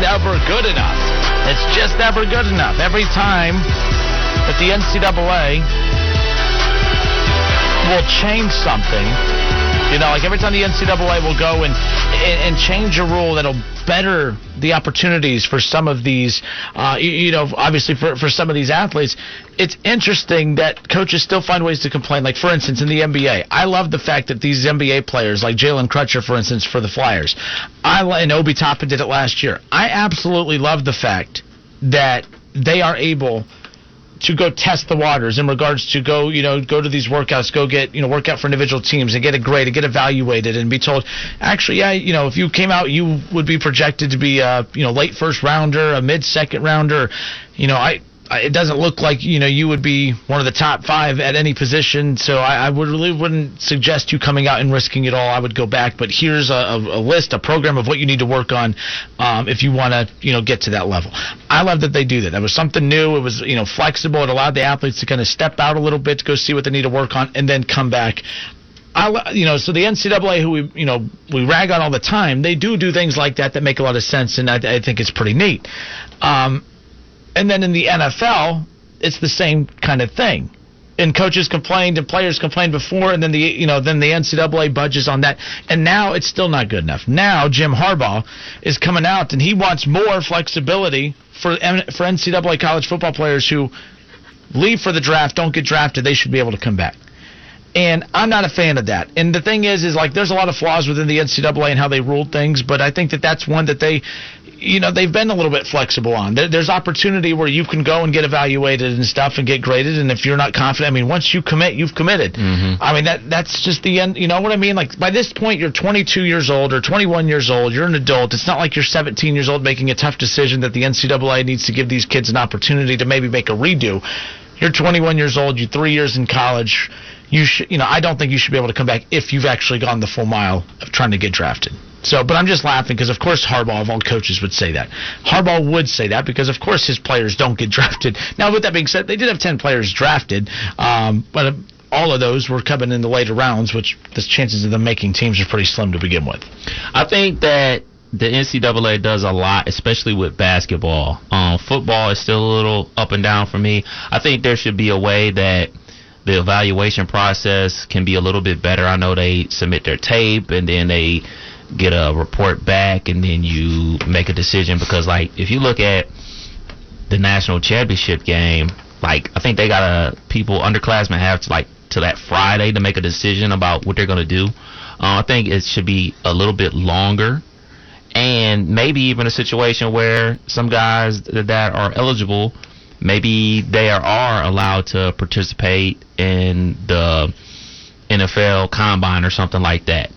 never good enough. It's just never good enough. Every time that the NCAA will change something, you know, like every time the NCAA will go and and, and change a rule that'll better the opportunities for some of these, uh, you, you know, obviously for, for some of these athletes, it's interesting that coaches still find ways to complain. Like, for instance, in the NBA, I love the fact that these NBA players, like Jalen Crutcher, for instance, for the Flyers, I and Obi Toppin did it last year. I absolutely love the fact that they are able to go test the waters in regards to go, you know, go to these workouts, go get, you know, work out for individual teams and get a grade and get evaluated and be told, actually, yeah, you know, if you came out, you would be projected to be a, you know, late first rounder, a mid second rounder. You know, I, it doesn't look like you know you would be one of the top five at any position. So I, I would really wouldn't suggest you coming out and risking it all. I would go back. But here's a, a, list, a program of what you need to work on um, if you want to you know get to that level. I love that they do that. That was something new. It was you know flexible. It allowed the athletes to kind of step out a little bit to go see what they need to work on and then come back. I, you know, so the NCAA, who we, you know, we rag on all the time, they do do things like that that make a lot of sense, and I, I think it's pretty neat. Um, and then in the NFL, it's the same kind of thing. And coaches complained and players complained before, and then the you know then the NCAA budges on that, and now it's still not good enough. Now Jim Harbaugh is coming out and he wants more flexibility for for NCAA college football players who leave for the draft, don't get drafted, they should be able to come back. And I'm not a fan of that. And the thing is, is like there's a lot of flaws within the NCAA and how they ruled things, but I think that that's one that they, you know, they've been a little bit flexible on. There, there's opportunity where you can go and get evaluated and stuff and get graded. And if you're not confident, I mean, once you commit, you've committed. Mm-hmm. I mean, that that's just the end. You know what I mean? Like by this point, you're 22 years old or 21 years old. You're an adult. It's not like you're 17 years old making a tough decision that the NCAA needs to give these kids an opportunity to maybe make a redo. You're 21 years old. You're three years in college. You should, you know, I don't think you should be able to come back if you've actually gone the full mile of trying to get drafted. So, but I'm just laughing because, of course, Harbaugh of all coaches would say that. Harbaugh would say that because, of course, his players don't get drafted. Now, with that being said, they did have 10 players drafted, um, but uh, all of those were coming in the later rounds, which the chances of them making teams are pretty slim to begin with. I think that the NCAA does a lot, especially with basketball. Um, football is still a little up and down for me. I think there should be a way that the evaluation process can be a little bit better. I know they submit their tape and then they get a report back and then you make a decision because like if you look at the national championship game, like I think they got a people underclassmen have to like to that Friday to make a decision about what they're gonna do. Uh, I think it should be a little bit longer, and maybe even a situation where some guys that are eligible, maybe they are, are allowed to participate in the NFL combine or something like that.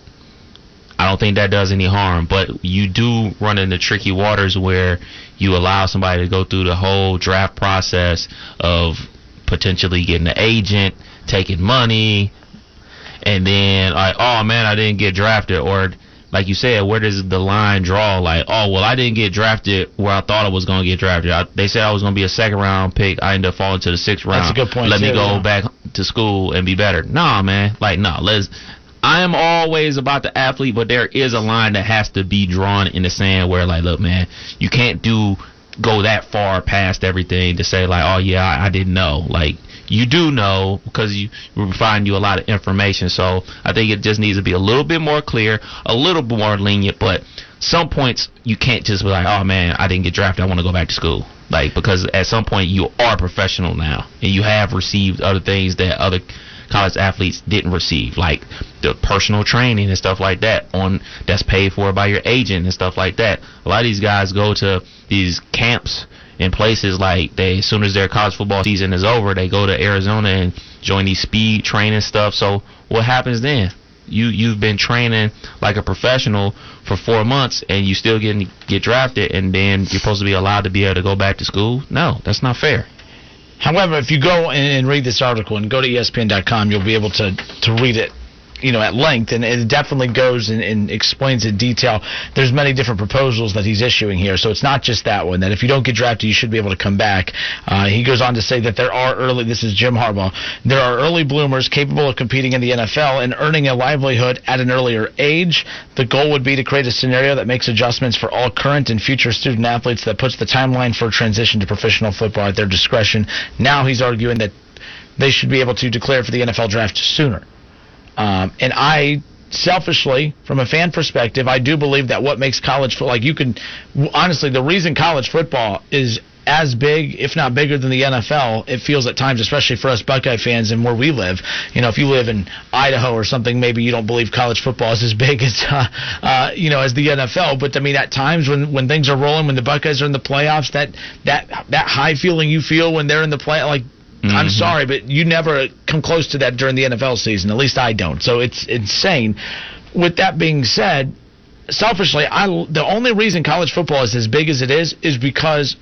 I don't think that does any harm, but you do run into tricky waters where you allow somebody to go through the whole draft process of potentially getting an agent, taking money, and then like, oh man, I didn't get drafted, or like you said, where does the line draw? Like, oh well, I didn't get drafted where I thought I was going to get drafted. I, they said I was going to be a second round pick. I ended up falling to the sixth round. That's a good point, Let me go yeah. back to school and be better. Nah, man. Like, no. Let's. I am always about the athlete, but there is a line that has to be drawn in the sand where, like, look, man, you can't do go that far past everything to say like, oh yeah, I, I didn't know. Like, you do know because you we're you a lot of information. So I think it just needs to be a little bit more clear, a little more lenient, but some points you can't just be like, oh man, I didn't get drafted. I want to go back to school. Like because at some point you are professional now, and you have received other things that other college athletes didn't receive, like the personal training and stuff like that on that's paid for by your agent and stuff like that. A lot of these guys go to these camps in places like they as soon as their college football season is over, they go to Arizona and join these speed training stuff. So what happens then? You you've been training like a professional for four months and you still getting get drafted and then you're supposed to be allowed to be able to go back to school? No, that's not fair. However, if you go and, read this article and go to ESPN.com, you'll be able to to read it. You know, at length, and it definitely goes and, and explains in detail. There's many different proposals that he's issuing here, so it's not just that one. That if you don't get drafted, you should be able to come back. Uh, he goes on to say that there are early. This is Jim Harbaugh. There are early bloomers capable of competing in the NFL and earning a livelihood at an earlier age. The goal would be to create a scenario that makes adjustments for all current and future student athletes that puts the timeline for transition to professional football at their discretion. Now he's arguing that they should be able to declare for the NFL draft sooner. Um, and I selfishly, from a fan perspective, I do believe that what makes college football, like you can, honestly, the reason college football is as big, if not bigger than the NFL, it feels at times, especially for us Buckeye fans and where we live. You know, if you live in Idaho or something, maybe you don't believe college football is as big as, uh, uh, you know, as the NFL. But I mean, at times when when things are rolling, when the Buckeyes are in the playoffs, that that that high feeling you feel when they're in the play, like I'm mm-hmm. sorry, but you never come close to that during the NFL season. At least I don't. So it's insane. With that being said, selfishly, I the only reason college football is as big as it is is because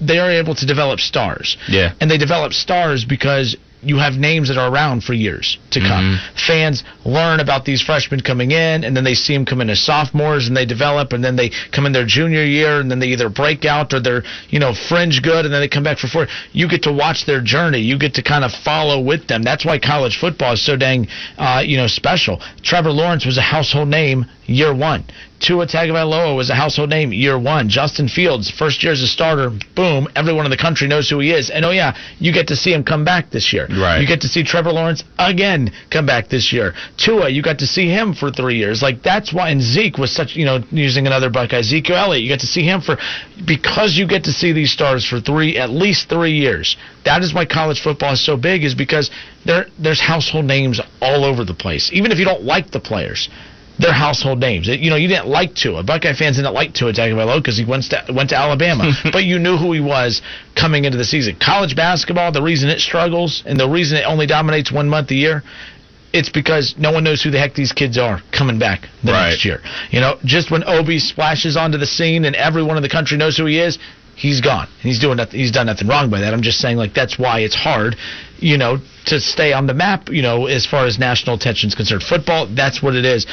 they are able to develop stars. Yeah. And they develop stars because you have names that are around for years to come. Fans learn about these freshmen coming in, and then they see them come in as sophomores, and they develop, and then they come in their junior year, and then they either break out or they're you know fringe good, and then they come back for four. You get to watch their journey. You get to kind of follow with them. That's why college football is so dang uh, you know special. Trevor Lawrence was a household name year one. Tua Tagovailoa was a household name year one. Justin Fields, first year as a starter, boom, everyone in the country knows who he is. And oh yeah, you get to see him come back this year. Right. You get to see Trevor Lawrence again come back this year. Tua, you got to see him for three years. Like that's why. And Zeke was such, you know, using another Buckeye, Ezekiel Elliott, you get to see him for because you get to see these stars for three, at least three years. That is why college football is so big, is because there there's household names all over the place. Even if you don't like the players they're household names. You know, you didn't like Tua. Buckeye fans didn't like Tua Tagovailoa because he went to went to Alabama, but you knew who he was coming into the season. College basketball, the reason it struggles and the reason it only dominates one month a year, it's because no one knows who the heck these kids are coming back the Right. next year. You know, just when Obi splashes onto the scene and everyone in the country knows who he is, he's gone. He's doing nothing. He's done nothing wrong by that. I'm just saying, like that's why it's hard, you know, to stay on the map. You know, as far as national attention is concerned, football. That's what it is.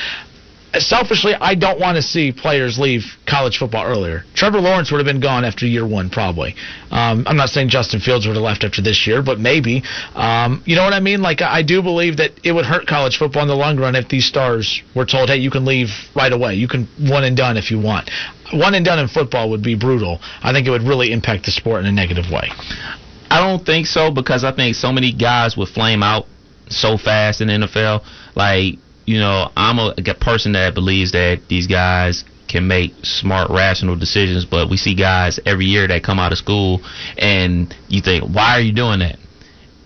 Selfishly, I don't want to see players leave college football earlier. Trevor Lawrence would have been gone after year one, probably. Um, I'm not saying Justin Fields would have left after this year, but maybe. Um, you know what I mean? Like, I do believe that it would hurt college football in the long run if these stars were told, hey, you can leave right away. You can one and done if you want. One and done in football would be brutal. I think it would really impact the sport in a negative way. I don't think so because I think so many guys would flame out so fast in the NFL. Like, you know, I'm a, a person that believes that these guys can make smart, rational decisions, but we see guys every year that come out of school and you think, why are you doing that?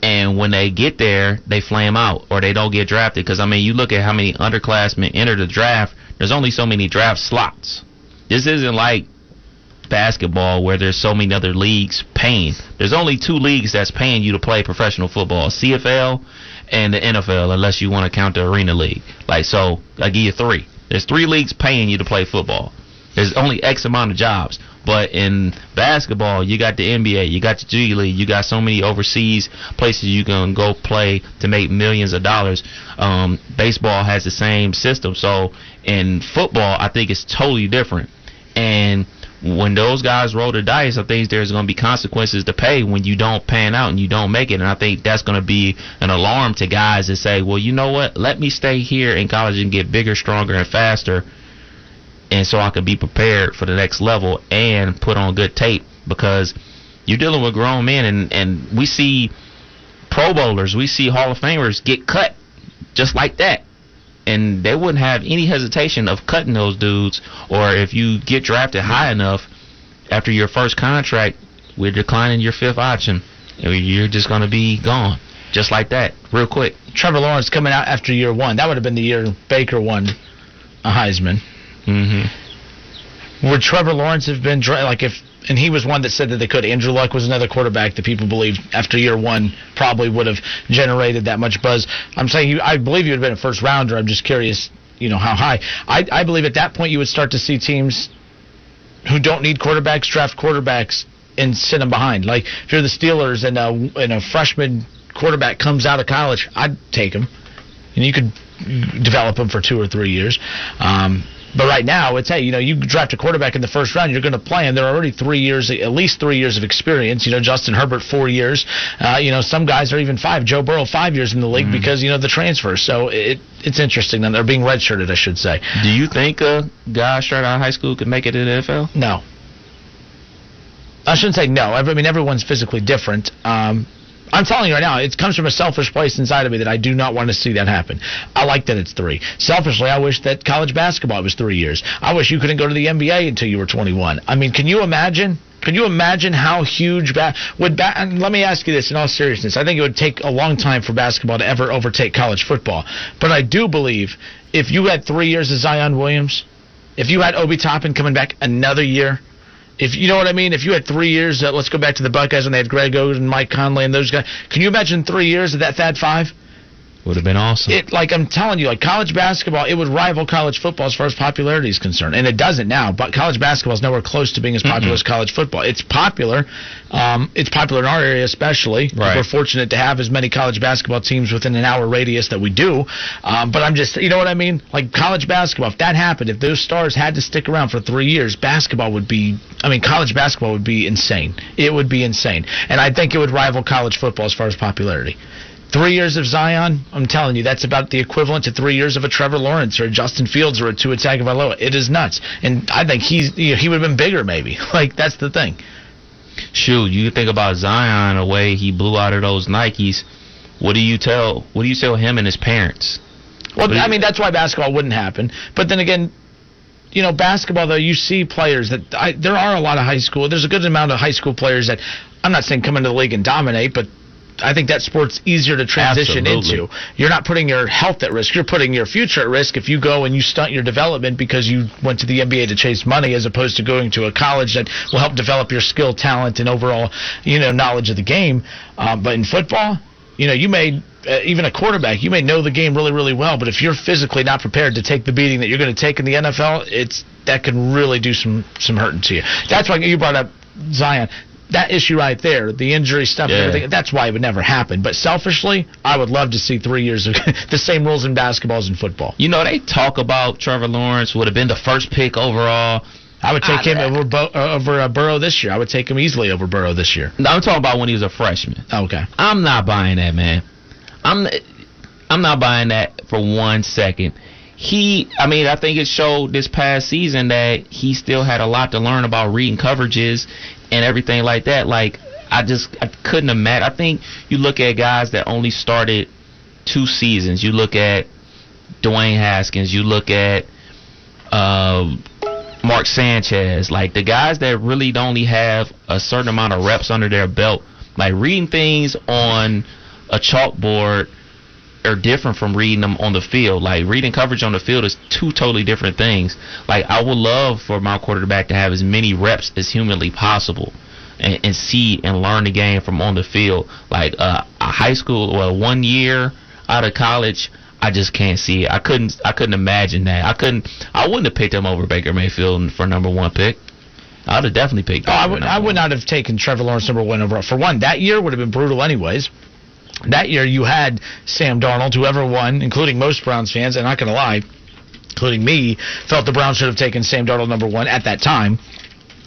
And when they get there, they flame out or they don't get drafted. Because, I mean, you look at how many underclassmen enter the draft, there's only so many draft slots. This isn't like basketball where there's so many other leagues paying. There's only two leagues that's paying you to play professional football: CFL and the NFL, unless you want to count the Arena League. Like so, I give you three. There's three leagues paying you to play football. There's only X amount of jobs. But in basketball, you got the NBA, you got the G League, you got so many overseas places you can go play to make millions of dollars. Um, baseball has the same system. So in football, I think it's totally different. And when those guys roll the dice, I think there's going to be consequences to pay when you don't pan out and you don't make it. And I think that's going to be an alarm to guys that say, well, you know what? Let me stay here in college and get bigger, stronger, and faster. And so I can be prepared for the next level and put on good tape because you're dealing with grown men and, and we see Pro Bowlers, we see Hall of Famers get cut just like that and they wouldn't have any hesitation of cutting those dudes. Or if you get drafted high enough after your first contract, we're declining your fifth option. You're just going to be gone, just like that, real quick. Trevor Lawrence coming out after year one. That would have been the year Baker won a Heisman. Mm-hmm. Would Trevor Lawrence have been dra- like if and he was one that said that they could. Andrew Luck was another quarterback that people believed after year one probably would have generated that much buzz. I'm saying he, I believe you would have been a first rounder. I'm just curious, you know, how high. I, I believe at that point you would start to see teams who don't need quarterbacks draft quarterbacks and send them behind. Like if you're the Steelers and a, and a freshman quarterback comes out of college, I'd take him, and you could develop him for two or three years. Um, but right now, it's hey, you know, you draft a quarterback in the first round, you're going to play him. They're already three years, at least three years of experience. You know, Justin Herbert four years. Uh, you know, some guys are even five. Joe Burrow five years in the league because you know the transfer. So it it's interesting that they're being redshirted, I should say. Do you think a guy straight out of high school could make it in the NFL? No. I shouldn't say no. I mean, everyone's physically different. Um, I'm telling you right now, it comes from a selfish place inside of me that I do not want to see that happen. I like that it's three. Selfishly, I wish that college basketball was three years. I wish you couldn't go to the NBA until you were 21. I mean, can you imagine? Can you imagine how huge ba- would ba- let me ask you this in all seriousness. I think it would take a long time for basketball to ever overtake college football. But I do believe if you had 3 years of Zion Williams, if you had Obi Toppin coming back another year, if you know what I mean, if you had three years, uh, let's go back to the Buckeyes when they had Greg Oden, Mike Conley, and those guys. Can you imagine three years of that Thad Five? Would have been awesome. It like I'm telling you, like college basketball, it would rival college football as far as popularity is concerned, and it doesn't now. But college basketball is nowhere close to being as popular as college football. It's popular. Um, it's popular in our area, especially. Right. We're fortunate to have as many college basketball teams within an hour radius that we do. Um, but I'm just, you know what I mean? Like college basketball, if that happened, if those stars had to stick around for three years, basketball would be. I mean, college basketball would be insane. It would be insane, and I think it would rival college football as far as popularity. Three years of Zion, I'm telling you, that's about the equivalent to three years of a Trevor Lawrence or a Justin Fields or a Tua Tagovailoa. It is nuts, and I think he's you know, he would have been bigger maybe. Like that's the thing. Shoot, you think about Zion, the way he blew out of those Nikes. What do you tell? What do you tell him and his parents? Well, I mean that's why basketball wouldn't happen. But then again, you know, basketball though you see players that I, there are a lot of high school. There's a good amount of high school players that I'm not saying come into the league and dominate, but I think that sport's easier to transition Absolutely. into. You're not putting your health at risk. You're putting your future at risk if you go and you stunt your development because you went to the NBA to chase money as opposed to going to a college that will help develop your skill, talent, and overall, you know, knowledge of the game. Um, but in football, you know, you may uh, even a quarterback, you may know the game really, really well, but if you're physically not prepared to take the beating that you're going to take in the NFL, it's that can really do some some hurting to you. That's why you brought up Zion. That issue right there, the injury stuff, and everything. That's why it would never happen. But selfishly, I would love to see three years of the same rules in basketball as in football. You know, they talk about Trevor Lawrence would have been the first pick overall. I would take Ah, him that- over Bo- uh, over uh, Burrow this year. I would take him easily over Burrow this year. I'm talking about when he was a freshman. Okay. I'm not buying that, man. I'm I'm not buying that for one second. He, I mean, I think it showed this past season that he still had a lot to learn about reading coverages and everything like that. Like, I just I couldn't imagine. I think you look at guys that only started two seasons. You look at Dwayne Haskins. You look at uh, Mark Sanchez. Like the guys that really don't only have a certain amount of reps under their belt. Like reading things on a chalkboard are different from reading them on the field. Like reading coverage on the field is two totally different things. Like I would love for my quarterback to have as many reps as humanly possible. And, and see and learn the game from on the field. Like uh, a high school, well, one year out of college, I just can't see it. I couldn't. I couldn't imagine that. I couldn't. I wouldn't have picked him over Baker Mayfield for number one pick. I'd have definitely picked. Oh, I would, I would one. not have taken Trevor Lawrence number one overall. For one, that year would have been brutal anyways. That year you had Sam Darnold, whoever won, including most Browns fans, and not going to lie, including me, felt the Browns should have taken Sam Darnold number one at that time.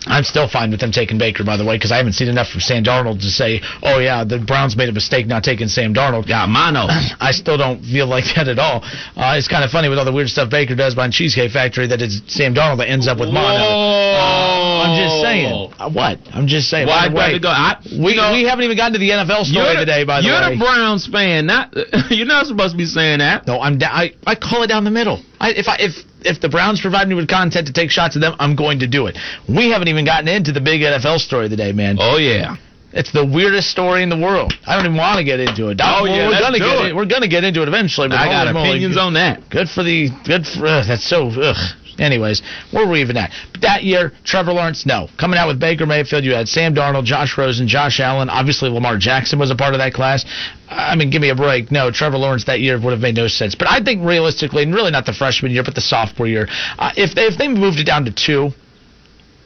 I'm still fine with them taking Baker, by the way, because I haven't seen enough from Sam Darnold to say, oh, yeah, the Browns made a mistake not taking Sam Darnold. Got mono. I still don't feel like that at all. Uh, it's kind of funny with all the weird stuff Baker does behind Cheesecake Factory that it's Sam Darnold that ends up with mono. Uh, I'm just saying. Uh, what? I'm just saying. Why way, go? I, we, know, we haven't even gotten to the NFL story you're the, today, by the way. you're way. the Browns fan. Not you're not supposed to be saying that. no, I'm da- I, I call it down the middle. I, if I if if the Browns provide me with content to take shots at them, I'm going to do it. We haven't even gotten into the big NFL story of the day, man. Oh yeah. It's the weirdest story in the world. I don't even want to get into it. Oh, yeah, we're gonna get it. We're gonna get into it eventually. But I got holy moly, opinions on that. Good for the good for uh, that's so ugh. Anyways, where were we even at? But that year, Trevor Lawrence, no. Coming out with Baker Mayfield, you had Sam Darnold, Josh Rosen, Josh Allen. Obviously, Lamar Jackson was a part of that class. I mean, give me a break. No, Trevor Lawrence that year would have made no sense. But I think realistically, and really not the freshman year, but the sophomore year, uh, if they if they moved it down to two,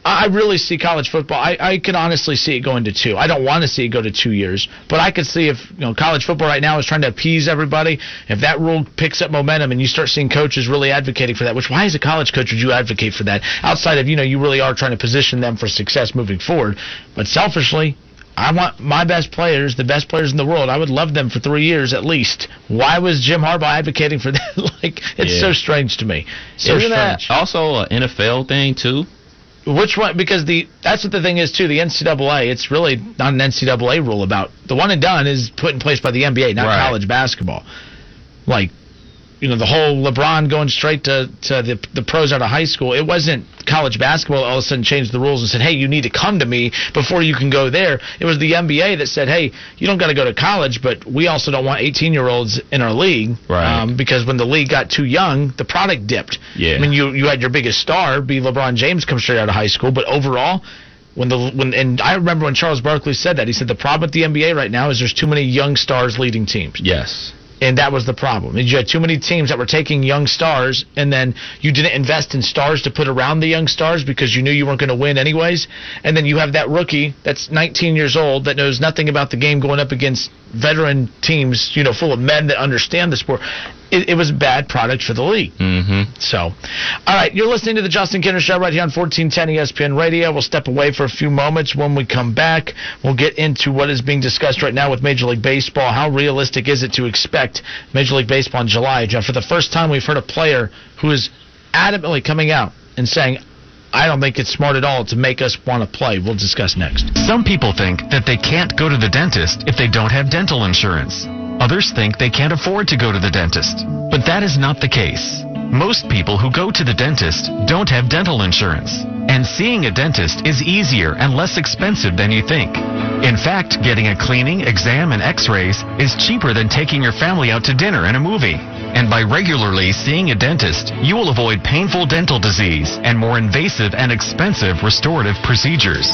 I really see college football. I, I can honestly see it going to two. I don't want to see it go to two years, but I could see if you know college football right now is trying to appease everybody. If that rule picks up momentum and you start seeing coaches really advocating for that, which why as a college coach would you advocate for that outside of you know you really are trying to position them for success moving forward? But selfishly, I want my best players, the best players in the world. I would love them for three years at least. Why was Jim Harbaugh advocating for that? like it's Yeah. so strange to me. So Isn't that strange. also an NFL thing too? Which one? Because the that's what the thing is too. The NCAA, it's really not an NCAA rule about the one and done is put in place by the NBA, not Right. college basketball. Like, you know, the whole LeBron going straight to to the the pros out of high school. It wasn't college basketball all of a sudden changed the rules and said, hey, you need to come to me before you can go there. It was the NBA that said, hey, you don't got to go to college, but we also don't want 18 year olds in our league. Right. Um, because when the league got too young, the product dipped. Yeah. I mean, you you had your biggest star be LeBron James come straight out of high school, but overall, when the when and I remember when Charles Barkley said that he said the problem with the NBA right now is there's too many young stars leading teams, Yes. And that was the problem. You had too many teams that were taking young stars, and then you didn't invest in stars to put around the young stars because you knew you weren't going to win anyways. And then you have that rookie that's 19 years old that knows nothing about the game going up against veteran teams, you know, full of men that understand the sport. It, it was a bad product for the league. Mm-hmm. So, all right, you're listening to the Justin Kinner Show right here on 1410 ESPN Radio. We'll step away for a few moments. When we come back, we'll get into what is being discussed right now with Major League Baseball. How realistic is it to expect Major League Baseball in July? Jeff, for the first time, we've heard a player who is adamantly coming out and saying, I don't think it's smart at all to make us want to play. We'll discuss next. Some people think that they can't go to the dentist if they don't have dental insurance. Others think they can't afford to go to the dentist. But that is not the case. Most people who go to the dentist don't have dental insurance. And seeing a dentist is easier and less expensive than you think. In fact, getting a cleaning, exam, and x-rays is cheaper than taking your family out to dinner and a movie. And by regularly seeing a dentist, you will avoid painful dental disease and more invasive and expensive restorative procedures.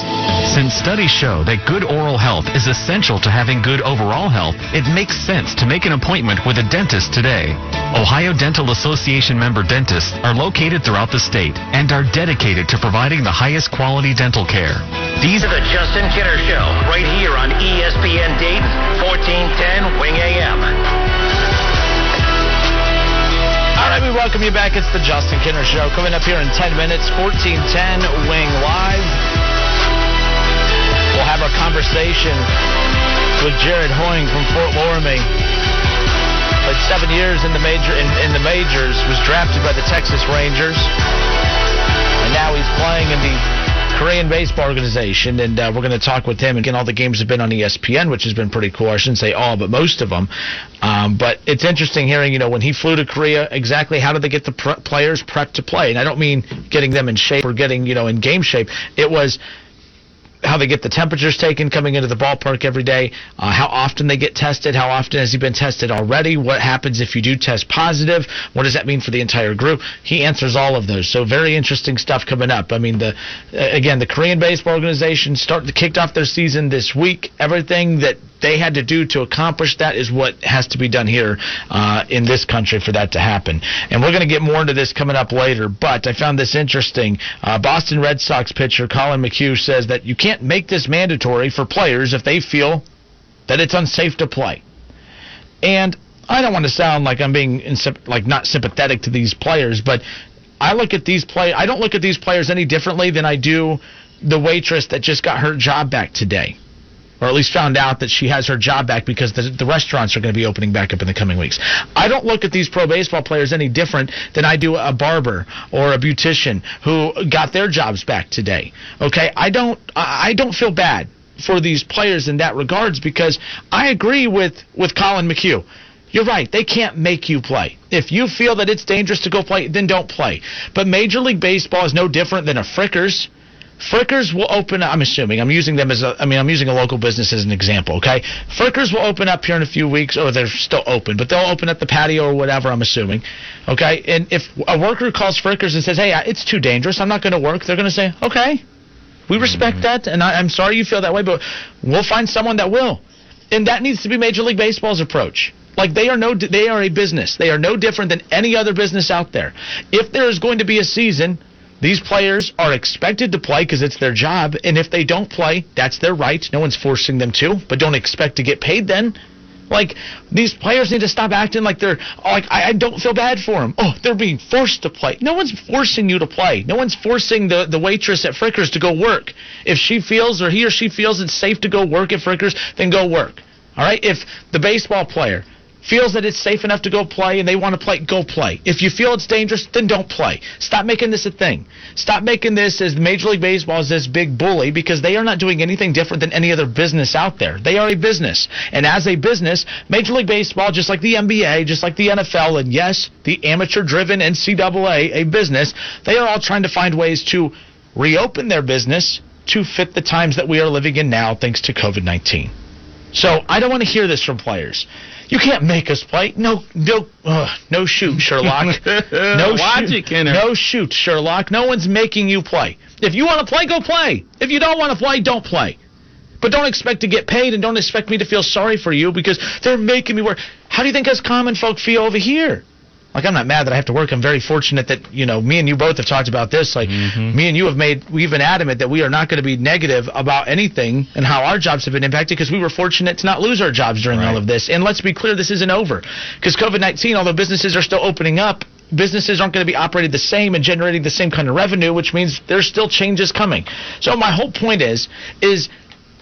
Since studies show that good oral health is essential to having good overall health, it makes sense to make an appointment with a dentist today. Ohio Dental Association member dentists are located throughout the state and are dedicated to providing the highest quality dental care. These To the Justin Kinner Show, right here on ESPN Dayton, 1410 Wing AM. Welcome you back. It's the Justin Kinner Show. Coming up here in 10 minutes, 1410 Wing Live. We'll have our conversation with Jared Hoying from Fort Loramie. Played seven years in the major in, in the majors, was drafted by the Texas Rangers, and now he's playing in the Korean baseball organization. And uh, we're going to talk with him. And again, all the games have been on ESPN, which has been pretty cool. I shouldn't say all, but most of them. Um, but it's interesting hearing, you know, when he flew to Korea, exactly how did they get the pre- players prepped to play? And I don't mean getting them in shape or getting, you know, in game shape. It was how they get the temperatures taken coming into the ballpark every day, uh, how often they get tested, how often has he been tested already, what happens if you do test positive, what does that mean for the entire group? He answers all of those. So very interesting stuff coming up. I mean, the uh, again, the Korean baseball organization start kicked off their season this week. Everything that they had to do to accomplish that is what has to be done here uh, in this country for that to happen. And we're going to get more into this coming up later. But I found this interesting. Uh, Boston Red Sox pitcher Collin McHugh says that you can't make this mandatory for players if they feel that it's unsafe to play. And I don't want to sound like I'm being insip- like not sympathetic to these players, but I look at these play. I don't look at these players any differently than I do the waitress that just got her job back today or at least found out that she has her job back because the, the restaurants are going to be opening back up in the coming weeks. I don't look at these pro baseball players any different than I do a barber or a beautician who got their jobs back today. Okay, I don't I don't feel bad for these players in that regards because I agree with with Collin McHugh. You're right. They can't make you play. If you feel that it's dangerous to go play, then don't play. But Major League Baseball is no different than a Frickers. Frickers will open. up, I'm assuming. I'm using them as a. I mean, I'm using a local business as an example. Okay, Frickers will open up here in a few weeks, or they're still open, but they'll open up the patio or whatever. I'm assuming. Okay, and if a worker calls Frickers and says, "Hey, it's too dangerous. I'm not going to work," they're going to say, "Okay, we respect mm-hmm. that, and I, I'm sorry you feel that way, but we'll find someone that will." And that needs to be Major League Baseball's approach. Like they are no, they are a business. They are no different than any other business out there. If there is going to be a season, these players are expected to play because it's their job, and if they don't play, that's their right. No one's forcing them to, but don't expect to get paid then. Like these players need to stop acting like they're like I, I don't feel bad for them. Oh, they're being forced to play. No one's forcing you to play. No one's forcing the the waitress at Frickers to go work. If she feels or he or she feels it's safe to go work at Frickers, then go work. All right. If the baseball player feels that it's safe enough to go play and they want to play, go play. If you feel it's dangerous, then don't play. Stop making this a thing. Stop making this as Major League Baseball as this big bully because they are not doing anything different than any other business out there. They are a business. And as a business, Major League Baseball, just like the NBA, just like the NFL, and yes, the amateur driven NCAA, a business, they are all trying to find ways to reopen their business to fit the times that we are living in now thanks to COVID 19. So I don't want to hear this from players. You can't make us play. No, no, uh, no shoot, Sherlock. No Watch shoot. it, No shoot, Sherlock. No one's making you play. If you want to play, go play. If you don't want to play, don't play. But don't expect to get paid and don't expect me to feel sorry for you because they're making me work. How do you think us common folk feel over here? Like I'm not mad that I have to work. I'm very fortunate that you know me and you both have talked about this. Like mm-hmm. me and you have made we've been adamant that we are not going to be negative about anything and how our jobs have been impacted because we were fortunate to not lose our jobs during all of this. And let's be clear, this isn't over because COVID-19, although businesses are still opening up, businesses aren't going to be operated the same and generating the same kind of revenue, which means there's still changes coming. So my whole point is is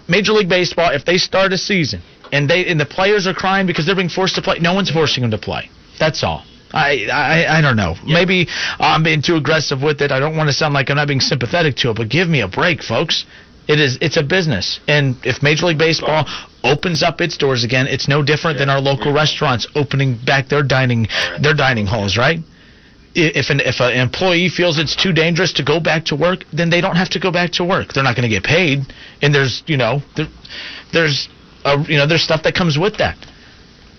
Major League Baseball, if they start a season and they and the players are crying because they're being forced to play, no one's forcing them to play. That's all. I, I I don't know. Maybe I'm being too aggressive with it. I don't want to sound like I'm not being sympathetic to it, but give me a break, folks. It is it's a business, and if Major League Baseball opens up its doors again, it's no different than our local restaurants opening back their dining their dining halls, right? If an if an employee feels it's too dangerous to go back to work, then they don't have to go back to work. They're not going to get paid, and there's you know there, there's a, you know there's stuff that comes with that.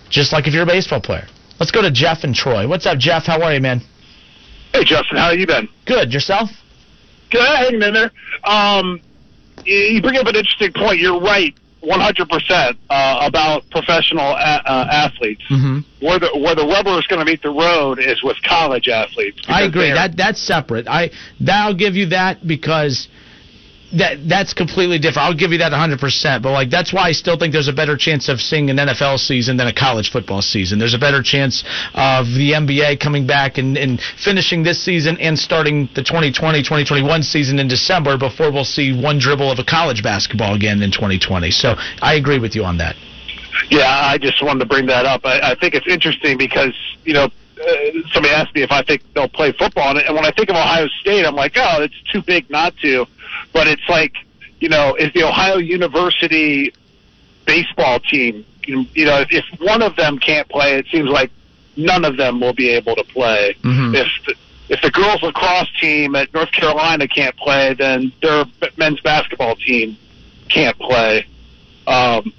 Just like if you're a baseball player. Let's go to Jeff and Troy. What's up, Jeff? How are you, man? Hey, Justin, how you been? Good. Yourself? Good, hanging in there. Um, you you bring up an interesting point. You're right, 100% uh, about professional a- uh, athletes. Mm-hmm. Where the where the rubber is going to meet the road is with college athletes. I agree. That that's separate. I that I'll give you that because that that's completely different. I'll give you that 100%. But like that's why I still think there's a better chance of seeing an NFL season than a college football season. There's a better chance of the NBA coming back and, and finishing this season and starting the 2020-2021 season in December before we'll see one dribble of a college basketball again in 2020. So I agree with you on that. Yeah, I just wanted to bring that up. I, I think it's interesting because you know uh, somebody asked me if I think they'll play football, and, and when I think of Ohio State, I'm like, oh, it's too big not to. But it's like, you know, is the Ohio University baseball team? You know, if, if one of them can't play, it seems like none of them will be able to play. Mhm. If the, if the girls lacrosse team at North Carolina can't play, then their men's basketball team can't play. Um,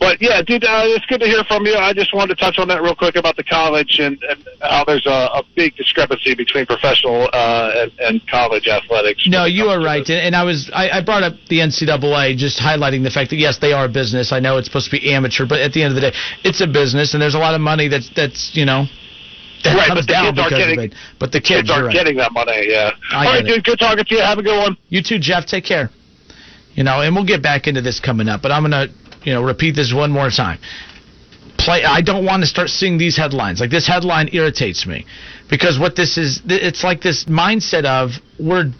but yeah, dude, uh, it's good to hear from you. I just wanted to touch on that real quick about the college and, and how there's a, a big discrepancy between professional uh, and, and college athletics. No, you are right, and, and I was I, I brought up the NCAA, just highlighting the fact that yes, they are a business. I know it's supposed to be amateur, but at the end of the day, it's a business, and there's a lot of money that's that's you know that Right, comes but the down kids because getting- of it. But the kids, Kids you're right. getting that money. Yeah. I All right, it. dude. Good talking to you. Have a good one. You too, Jeff. Take care. You know, and we'll get back into this coming up, but I'm gonna, you know, repeat this one more time. Play. I don't want to start seeing these headlines. Like this headline irritates me because what this is, it's like this mindset of we're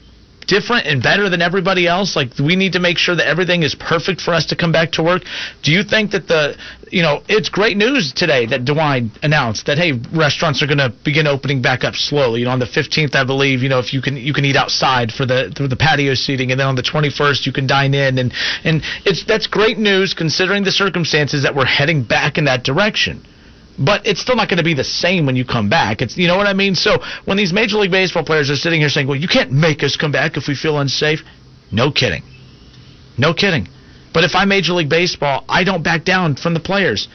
different and better than everybody else. Like we need to make sure that everything is perfect for us to come back to work. Do you think that the, you know, it's great news today that DeWine announced that hey, restaurants are going to begin opening back up slowly. You know, on the 15th, I believe, you know, if you can you can eat outside for the through the patio seating, and then on the 21st you can dine in, and and it's that's great news considering the circumstances that we're heading back in that direction but it's still not going to be the same when you come back. It's you know what I mean. So when these Major League Baseball players are sitting here saying, "Well, you can't make us come back if we feel unsafe," No kidding. No kidding. But if I'm Major League Baseball, I don't back down from the players.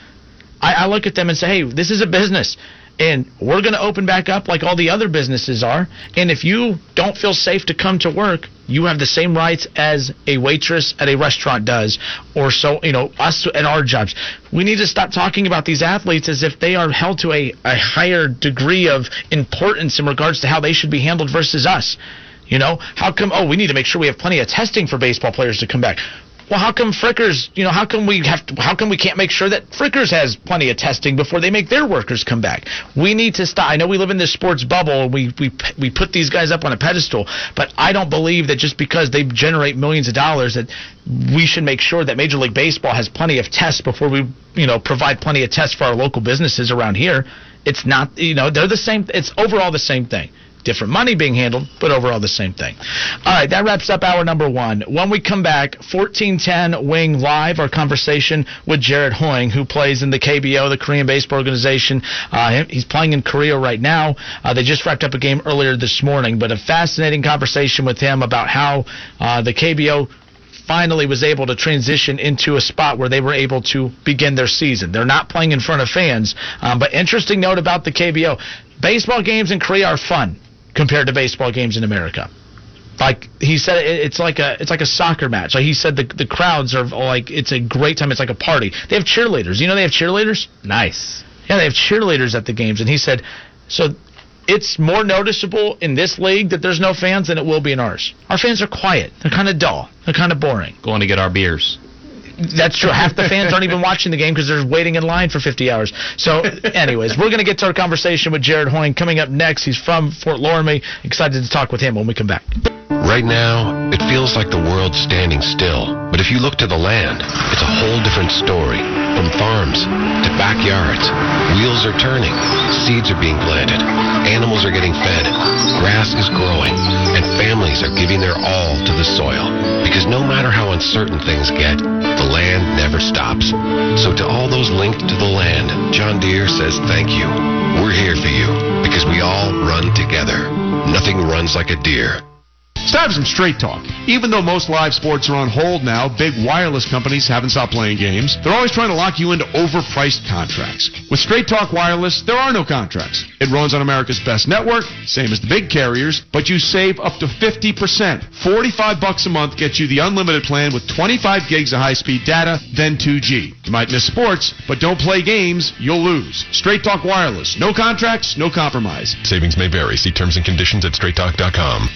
I, I look at them and say, hey, this is a business. And we're going to open back up like all the other businesses are. And if you don't feel safe to come to work, you have the same rights as a waitress at a restaurant does, or so, you know, us at our jobs. We need to stop talking about these athletes as if they are held to a, a higher degree of importance in regards to how they should be handled versus us. You know, how come, oh, we need to make sure we have plenty of testing for baseball players to come back. Well, how come Frickers? You know, how come we have? To, how come we can't make sure that Frickers has plenty of testing before they make their workers come back? We need to stop. I know we live in this sports bubble. And we we we put these guys up on a pedestal, but I don't believe that just because they generate millions of dollars that we should make sure that Major League Baseball has plenty of tests before we you know provide plenty of tests for our local businesses around here. It's not. You know, they're the same. It's overall the same thing different money being handled, but overall the same thing. All right, that wraps up hour number one. When we come back, 1410 Wing Live, our conversation with Jared Hoying, who plays in the KBO, the Korean Baseball Organization. Uh, he's playing in Korea right now. Uh, they just wrapped up a game earlier this morning, but a fascinating conversation with him about how uh, the KBO finally was able to transition into a spot where they were able to begin their season. They're not playing in front of fans, um, but interesting note about the KBO: baseball games in Korea are fun compared to baseball games in America. Like he said, it's like a it's like a soccer match. Like he said, the the crowds are like it's a great time. It's like a party. They have cheerleaders. You know they have cheerleaders. Nice. Yeah, they have cheerleaders at the games. And he said, so it's more noticeable in this league that there's no fans than it will be in ours. Our fans are quiet. They're kind of dull. They're kind of boring. Going to get our beers. That's true. Half the fans aren't even watching the game because they're waiting in line for 50 hours. So, anyways, we're going to get to our conversation with Jared Hoying coming up next. He's from Fort Loramie. Excited to talk with him when we come back. Right now, it feels like the world's standing still. But if you look to the land, it's a whole different story. From farms to backyards, wheels are turning, seeds are being planted, animals are getting fed, grass is growing, and families are giving their all to the soil. Because no matter how uncertain things get, the land never stops. So to all those linked to the land, John Deere says thank you. We're here for you because we all run together. Nothing runs like a Deere. It's time for some straight talk. Even though most live sports are on hold now, big wireless companies haven't stopped playing games. They're always trying to lock you into overpriced contracts. With Straight Talk Wireless, there are no contracts. It runs on America's best network, same as the big carriers, but you save up to 50%. 45 bucks a month gets you the unlimited plan with 25 gigs of high-speed data, then 2G. You might miss sports, but don't play games, you'll lose. Straight Talk Wireless. No contracts, no compromise. Savings may vary. See terms and conditions at straighttalk.com.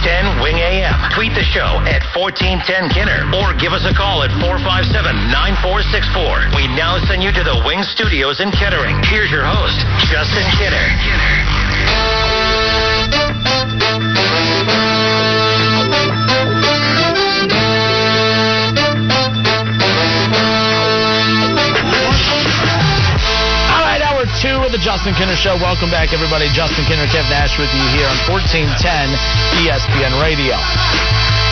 10 Wing AM. Tweet the show at 1410 Kinner or give us a call at 457 9464. We now send you to the Wing Studios in Kettering. Here's your host, Justin Kinner. All the Justin Kinner Show. Welcome back, everybody. Justin Kinner, Kev Nash with you here on 1410 ESPN Radio.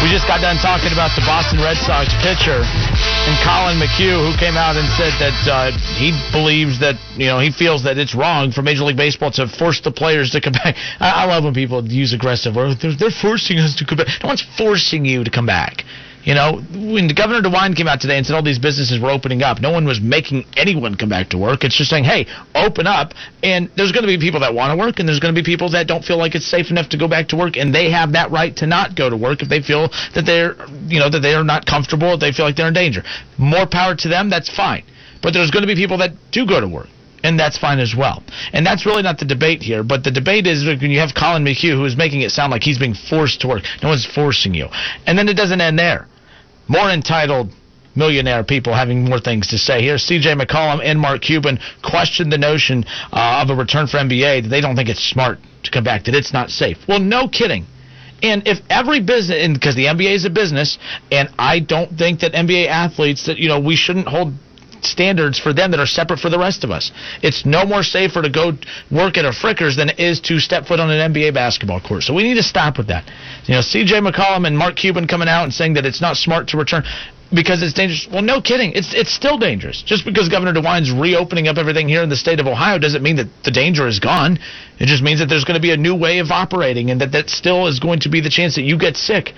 We just got done talking about the Boston Red Sox pitcher and Collin McHugh, who came out and said that uh, he believes that, you know, he feels that it's wrong for Major League Baseball to force the players to come back. I, I love when people use aggressive words. They're, they're forcing us to come back. No one's forcing you to come back. You know, when Governor DeWine came out today and said all these businesses were opening up, no one was making anyone come back to work. It's just saying, hey, open up. And there's going to be people that want to work, and there's going to be people that don't feel like it's safe enough to go back to work, and they have that right to not go to work if they feel that they're, you know, that they are not comfortable, if they feel like they're in danger. More power to them. That's fine. But there's going to be people that do go to work and that's fine as well. And that's really not the debate here, but the debate is when you have Collin McHugh who is making it sound like he's being forced to work. No one's forcing you. And then it doesn't end there. More entitled millionaire people having more things to say. Here, CJ McCollum and Mark Cuban question the notion uh, of a return for NBA they don't think it's smart to come back, that it's not safe. Well, no kidding. And if every business, because the NBA is a business, and I don't think that NBA athletes that you know we shouldn't hold standards for them that are separate for the rest of us. It's no more safer to go work at a Frickers than it is to step foot on an NBA basketball court. So we need to stop with that. You know, CJ McCollum and Mark Cuban coming out and saying that it's not smart to return. because it's dangerous. Well, no kidding. It's it's still dangerous. Just because Governor DeWine's reopening up everything here in the state of Ohio doesn't mean that the danger is gone. It just means that there's going to be a new way of operating, and that that still is going to be the chance that you get sick.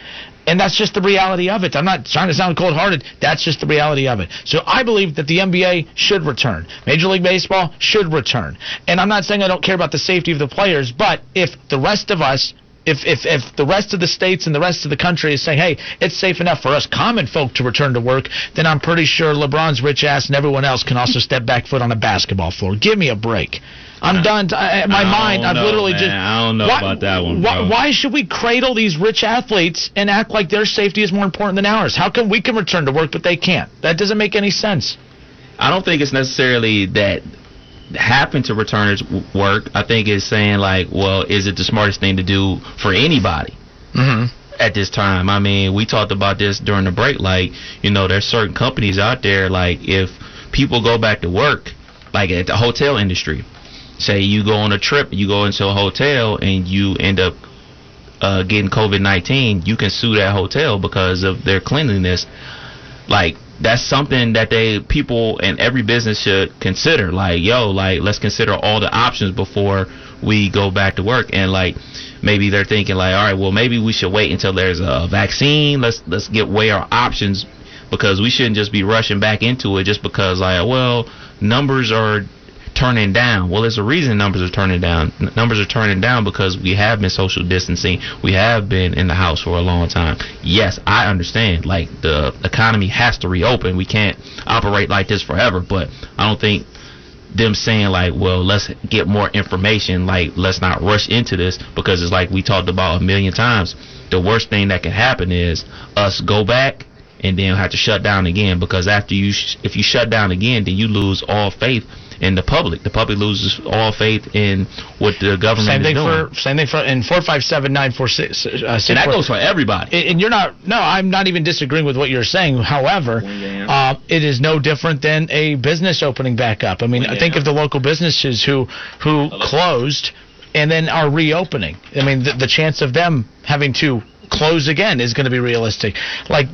And that's just the reality of it. I'm not trying to sound cold-hearted. That's just the reality of it. So I believe that the NBA should return. Major League Baseball should return. And I'm not saying I don't care about the safety of the players, but if the rest of us if, if if the rest of the states and the rest of the country is saying, hey, it's safe enough for us common folk to return to work, then I'm pretty sure LeBron's rich ass and everyone else can also step back foot on a basketball floor. Give me a break. I'm done. I, my I mind, I've know, literally man. just. I don't know why, about that one, Why, why should we cradle these rich athletes and act like their safety is more important than ours? How come we can return to work but they can't? That doesn't make any sense. I don't think it's necessarily that happen to returners w- work. I think it's saying like, well, is it the smartest thing to do for anybody? Mm-hmm. at this time. I mean, we talked about this during the break. Like, you know, there's certain companies out there. Like, if people go back to work, like at the hotel industry, say you go on a trip, you go into a hotel, and you end up uh, getting COVID nineteen, you can sue that hotel because of their cleanliness. Like, that's something that they people in every business should consider. Like, yo, like let's consider all the options before we go back to work. And like, maybe they're thinking like, all right, well, maybe we should wait until there's a vaccine. Let's let's get weigh our options because we shouldn't just be rushing back into it just because like, well, numbers are turning down. Well, there's a reason numbers are turning down. N- numbers are turning down because we have been social distancing. We have been in the house for a long time. Yes, I understand. Like the economy has to reopen. We can't operate like this forever. But I don't think them saying like, well, let's get more information. Like, let's not rush into this because it's like we talked about a million times. The worst thing that can happen is us go back and then have to shut down again because after you, sh- if you shut down again, then you lose all faith in the public. The public loses all faith in what the government Same is thing doing. for same thing for in four five seven nine four six. Uh, six and that four- goes for everybody. And and you're not. No, I'm not even disagreeing with what you're saying. However, uh, it is no different than a business opening back up. I mean, I think of the local businesses who who closed and then are reopening. I mean, the, the chance of them having to close again is going to be realistic. Like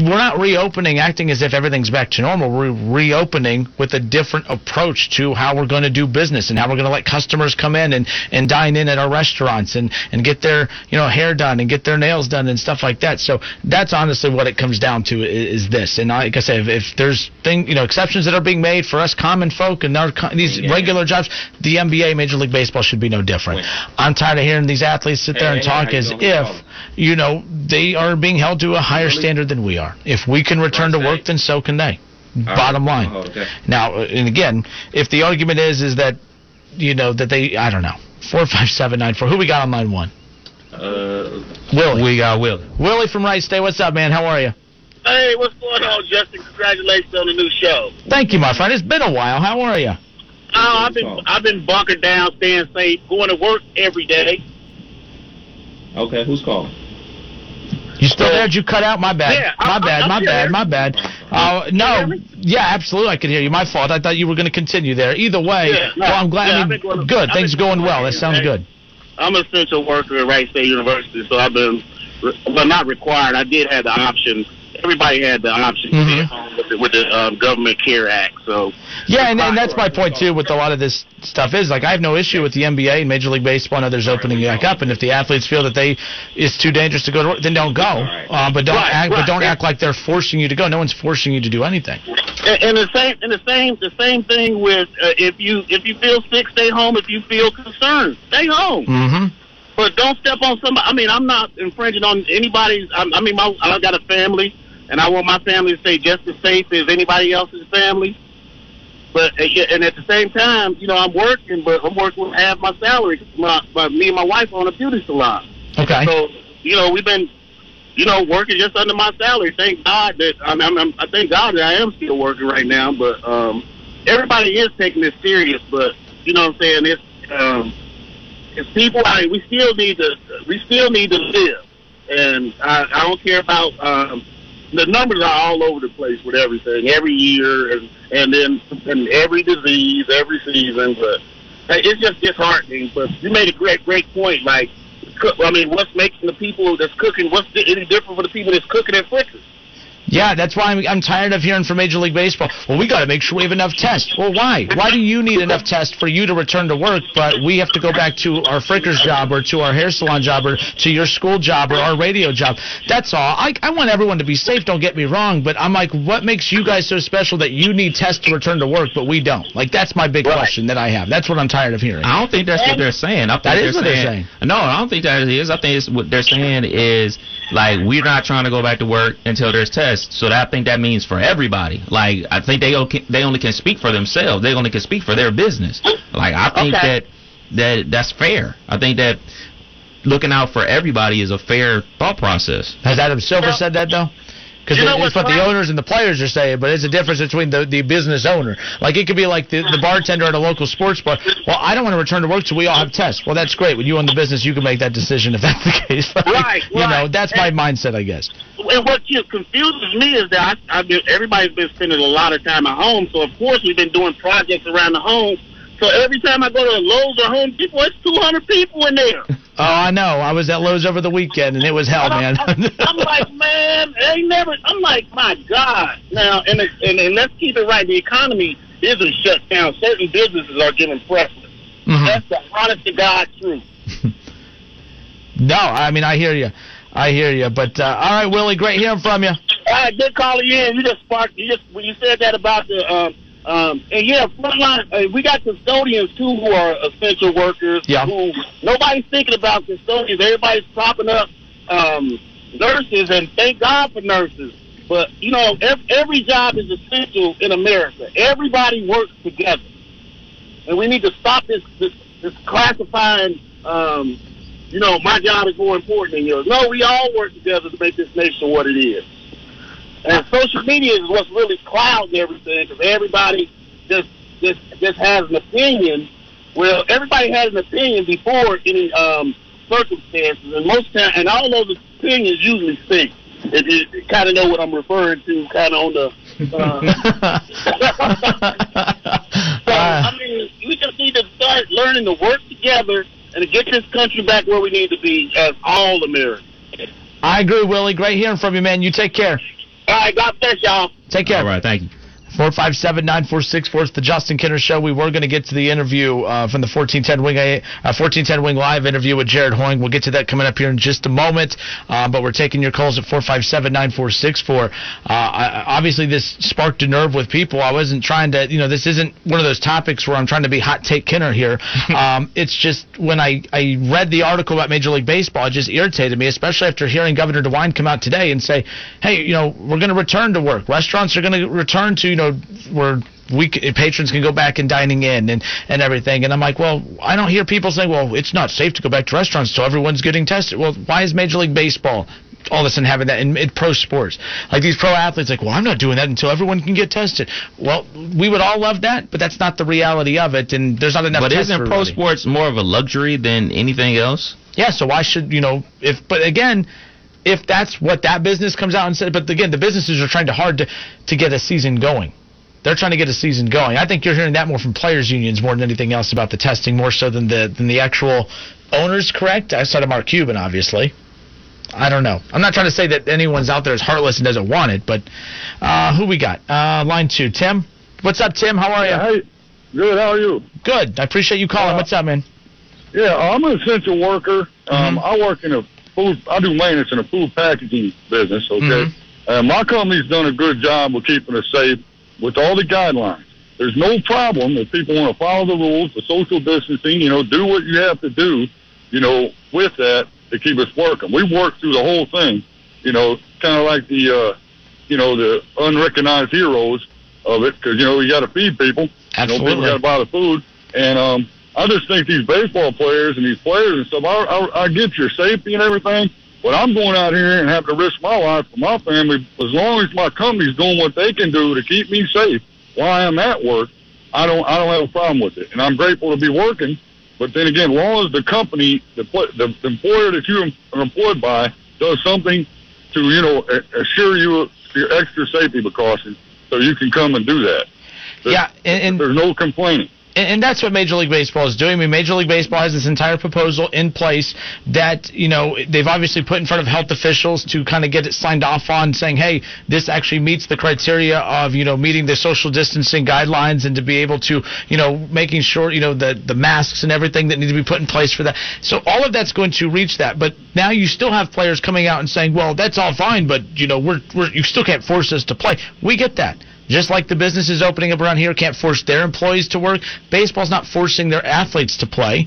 we're not reopening acting as if everything's back to normal. We're reopening with a different approach to how we're going to do business and how we're going to let customers come in and, and dine in at our restaurants and, and get their you know hair done and get their nails done and stuff like that. So that's honestly what it comes down to is, is this. And like I said, if, if there's thing you know exceptions that are being made for us common folk and our these regular jobs, the NBA, Major League Baseball should be no different. I'm tired of hearing these athletes sit there and Hey, talk hey, as if you know they are being held to a higher standard than we are. If we can return to work, then so can they. Bottom line. Now, uh, and again, if the argument is is that you know that they, I don't know, four five seven nine four. Who we got on line one? Uh, Willie. we got Will. Willie from Wright State. What's up, man? How are you? Hey, what's going on, Justin? Congratulations on the new show. Thank you, my friend. It's been a while. How are you? Oh, I've been I've been bunkered down, staying safe, going to work every day. Okay, who's calling? You still there? Did you cut out? My bad. Yeah, my bad. My bad. My bad. Uh, no. Yeah, absolutely. I could hear you. My fault. I thought you were going to continue there. Either way, Yeah, no, well, I'm glad. yeah, I mean, going- good. I've Things been going well. going That sounds good. I'm an essential worker at Wright State University, so I've been well not required. I did have the option. Everybody had the option to Mhm. stay at home with the, with the um, Government Care Act. So Yeah, and, and that's my point too. With a lot of this stuff is like I have no issue with the NBA and Major League Baseball and others opening back up. And if the athletes feel that they it's too dangerous to go to work, then don't go. Uh, but don't Right, act. But don't act like they're forcing you to go. No one's forcing you to do anything. And, and the same, and the same, the same thing with uh, if you if you feel sick, stay home. If you feel concerned, stay home. Mm-hmm. But don't step on somebody. I mean, I'm not infringing on anybody's. I, I mean, my, I got a family, and I want my family to stay just as safe as anybody else's family. But uh, and at the same time, you know, I'm working, but I'm working with half my salary. My, my me and my wife own a beauty salon. Okay. So you know, we've been, you know, working just under my salary. Thank God that I mean, I'm, I thank God that I am still working right now. But um, everybody is taking this serious. But you know what I'm saying? It's um, it's people. I mean, we still need to we still need to live, and I, I don't care about um, the numbers are all over the place with everything every year, and and then and every disease every season. But hey, it's just disheartening. But you made a great great point. Like, I mean, what's making the people that's cooking? What's any different for the people that's cooking at Fricker's? Yeah, that's why I'm, I'm tired of hearing from Major League Baseball. Well, we got to make sure we have enough tests. Well, why? Why do you need enough tests for you to return to work, but we have to go back to our Fricker's job or to our hair salon job or to your school job or our radio job? That's all. I, I want everyone to be safe. Don't get me wrong, but I'm like, what makes you guys so special that you need tests to return to work, but we don't? Like, that's my big question that I have. That's what I'm tired of hearing. I don't think that's what they're saying. I think That they're is what they're saying. No, I don't think that is. I think it's what they're saying is like we're not trying to go back to work until there's tests. So that, I think that means for everybody. Like I think they o- they only can speak for themselves. They only can speak for their business. Like I think Okay. that that that's fair. I think that looking out for everybody is a fair thought process. Has Adam Silver said that though? Because it's what the owners and the players are saying, but it's a difference between the, the business owner. Like it could be like the, the bartender at a local sports bar. Well, I don't want to return to work till we all have tests. Well, that's great. When you own the business, you can make that decision if that's the case. Like, Right, You know, that's my mindset, I guess. And what just confuses me is that I, I've been, everybody's been spending a lot of time at home, so of course we've been doing projects around the home. So every time I go to Lowe's or Home Depot, it's 200 people in there. Oh, I know. I was at Lowe's over the weekend, and it was hell, man. I'm like, man, they never. I'm like, my God. Now, and, and and let's keep it right. The economy isn't shut down. Certain businesses are given preference. Mhm. That's the honest to God truth. no, I mean, I hear you. I hear you. But, uh, all right, Willie, great hearing from you. All right, good calling you in. You just sparked. You just when you said that about the um um and yeah, frontline. Uh, we got custodians too who are essential workers. Yeah. Who nobody's thinking about custodians. Everybody's propping up um nurses, and thank God for nurses. But you know, ev- every job is essential in America. Everybody works together, and we need to stop this this, this classifying. Um, you know, my job is more important than yours. No, we all work together to make this nation what it is. And social media is what's really clouding everything because everybody just just just has an opinion. Well, everybody has an opinion before any um, circumstances, and most time, and all those opinions usually stink. If you kind of know what I'm referring to, kind of on the. Uh, so I mean, we just need to start learning to work together and to get this country back where we need to be as all Americans. I agree, Willie. Great hearing from you, man. You take care. All right, God bless y'all. Take care. All right, thank you. 457 946 It's the Justin Kinner Show. We were going to get to the interview uh, from the 1410 Wing uh, 1410 Wing Live interview with Jared Hoying. We'll get to that coming up here in just a moment. Um, but we're taking your calls at 457 9464. Uh, Obviously, this sparked a nerve with people. I wasn't trying to, you know, this isn't one of those topics where I'm trying to be hot take Kinner here. um, it's just when I, I read the article about Major League Baseball, it just irritated me, especially after hearing Governor DeWine come out today and say, hey, you know, we're going to return to work. Restaurants are going to return to, you know, where we patrons can go back and dining in and, and everything. And I'm like, well, I don't hear people saying, well, it's not safe to go back to restaurants so everyone's getting tested. Well, why is Major League Baseball all of a sudden having that in, in pro sports? Like these pro athletes, like, well, I'm not doing that until everyone can get tested. Well, we would all love that, but that's not the reality of it, and there's not enough. But isn't pro everybody. sports more of a luxury than anything else? Yeah, so why should you know if? But again, if that's what that business comes out and said, but again, the businesses are trying to hard to to get a season going. They're trying to get a season going. I think you're hearing that more from players' unions more than anything else about the testing, more so than the than the actual owners. Correct? Outside of Mark Cuban, obviously. I don't know. I'm not trying to say that anyone's out there is heartless and doesn't want it, but uh, who we got? Uh, line two, Tim. What's up, Tim? How are you? Hey, good. How are you? Good. I appreciate you calling. What's up, man? Yeah, I'm an essential worker. Um, Mm-hmm. I work in a food. I do maintenance in a food packaging business. Okay, Mm-hmm. uh, my company's done a good job of keeping us safe with all the guidelines. There's no problem if people want to follow the rules, the social distancing. You know, do what you have to do. You know, with that to keep us working. We worked through the whole thing. You know, kind of like the, uh, you know, the unrecognized heroes of it, because you know you got to feed people. You know, Absolutely. people got to buy the food, and um, I just think these baseball players and these players and stuff. I, I, I get your safety and everything, but I'm going out here and having to risk my life for my family. As long as my company's doing what they can do to keep me safe while I'm at work, I don't I don't have a problem with it, and I'm grateful to be working. But then again, as long as the company, the pla- the employer that you are employed by, does something to you know assure you your extra safety precautions, so you can come and do that. There's, Yeah, and, and there's no complaining. And, and that's what Major League Baseball is doing. I mean, Major League Baseball has this entire proposal in place that, you know, they've obviously put in front of health officials to kind of get it signed off on, saying, hey, this actually meets the criteria of, you know, meeting the social distancing guidelines and to be able to, you know, making sure, you know, the, the masks and everything that need to be put in place for that. So all of that's going to reach that. But now you still have players coming out and saying, well, that's all fine, but, you know, we're, we're you still can't force us to play. We get that. Just like the businesses opening up around here can't force their employees to work, baseball's not forcing their athletes to play.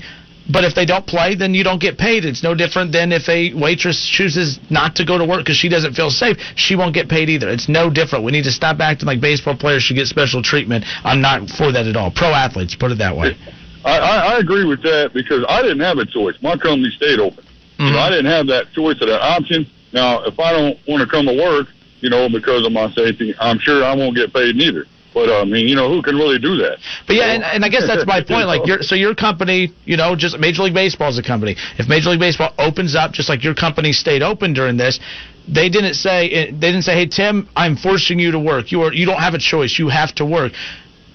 But if they don't play, then you don't get paid. It's no different than if a waitress chooses not to go to work because she doesn't feel safe. She won't get paid either. It's no different. We need to stop acting like baseball players should get special treatment. I'm not for that at all. Pro athletes, put it that way. I, I, I agree with that because I didn't have a choice. My company stayed open. You know, I didn't have that choice or that option. Now, if I don't want to come to work, you know, because of my safety, I'm sure I won't get paid neither. But I mean, you know, who can really do that? But yeah, and, and I guess that's my point. Like, your so your company, you know, just Major League Baseball is a company. If Major League Baseball opens up, just like your company stayed open during this, they didn't say eh, they didn't say, "Hey Tim, I'm forcing you to work. You are you don't have a choice. You have to work."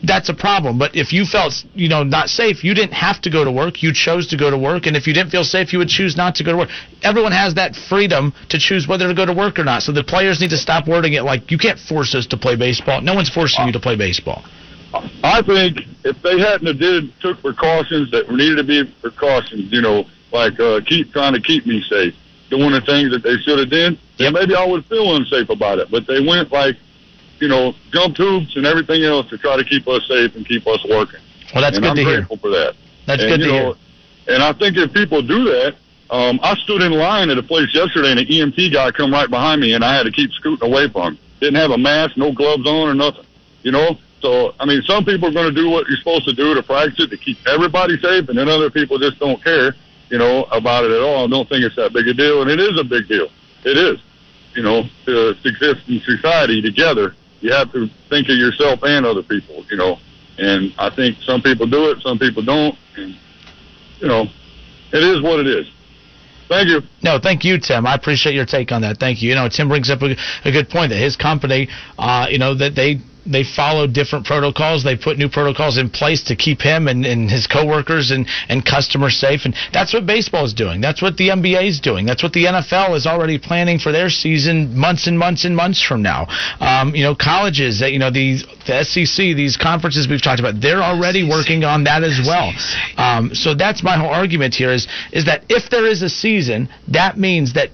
That's a problem. But if you felt, you know, not safe, you didn't have to go to work. You chose to go to work, and if you didn't feel safe, you would choose not to go to work. Everyone has that freedom to choose whether to go to work or not. So the players need to stop wording it like you can't force us to play baseball. No one's forcing you to play baseball. I think if they hadn't have did took precautions that needed to be precautions, you know, like uh, keep trying to keep me safe, doing the things that they should have done, then maybe I would feel unsafe about it. But they went like, you know, jump tubes and everything else to try to keep us safe and keep us working. Well, that's and good I'm to hear. grateful for that. That's and, good to know, And I think if people do that, um, I stood in line at a place yesterday, and an EMT guy come right behind me, and I had to keep scooting away from him. Didn't have a mask, no gloves on, or nothing. You know. So I mean, some people are going to do what you're supposed to do to practice it to keep everybody safe, and then other people just don't care, you know, about it at all. and Don't think it's that big a deal, and it is a big deal. It is. You know, to exist in society together, you have to think of yourself and other people. You know, and I think some people do it, some people don't, and you know, it is what it is. Thank you. No, thank you, Tim. I appreciate your take on that. Thank you. You know, Tim brings up a, a good point that his company, uh, you know, that they they follow different protocols. They put new protocols in place to keep him and, and his coworkers and, and customers safe. And that's what baseball is doing. That's what the NBA is doing. That's what the NFL is already planning for their season months and months and months from now. Um, you know, colleges, you know, these the SEC, these conferences we've talked about, they're already working on that as well. Um, so that's my whole argument here is is that if there is a season, that means that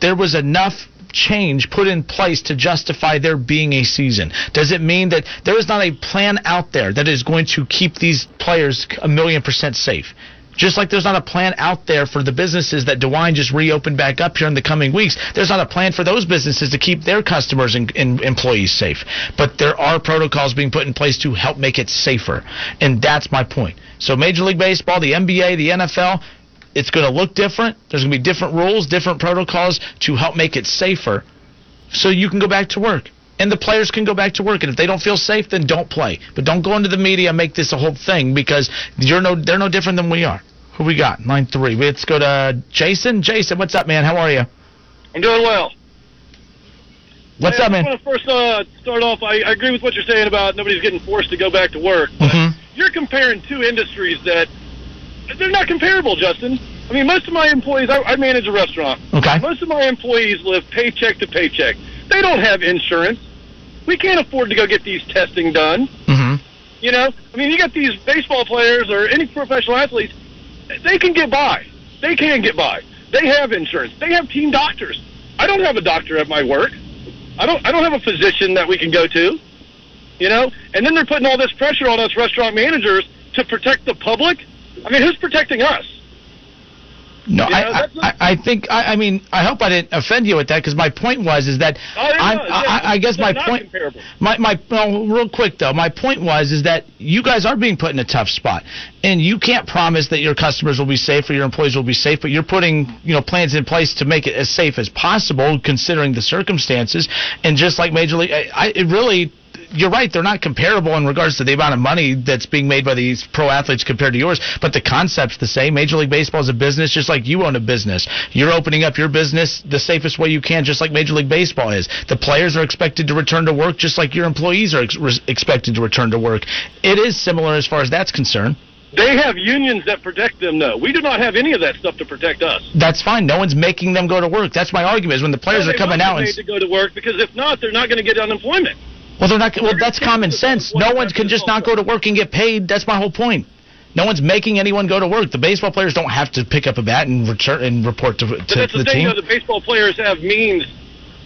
there was enough change put in place to justify there being a season? Does it mean that there is not a plan out there that is going to keep these players a million percent safe? Just like there's not a plan out there for the businesses that DeWine just reopened back up here in the coming weeks, there's not a plan for those businesses to keep their customers and, and employees safe. But there are protocols being put in place to help make it safer. And that's my point. So Major League Baseball, the NBA, the NFL, it's going to look different. There's going to be different rules, different protocols to help make it safer so you can go back to work. And the players can go back to work. And if they don't feel safe, then don't play. But don't go into the media and make this a whole thing because you're no, they're no different than we are. Who we got? Line three. Let's go to Jason. Jason, what's up, man? How are you? I'm doing well. What's Hey, up, I man? just want to first uh, start off. I, I agree with what you're saying about nobody's getting forced to go back to work. Mm-hmm. You're comparing two industries that they're not comparable, Justin. I mean, most of my employees, I, I manage a restaurant. Okay. Most of my employees live paycheck to paycheck. They don't have insurance. We can't afford to go get these testing done. Mm-hmm. You know, I mean, you got these baseball players or any professional athletes. They can get by. They can get by. They have insurance. They have team doctors. I don't have a doctor at my work. I don't. I don't have a physician that we can go to. You know, and then they're putting all this pressure on us restaurant managers to protect the public. I mean, who's protecting us? No, You know, I, I, I I think I, I mean I hope I didn't offend you with that because my point was is that Oh, I'm, yeah, I, I guess my point comparable. my my well, real quick though my point was is that you guys are being put in a tough spot and you can't promise that your customers will be safe or your employees will be safe but you're putting you know plans in place to make it as safe as possible considering the circumstances and just like major league I, I it really you're right. They're not comparable in regards to the amount of money that's being made by these pro athletes compared to yours. But the concept's the same. Major League Baseball is a business, just like you own a business. You're opening up your business the safest way you can, just like Major League Baseball is. The players are expected to return to work, just like your employees are ex- re- expected to return to work. It is similar as far as that's concerned. They have unions that protect them, though. We do not have any of that stuff to protect us. That's fine. No one's making them go to work. That's my argument. Is when the players No, are coming out and to go to work because if not, they're not going to get unemployment. Well, they're not. Well, that's common sense. No one can just not go to work and get paid. That's my whole point. No one's making anyone go to work. The baseball players don't have to pick up a bat and return and report to, But to that's the, the thing, team. though. The baseball players have means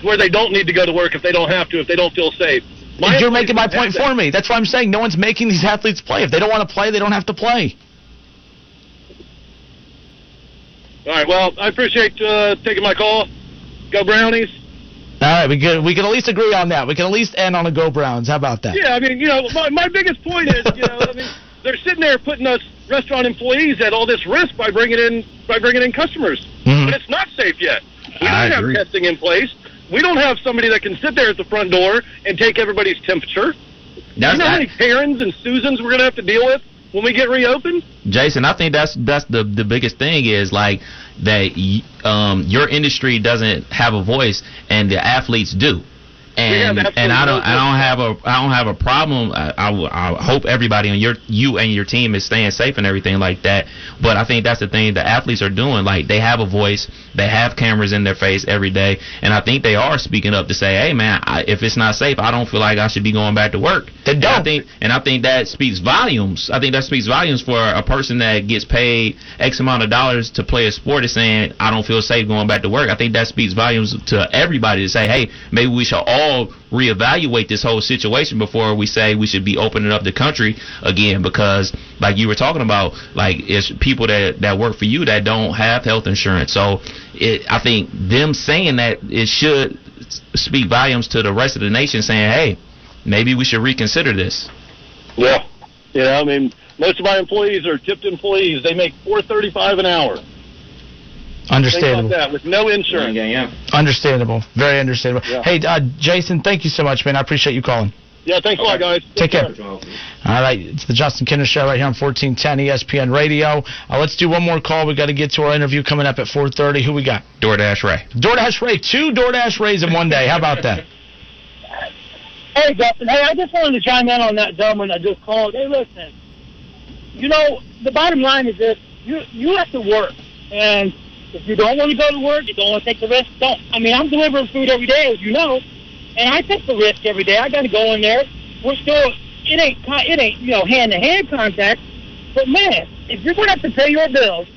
where they don't need to go to work if they don't have to, if they don't feel safe. My You're making my point for me. That's why I'm saying no one's making these athletes play. If they don't want to play, they don't have to play. All right. Well, I appreciate uh, taking my call. Go Brownies. All right, we can we can at least agree on that. We can at least end on a go Browns. How about that? Yeah, I mean, you know, my, my biggest point is, you know, I mean, they're sitting there putting us restaurant employees at all this risk by bringing in by bringing in customers, Mhm. but it's not safe yet. We don't have testing in place. We don't have somebody that can sit there at the front door and take everybody's temperature. That's- you know how many Karens and Susans we're going to have to deal with when we get reopened? Jason, I think that's that's the the biggest thing is like that um your industry doesn't have a voice and the athletes do. And and I don't I don't have a I don't have a problem. I I hope everybody on your you and your team is staying safe and everything like that. But I think that's the thing the athletes are doing. Like they have a voice, they have cameras in their face every day, and I think they are speaking up to say, hey man, I, if it's not safe, I don't feel like I should be going back to work. They don't. And I think and I think that speaks volumes. I think that speaks volumes for a person that gets paid X amount of dollars to play a sport is saying I don't feel safe going back to work. I think that speaks volumes to everybody to say, hey, maybe we should all reevaluate this whole situation before we say we should be opening up the country again because like you were talking about like it's people that that work for you that don't have health insurance so it i think them saying that it should speak volumes to the rest of the nation saying hey maybe we should reconsider this Yeah. yeah I mean, most of my employees are tipped employees. They make four thirty-five an hour. Understandable. Things like that with no insurance. Yeah, yeah. Understandable. Very understandable. Yeah. Hey, uh, Jason, thank you so much, man. I appreciate you calling. Yeah, thanks a lot, guys. Take care. All right, it's the Justin Kinner Show right here on 1410 ESPN Radio. Uh, let's do one more call. We got to get to our interview coming up at 4:30. Who we got? DoorDash Ray. DoorDash Ray. Two DoorDash Rays in one day. How about that? Hey, Dustin. Hey, I just wanted to chime in on that gentleman that just called. Hey, listen. You know, the bottom line is this: you you have to work, and if you don't want to go to work, you don't want to take the risk. Don't. I mean, I'm delivering food every day, as you know, and I take the risk every day. I got to go in there. We're still. It ain't. It ain't. You know, hand to hand contact. But man, if you're going to have to pay your bills,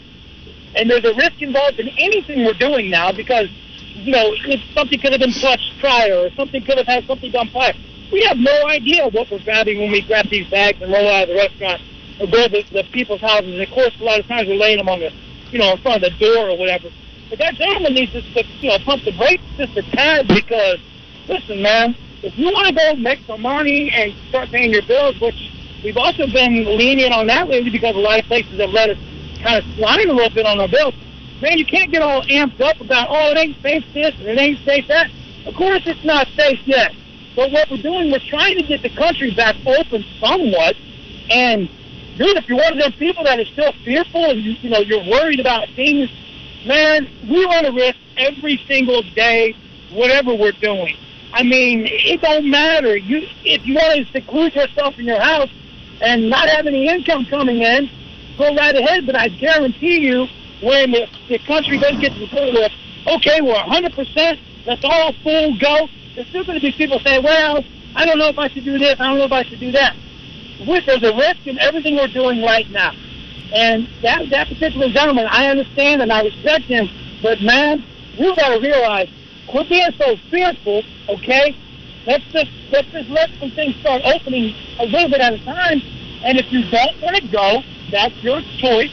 and there's a risk involved in anything we're doing now, because you know, if something could have been touched prior, or something could have had something done prior. We have no idea what we're grabbing when we grab these bags and roll out of the restaurant or go to the, the people's houses. And of course, a lot of times we're laying them on the, you know, in front of the door or whatever. But that gentleman needs to, you know, pump the brakes just a tad because, listen, man, if you want to go make some money and start paying your bills, which we've also been lenient on that lately because a lot of places have let us kind of slide a little bit on our bills. Man, you can't get all amped up about, oh, it ain't safe this and it ain't safe that. Of course it's not safe yet. But what we're doing, we're trying to get the country back open somewhat. And, dude, if you're one of those people that is still fearful and, you, you know, you're worried about things, man, we run a risk every single day, whatever we're doing. I mean, it don't matter. You, if you want to seclude yourself in your house and not have any income coming in, go right ahead. But I guarantee you, when the, the country does get to the point where, okay, we're 100%, let's all full go, there's still going to be people saying, well, I don't know if I should do this, I don't know if I should do that. Which there's a risk in everything we're doing right now. And that, that particular gentleman, I understand and I respect him, but man, you got to realize, quit being so fearful, okay? Let's just let's just let some things start opening a little bit at a time. And if you don't want to go, that's your choice.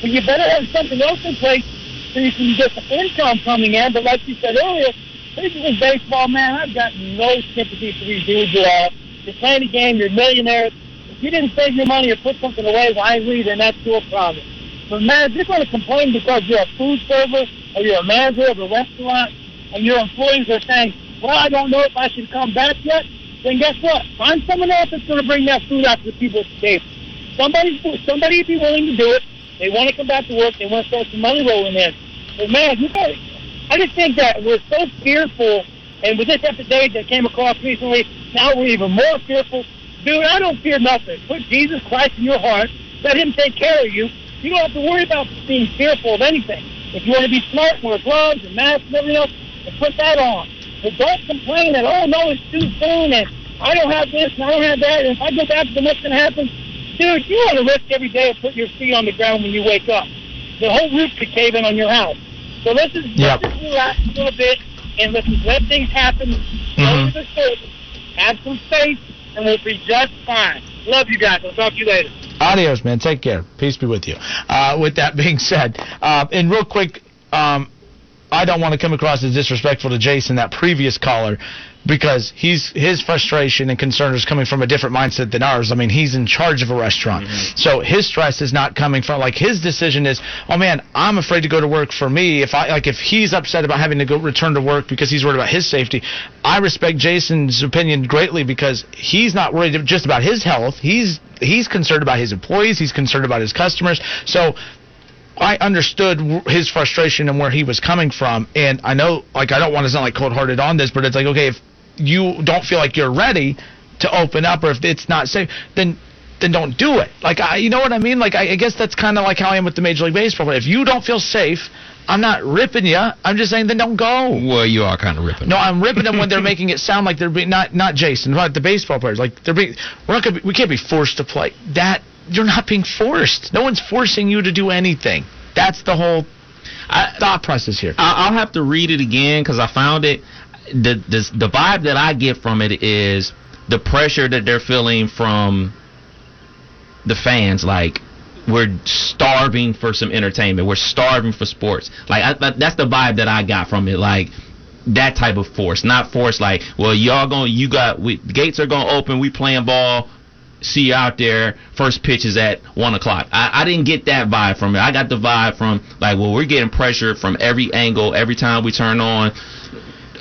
But you better have something else in place so you can get some income coming in. But like you said earlier, this is baseball, man. I've got no sympathy for these dudes at all. You're playing the game, you're millionaires. If you didn't save your money or put something away wisely, then that's your problem. But man, if you're going to complain because you're a food server or you're a manager of a restaurant and your employees are saying, well, I don't know if I should come back yet, then guess what? Find someone else that's going to bring that food out to the people at table. Somebody, somebody be willing to do it. They want to come back to work. They want to start some money rolling in. But man, you guys, I just think that we're so fearful, and with this epidemic that came across recently, now we're even more fearful. Dude, I don't fear nothing. Put Jesus Christ in your heart. Let Him take care of you. You don't have to worry about being fearful of anything. If you want to be smart, wear gloves and masks and everything else, and put that on. But don't complain that, oh, no, it's too soon, and I don't have this, and I don't have that, and if I go back, then what's going to happen? Dude, you want to risk every day of putting your feet on the ground when you wake up. The whole roof could cave in on your house. So let's just, Yep. let's just relax a little bit, and let's let things happen. Mhm. Go to the surface. Have some faith, and we'll be just fine. Love you guys. I'll talk to you later. Adios, man. Take care. Peace be with you. Uh, with that being said, uh, and real quick, um, I don't want to come across as disrespectful to Jason, that previous caller, because he's his frustration and concern is coming from a different mindset than ours. I mean, he's in charge of a restaurant, mm-hmm. so his stress is not coming from like his decision is, oh man, I'm afraid to go to work for me. If I like, if he's upset about having to go return to work because he's worried about his safety, I respect Jason's opinion greatly because he's not worried just about his health. He's he's concerned about his employees. He's concerned about his customers. So I understood his frustration and where he was coming from, and I know, like, I don't want to sound like cold-hearted on this, but it's like, okay, if you don't feel like you're ready to open up, or if it's not safe, then then don't do it. Like, I, you know what I mean? Like, I, I guess that's kind of like how I am with the Major League Baseball. If you don't feel safe, I'm not ripping you. I'm just saying, then don't go. Well, you are kind of ripping. No, I'm ripping them when they're making it sound like they're being not not Jason, but the baseball players. Like they're being, we're not gonna be, we can't be forced to play. That you're not being forced. No one's forcing you to do anything. That's the whole thought process here. I- I'll have to read it again because I found it. The, the the vibe that I get from it is the pressure that they're feeling from the fans. Like we're starving for some entertainment. We're starving for sports. Like I, that- that's the vibe that I got from it. Like that type of force, not force like, well, y'all going, you got, we, gates are gonna open. We playing ball. See you out there. First pitch is at one o'clock. I, I didn't get that vibe from it. I got the vibe from like, well, we're getting pressure from every angle every time we turn on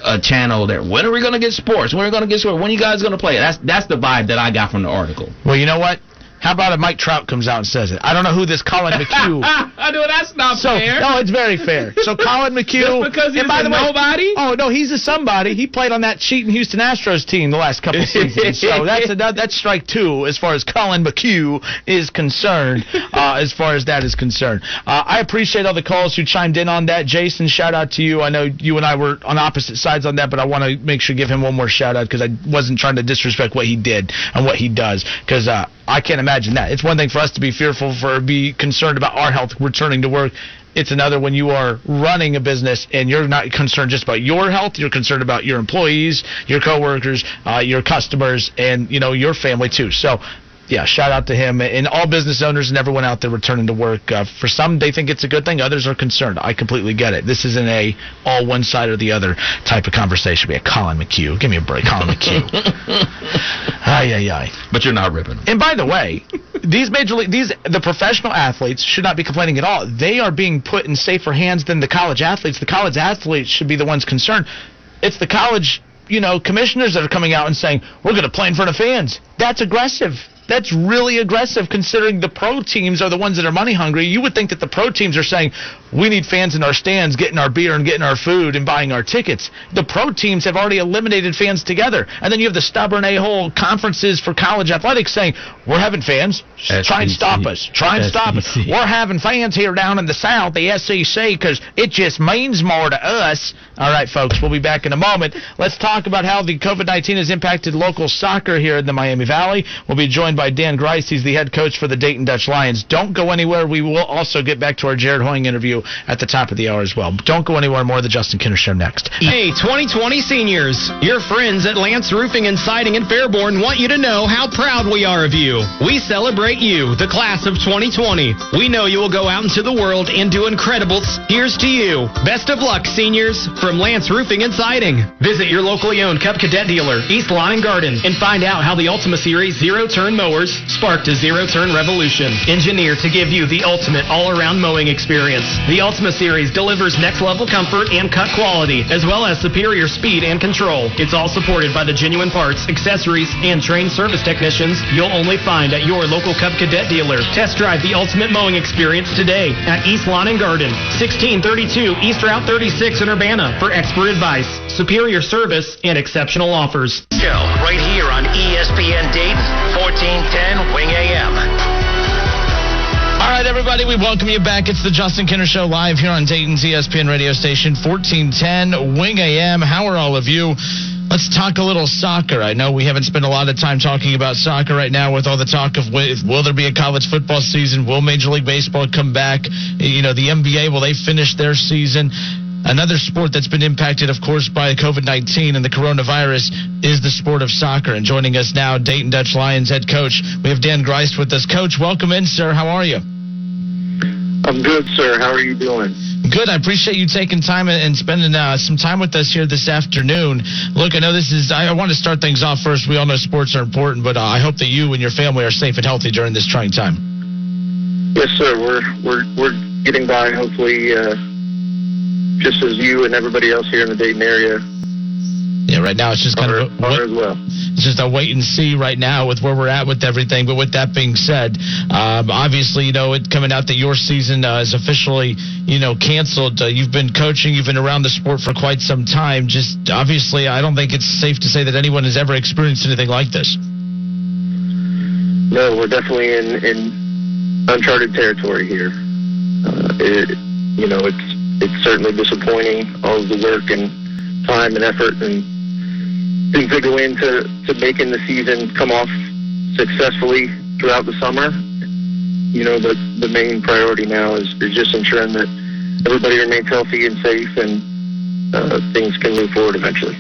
a channel. there. when are we gonna get sports? When are we gonna get sports? When are you guys gonna play? That's that's the vibe that I got from the article. Well, you know what? How about if Mike Trout comes out and says it? I don't know who this Colin McHugh. I know that's not so, fair. No, it's very fair. So Collin McHugh. Just because he's and by a the way, nobody? Oh no, he's a somebody. He played on that cheating Houston Astros team the last couple seasons. So that's a, that's strike two as far as Collin McHugh is concerned. Uh, as far as that is concerned, uh, I appreciate all the calls who chimed in on that. Jason, shout out to you. I know you and I were on opposite sides on that, but I want to make sure to give him one more shout out because I wasn't trying to disrespect what he did and what he does because uh, I can't imagine that. It's one thing for us to be fearful for be concerned about our health returning to work. It's another when you are running a business and you're not concerned just about your health. You're concerned about your employees, your coworkers, uh, your customers, and you know your family too. So. Yeah, shout out to him and all business owners and everyone out there returning to work. Uh, for some, they think it's a good thing. Others are concerned. I completely get it. This isn't a all one side or the other type of conversation. We a Collin McHugh. Give me a break, Collin McHugh. Ay, ay, ay. But you're not ripping. And by the way, these major league, these the professional athletes should not be complaining at all. They are being put in safer hands than the college athletes. The college athletes should be the ones concerned. It's the college, you know, commissioners that are coming out and saying we're going to play in front of fans. That's aggressive. That's really aggressive considering the pro teams are the ones that are money hungry. You would think that the pro teams are saying, we need fans in our stands getting our beer and getting our food and buying our tickets. The pro teams have already eliminated fans together. And then you have the stubborn a-hole conferences for college athletics saying, we're having fans. Try and stop us. Try and stop us. We're having fans here down in the South, the SEC, because it just means more to us. All right, folks, we'll be back in a moment. Let's talk about how the COVID-19 has impacted local soccer here in the Miami Valley. We'll be joined by Dan Grice. He's the head coach for the Dayton Dutch Lions. Don't go anywhere. We will also get back to our Jared Hoying interview at the top of the hour as well. Don't go anywhere. More of the Justin Kinner Show next. Hey, 2020 seniors, your friends at Lance Roofing and Siding in Fairborn want you to know how proud we are of you. We celebrate you, the class of 2020. We know you will go out into the world and do incredibles. Here's to you. Best of luck, seniors, from Lance Roofing and Siding. Visit your locally owned Cub Cadet dealer, East Lawn and Garden, and find out how the Ultima Series zero turn motor mowers sparked a zero-turn revolution. Engineered to give you the ultimate all-around mowing experience. The Ultima Series delivers next-level comfort and cut quality, as well as superior speed and control. It's all supported by the genuine parts, accessories, and trained service technicians you'll only find at your local Cub Cadet dealer. Test drive the ultimate mowing experience today at East Lawn and Garden, 1632 East Route 36 in Urbana for expert advice, superior service, and exceptional offers. Show right here on ESPN Dayton, 1410 Wing AM. All right, everybody, we welcome you back. It's the Justin Kinner Show live here on Dayton's ESPN radio station, 1410 Wing AM. How are all of you? Let's talk a little soccer. I know we haven't spent a lot of time talking about soccer right now with all the talk of wi- will there be a college football season? Will Major League Baseball come back? You know, the NBA, will they finish their season? Another sport that's been impacted, of course, by COVID 19 and the coronavirus is the sport of soccer. And joining us now, Dayton Dutch Lions head coach, we have Dan Greist with us. Coach, welcome in, sir. How are you? I'm good, sir. How are you doing? Good. I appreciate you taking time and spending uh, some time with us here this afternoon. Look, I know this is. I I want to start things off first. We all know sports are important, but uh, I hope that you and your family are safe and healthy during this trying time. Yes, sir. We're we're we're getting by. Hopefully, uh, just as you and everybody else here in the Dayton area. Yeah, right now it's just kind of a, well. It's just a wait and see right now with where we're at with everything. But with that being said, um, obviously, you know, it coming out that your season uh, is officially, you know, canceled. Uh, you've been coaching, you've been around the sport for quite some time. Just obviously, I don't think it's safe to say that anyone has ever experienced anything like this. No, we're definitely in in uncharted territory here. Uh, it, you know, it's it's certainly disappointing all the work and time and effort and things that go into to making the season come off successfully throughout the summer. You know, the the main priority now is, is just ensuring that everybody remains healthy and safe and uh, things can move forward eventually.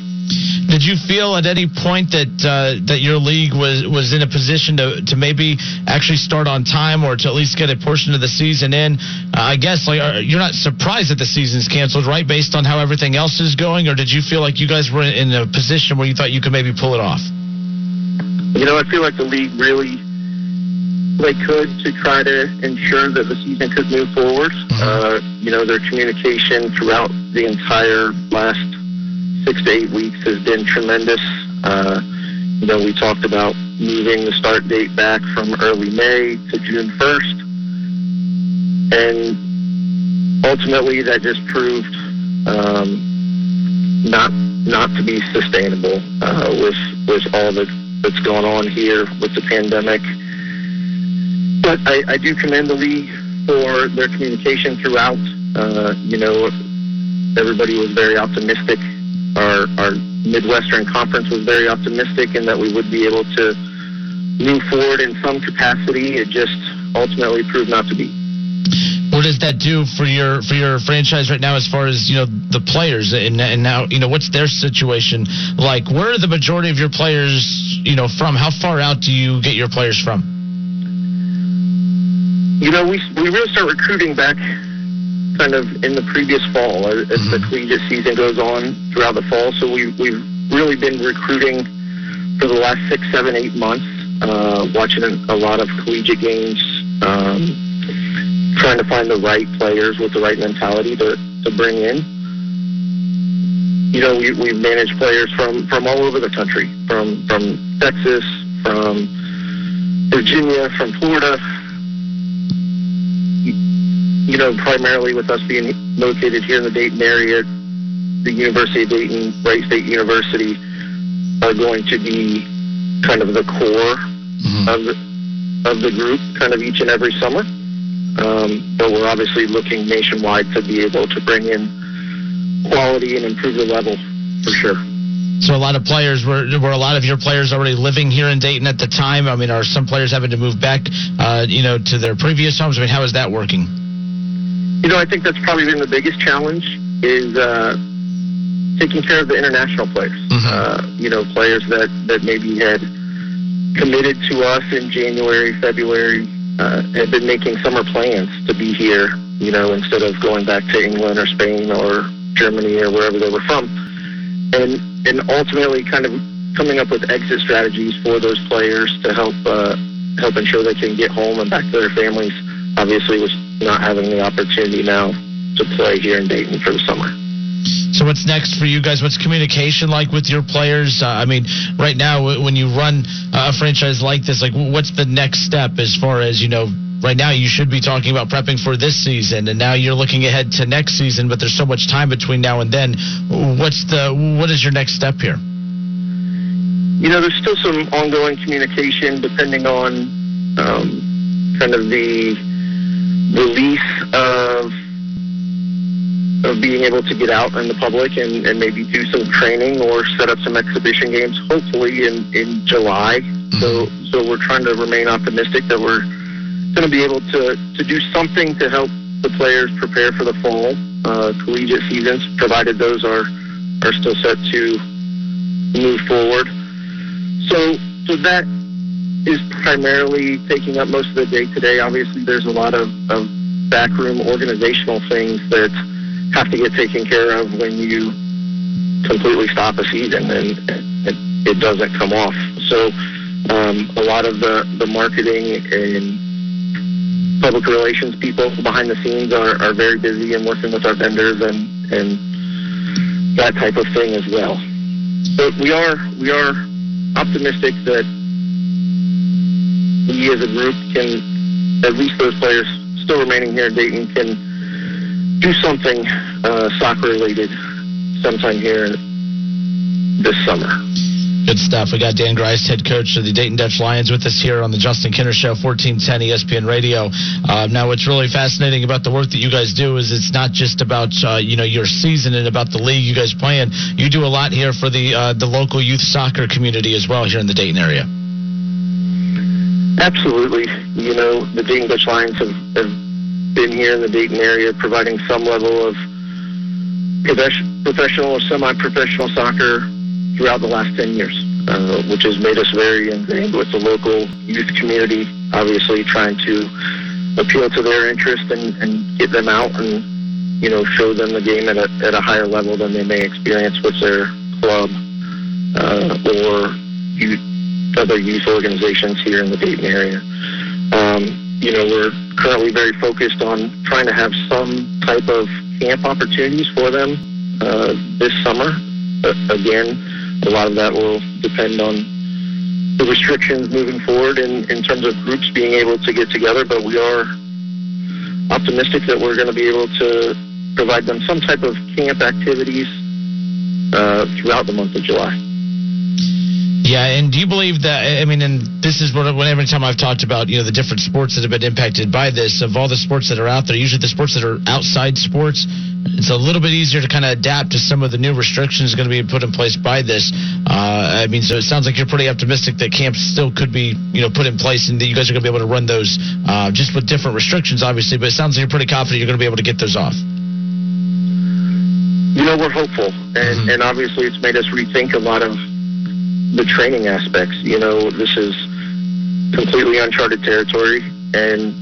Did you feel at any point that uh, that your league was, was in a position to, to maybe actually start on time or to at least get a portion of the season in? Uh, I guess like are, you're not surprised that the season's canceled, right? Based on how everything else is going, or did you feel like you guys were in a position where you thought you could maybe pull it off? You know, I feel like the league really they could to try to ensure that the season could move forward. Uh, you know, their communication throughout the entire last six to eight weeks has been tremendous. Uh, you know, we talked about moving the start date back from early May to June 1st. And ultimately that just proved um, not not to be sustainable uh, with with all that that's going on here with the pandemic. But I, I do commend the league for their communication throughout. Uh, you know, everybody was very optimistic. Our our Midwestern Conference was very optimistic in that we would be able to move forward in some capacity. It just ultimately proved not to be. What does that do for your for your franchise right now, as far as you know the players and, and now you know what's their situation like? Where are the majority of your players you know from? How far out do you get your players from? You know, we we really start recruiting back kind of in the previous fall as, as the collegiate season goes on throughout the fall. So we we've really been recruiting for the last six, seven, eight months, uh, watching a lot of collegiate games, um, trying to find the right players with the right mentality to to bring in. You know, we we've managed players from from all over the country, from from Texas, from Virginia, from Florida, you know, primarily with us being located here in the Dayton area, the University of Dayton, Wright State University, are going to be kind of the core of the, of the group, kind of each and every summer. Um, but we're obviously looking nationwide to be able to bring in quality and improve the level for sure. So a lot of players were were a lot of your players already living here in Dayton at the time. I mean, are some players having to move back, uh, you know, to their previous homes? I mean, how is that working? You know, I think that's probably been the biggest challenge is uh, taking care of the international players. Uh, you know, players that that maybe had committed to us in January, February, uh, had been making summer plans to be here. You know, instead of going back to England or Spain or Germany or wherever they were from, and and ultimately kind of coming up with exit strategies for those players to help uh, help ensure they can get home and back to their families. Obviously, with not having the opportunity now to play here in Dayton for the summer. So what's next for you guys? What's communication like with your players? Uh, I mean, right now when you run a franchise like this, like what's the next step as far as you know? Right now, you should be talking about prepping for this season, and now you're looking ahead to next season. But there's so much time between now and then. What's the what is your next step here? You know, there's still some ongoing communication depending on um, kind of the release of of being able to get out in the public and, and maybe do some training or set up some exhibition games, hopefully in, in July. So so we're trying to remain optimistic that we're going to be able to, to do something to help the players prepare for the fall uh, collegiate seasons, provided those are are still set to move forward. So so that is primarily taking up most of the day today. Obviously, there's a lot of, of backroom organizational things that have to get taken care of when you completely stop a season and it, it doesn't come off. So um, a lot of the, the marketing and public relations people behind the scenes are, are very busy and working with our vendors and, and that type of thing as well. But we are we are optimistic that we as a group can, at least those players still remaining here in Dayton, can do something uh, soccer related sometime here this summer. Good stuff. We got Dan Grice, head coach of the Dayton Dutch Lions, with us here on the Justin Kinner Show, 1410 ESPN Radio. Uh, now, what's really fascinating about the work that you guys do is it's not just about uh, you know your season and about the league you guys play in. You do a lot here for the uh, the local youth soccer community as well here in the Dayton area. Absolutely. You know, the Dayton Dutch Lions have, have been here in the Dayton area providing some level of professional or semi-professional soccer throughout the last 10 years, uh, which has made us very ingrained with the local youth community, obviously trying to appeal to their interest and, and get them out and, you know, show them the game at a, at a higher level than they may experience with their club uh, or youth, other youth organizations here in the Dayton area. Um, you know, we're currently very focused on trying to have some type of camp opportunities for them uh, this summer. Uh, again, a lot of that will depend on the restrictions moving forward in, in terms of groups being able to get together, but we are optimistic that we're going to be able to provide them some type of camp activities uh, throughout the month of July. Yeah, and do you believe that? I mean, and this is what every time I've talked about you know the different sports that have been impacted by this. Of all the sports that are out there, usually the sports that are outside sports, it's a little bit easier to kind of adapt to some of the new restrictions going to be put in place by this. Uh, I mean, so it sounds like you're pretty optimistic that camps still could be you know put in place and that you guys are going to be able to run those uh, just with different restrictions, obviously. But it sounds like you're pretty confident you're going to be able to get those off. You know, we're hopeful, and, and obviously it's made us rethink a lot of the training aspects. You know, this is completely uncharted territory, and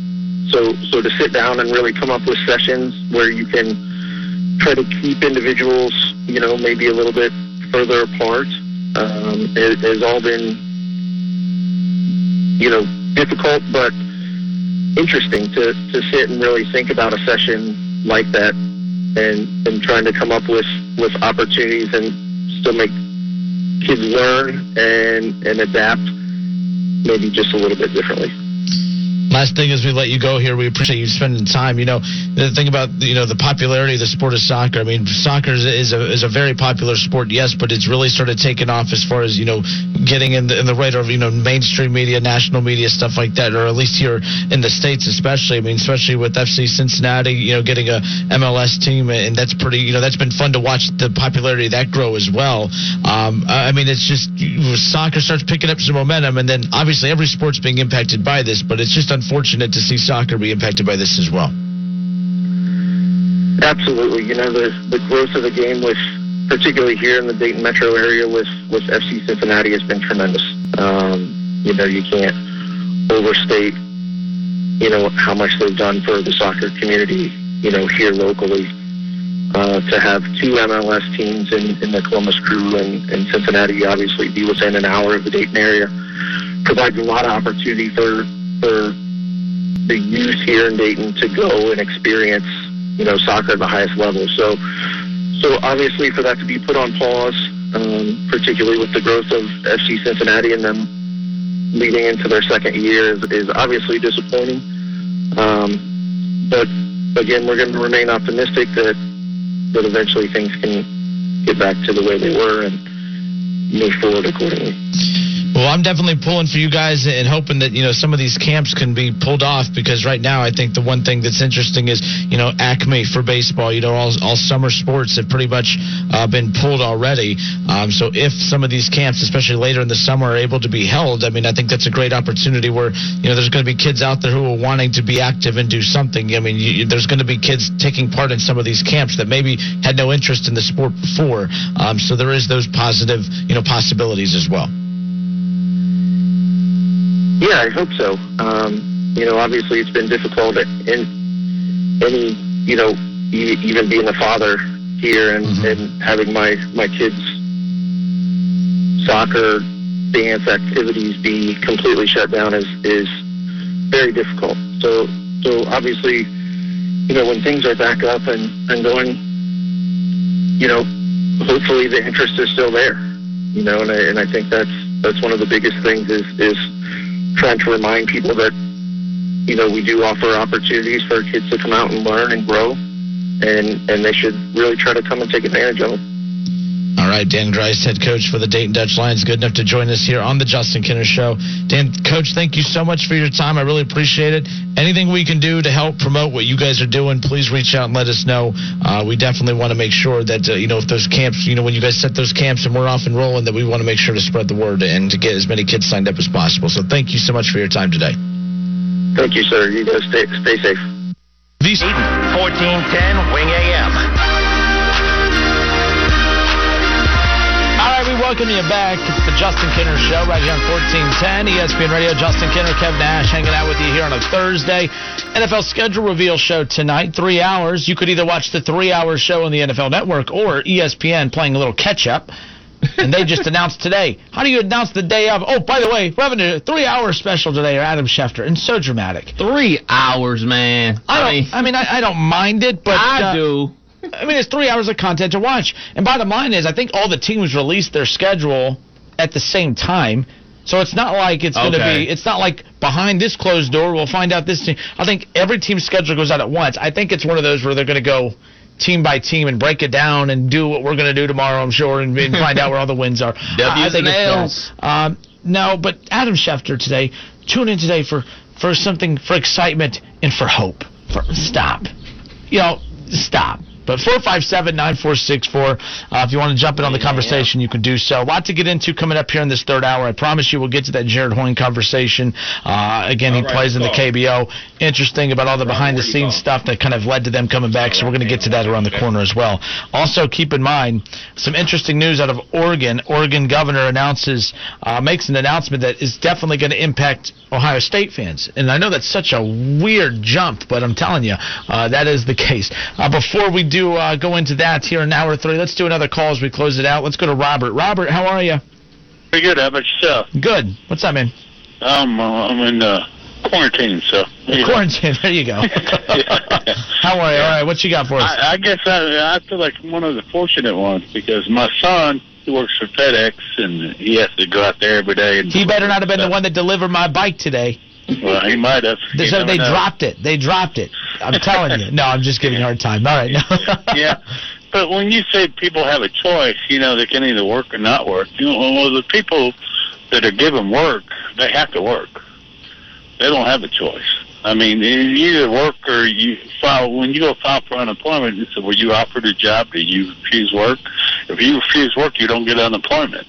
so so to sit down and really come up with sessions where you can try to keep individuals, you know, maybe a little bit further apart, um, it has all been, you know, difficult but interesting to to sit and really think about a session like that, and and trying to come up with with opportunities and still make kids learn and and adapt maybe just a little bit differently. Last thing as we let you go here, we appreciate you spending time. You know, the thing about you know the popularity of the sport of soccer. I mean, soccer is, is a is a very popular sport, yes, but it's really started taking off as far as you know getting in the in the radar of you know mainstream media, national media, stuff like that, or at least here in the states, especially. I mean, especially with FC Cincinnati, you know, getting a MLS team, and that's pretty. You know, that's been fun to watch the popularity of that grow as well. Um, I mean, it's just soccer starts picking up some momentum, and then obviously every sport's being impacted by this, but it's just unfortunate to see soccer be impacted by this as well. Absolutely. You know, the the growth of the game with particularly here in the Dayton metro area with with FC Cincinnati has been tremendous. Um, you know, you can't overstate you know how much they've done for the soccer community. You know, here locally. Uh, to have two MLS teams in, in the Columbus Crew and, and Cincinnati obviously be within an hour of the Dayton area provides a lot of opportunity for for the youth here in Dayton to go and experience, you know, soccer at the highest level. So, so obviously for that to be put on pause, um, particularly with the growth of FC Cincinnati and them leading into their second year, is, is obviously disappointing. Um, but again, we're going to remain optimistic that that eventually things can get back to the way they were and move forward accordingly. Well, I'm definitely pulling for you guys and hoping that you know some of these camps can be pulled off because right now I think the one thing that's interesting is you know Acme for baseball. You know all, all summer sports have pretty much uh, been pulled already. Um, so if some of these camps, especially later in the summer, are able to be held, I mean I think that's a great opportunity where you know there's going to be kids out there who are wanting to be active and do something. I mean you, there's going to be kids taking part in some of these camps that maybe had no interest in the sport before. Um, so there is those positive you know possibilities as well. Yeah, I hope so. Um, you know, obviously it's been difficult in any, you know, even being a father here and, and having my my kids' soccer, dance activities be completely shut down is is very difficult. So so obviously, you know, when things are back up and and going, you know, hopefully the interest is still there. You know, and I and I think that's that's one of the biggest things is is trying to remind people that you know we do offer opportunities for kids to come out and learn and grow, and and they should really try to come and take advantage of them. Right, Dan Grice, head coach for the Dayton Dutch Lions, good enough to join us here on the Justin Kinner Show. Dan, coach, thank you so much for your time. I really appreciate it. Anything we can do to help promote what you guys are doing, please reach out and let us know. Uh, we definitely want to make sure that uh, you know if those camps, you know, when you guys set those camps and we're off and rolling, that we want to make sure to spread the word and to get as many kids signed up as possible. So thank you so much for your time today. Thank you, sir. You guys stay stay safe. These 1410 Wing AM. We welcome you back. It's the Justin Kinner Show right here on 1410 ESPN Radio. Justin Kinner, Kev Nash hanging out with you here on a Thursday. NFL schedule reveal show tonight, three hours. You could either watch the three hour show on the NFL Network or ESPN playing a little catch up. and they just announced today. How do you announce the day of? Oh, by the way, we're having a three hour special today, or Adam Schefter, and so dramatic. Three hours, man. I don't. I mean, I, I don't mind it, but I uh, do. I mean, it's three hours of content to watch. And bottom line is, I think all the teams released their schedule at the same time. So it's not like it's going to be. It's not like behind this closed door we'll find out this team. I think every team's schedule goes out at once. I think it's one of those where they're going to go team by team and break it down and do what we're going to do tomorrow, I'm sure, and, and find out where all the wins are. I think it's L's. Um, no, but Adam Schefter today. Tune in today for for something for excitement and for hope. For stop, you know, stop. But 457-9464, uh, if you want to jump in on the conversation, you can do so. A lot to get into coming up here in this third hour. I promise you we'll get to that Jared Hoying conversation. Uh, again, he right, plays in the. KBO. Interesting about all the behind-the-scenes stuff that kind of led to them coming back, so we're going to get to that around the corner as well. Also, keep in mind some interesting news out of Oregon. Oregon governor announces, uh, makes an announcement that is definitely going to impact Ohio State fans. And I know that's such a weird jump, but I'm telling you, uh, that is the case. Uh, before we do uh, go into that here in hour three, let's do another call as we close it out. Let's go to Robert. Robert, how are you? Pretty good. How about yourself? Good. What's up, man? Um, uh, I'm in uh, quarantine, so. know. Quarantine. There you go. how are you? All right, what you got for us? I, I guess I, I feel like I'm one of the fortunate ones because my son he works for FedEx and he has to go out there every day. And he better not have been the one that delivered my bike today. Well, he might have. You So they know. dropped it. They dropped it. I'm telling you. No, I'm just giving you a hard time. All right. Yeah. But when you say people have a choice, you know, they can either work or not work. You know, well, the people that are given work, they have to work. They don't have a choice. I mean, you either work or you file. When you go file for unemployment, you say, "Were you offered a job? Did you refuse work? If you refuse work, you don't get unemployment."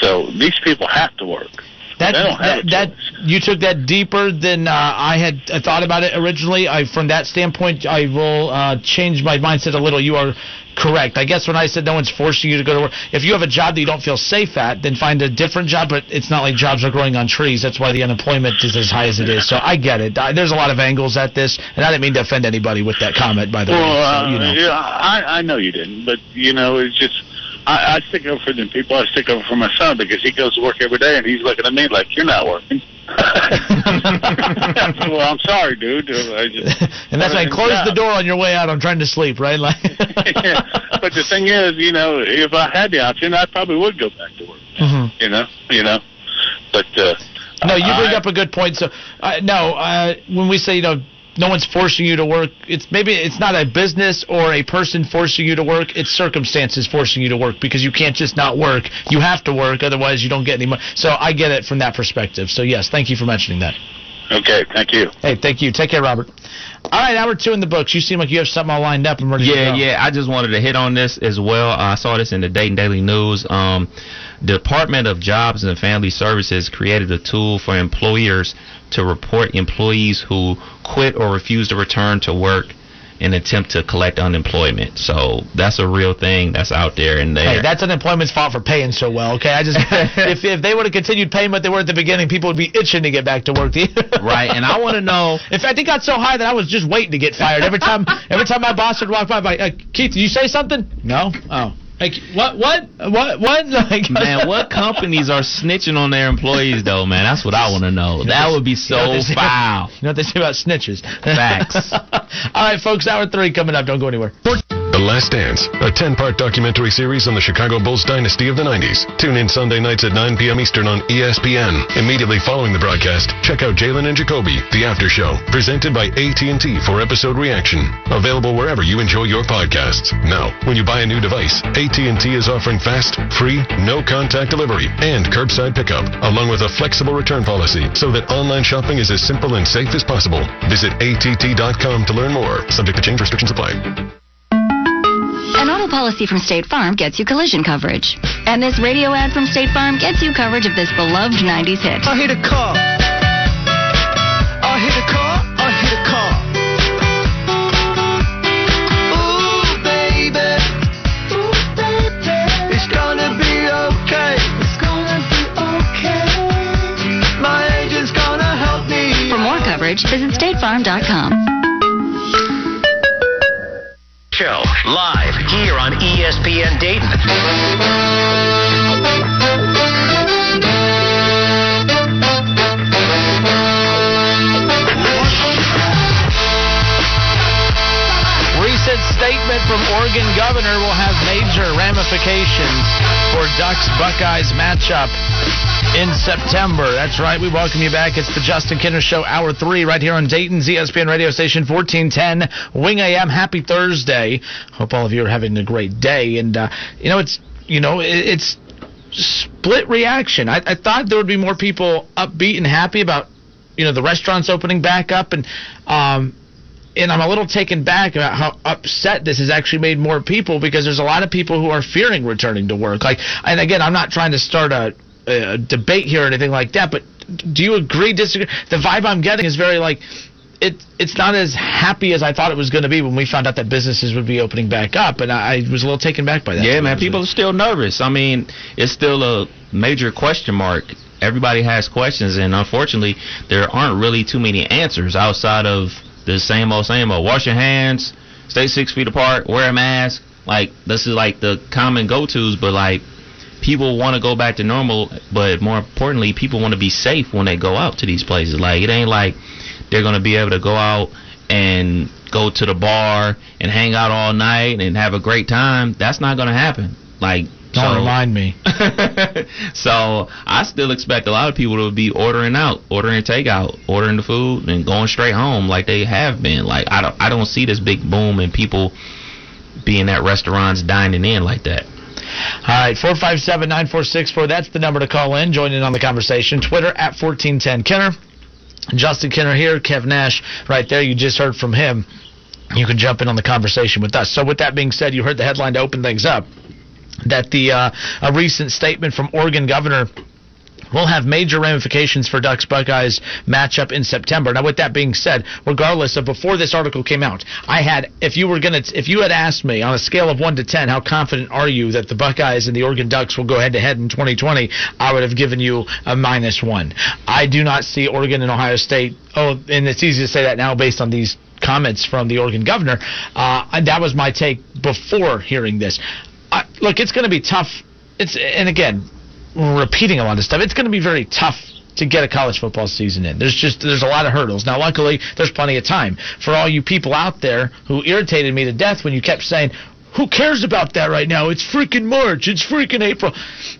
So these people have to work. That, They don't have that, that you took that deeper than uh, I had uh, thought about it originally. I, from that standpoint, I will uh, change my mindset a little. You are correct. I guess when I said no one's forcing you to go to work, if you have a job that you don't feel safe at, then find a different job. But it's not like jobs are growing on trees. That's why the unemployment is as high as it is. So I get it. I, there's a lot of angles at this, and I didn't mean to offend anybody with that comment, by the Well, way. uh, So, you know. yeah, I, I know you didn't, but you know, it's just I, I stick up for them people. I stick up for my son because he goes to work every day and he's looking at me like you're not working. well, I'm sorry, dude. I just, And that's why I close the door on your way out. I'm trying to sleep, right? Like, But the thing is, you know, if I had the option, I probably would go back to work. Mhm. You know, you know. But uh, No, you bring I- up a good point. So, uh, no, uh, when we say you know no one's forcing you to work, it's maybe it's not a business or a person forcing you to work. It's circumstances forcing you to work because you can't just not work. You have to work, otherwise you don't get any money. So I get it from that perspective. So yes, thank you for mentioning that. Okay, thank you. Hey, thank you. Take care, Robert. All right, hour two in the books. You seem like you have something all lined up and ready to Yeah, yeah. I just wanted to hit on this as well. I saw this in the Dayton Daily News. Um, Department of Jobs and Family Services created a tool for employers to report employees who quit or refuse to return to work in an attempt to collect unemployment. So that's a real thing that's out there. And Hey, that's unemployment's fault for paying so well. Okay, I just if if they would have continued paying what they were at the beginning, people would be itching to get back to work. right, and I want to know. In fact, it got so high that I was just waiting to get fired every time. every time my boss would walk by, like, uh, Keith, did you say something? No. Oh. Like what? What? What? What? Like, Man, what companies are snitching on their employees though, man? That's what I want to know. That would be You know so foul. You know what they say about snitches? Facts. All right, folks, hour three coming up. Don't go anywhere. The Last Dance, a 10 part documentary series on the Chicago Bulls dynasty of the 90s. Tune in Sunday nights at 9 p.m. Eastern on ESPN. Immediately following the broadcast, check out Jalen and Jacoby, the after show, presented by AT&T for episode reaction. Available wherever you enjoy your podcasts. Now, when you buy a new device, AT&T is offering fast, free, no contact delivery and curbside pickup, along with a flexible return policy so that online shopping is as simple and safe as possible. Visit att.com to learn more. Subject to change restrictions apply. An auto policy from State Farm gets you collision coverage. And this radio ad from State Farm gets you coverage of this beloved 90s hit. I hit a car. I hit a car. I hit a car. Ooh, baby. Ooh, baby. It's gonna be okay. It's gonna be okay. My agent's gonna help me. For more coverage, visit statefarm.com. Show live here on ESPN Dayton. Recent statement from Oregon governor will have major ramifications for Ducks Buckeyes matchup in September. That's right. We welcome you back. It's the Justin Kinner Show, hour three, right here on Dayton's ESPN radio station 1410 Wing AM. Happy Thursday. Hope all of you are having a great day. And uh, you know, it's you know, it, it's split reaction. I, I thought there would be more people upbeat and happy about you know the restaurants opening back up and um and I'm a little taken back about how upset this has actually made more people because there's a lot of people who are fearing returning to work. Like, and again, I'm not trying to start a, a debate here or anything like that, but do you agree, disagree? The vibe I'm getting is very like it. It's not as happy as I thought it was going to be when we found out that businesses would be opening back up, and I, I was a little taken back by that. Yeah, man, people are still nervous. I mean, it's still a major question mark. Everybody has questions, and unfortunately, there aren't really too many answers outside of the same old, same old. Wash your hands, stay six feet apart, wear a mask. Like this is like the common go-tos, but like people want to go back to normal, but more importantly, people want to be safe when they go out to these places. Like it ain't like they're gonna be able to go out and go to the bar and hang out all night and have a great time. That's not gonna happen. Like Don't so- remind me. so I still expect a lot of people to be ordering out, ordering takeout, ordering the food, and going straight home like they have been. Like I don't, I don't see this big boom in people being at restaurants dining in like that. All right, 457 9464. That's the number to call in. Join in on the conversation. Twitter at 1410 Kenner. Justin Kenner here. Kev Nash right there. You just heard from him. You can jump in on the conversation with us. So, with that being said, you heard the headline to open things up that the uh, a recent statement from Oregon Governor will have major ramifications for Ducks Buckeyes matchup in September. Now, with that being said, regardless of before this article came out, I had if you were gonna if you had asked me on a scale of one to ten, how confident are you that the Buckeyes and the Oregon Ducks will go head to head in 2020? I would have given you a minus one. I do not see Oregon and Ohio State. Oh, and it's easy to say that now based on these comments from the Oregon governor. Uh, that was my take before hearing this. I, look, it's going to be tough. It's and again, repeating a lot of stuff. It's going to be very tough to get a college football season in. There's just there's a lot of hurdles. Now, luckily, there's plenty of time for all you people out there who irritated me to death when you kept saying. Who cares about that right now? It's freaking March. It's freaking April.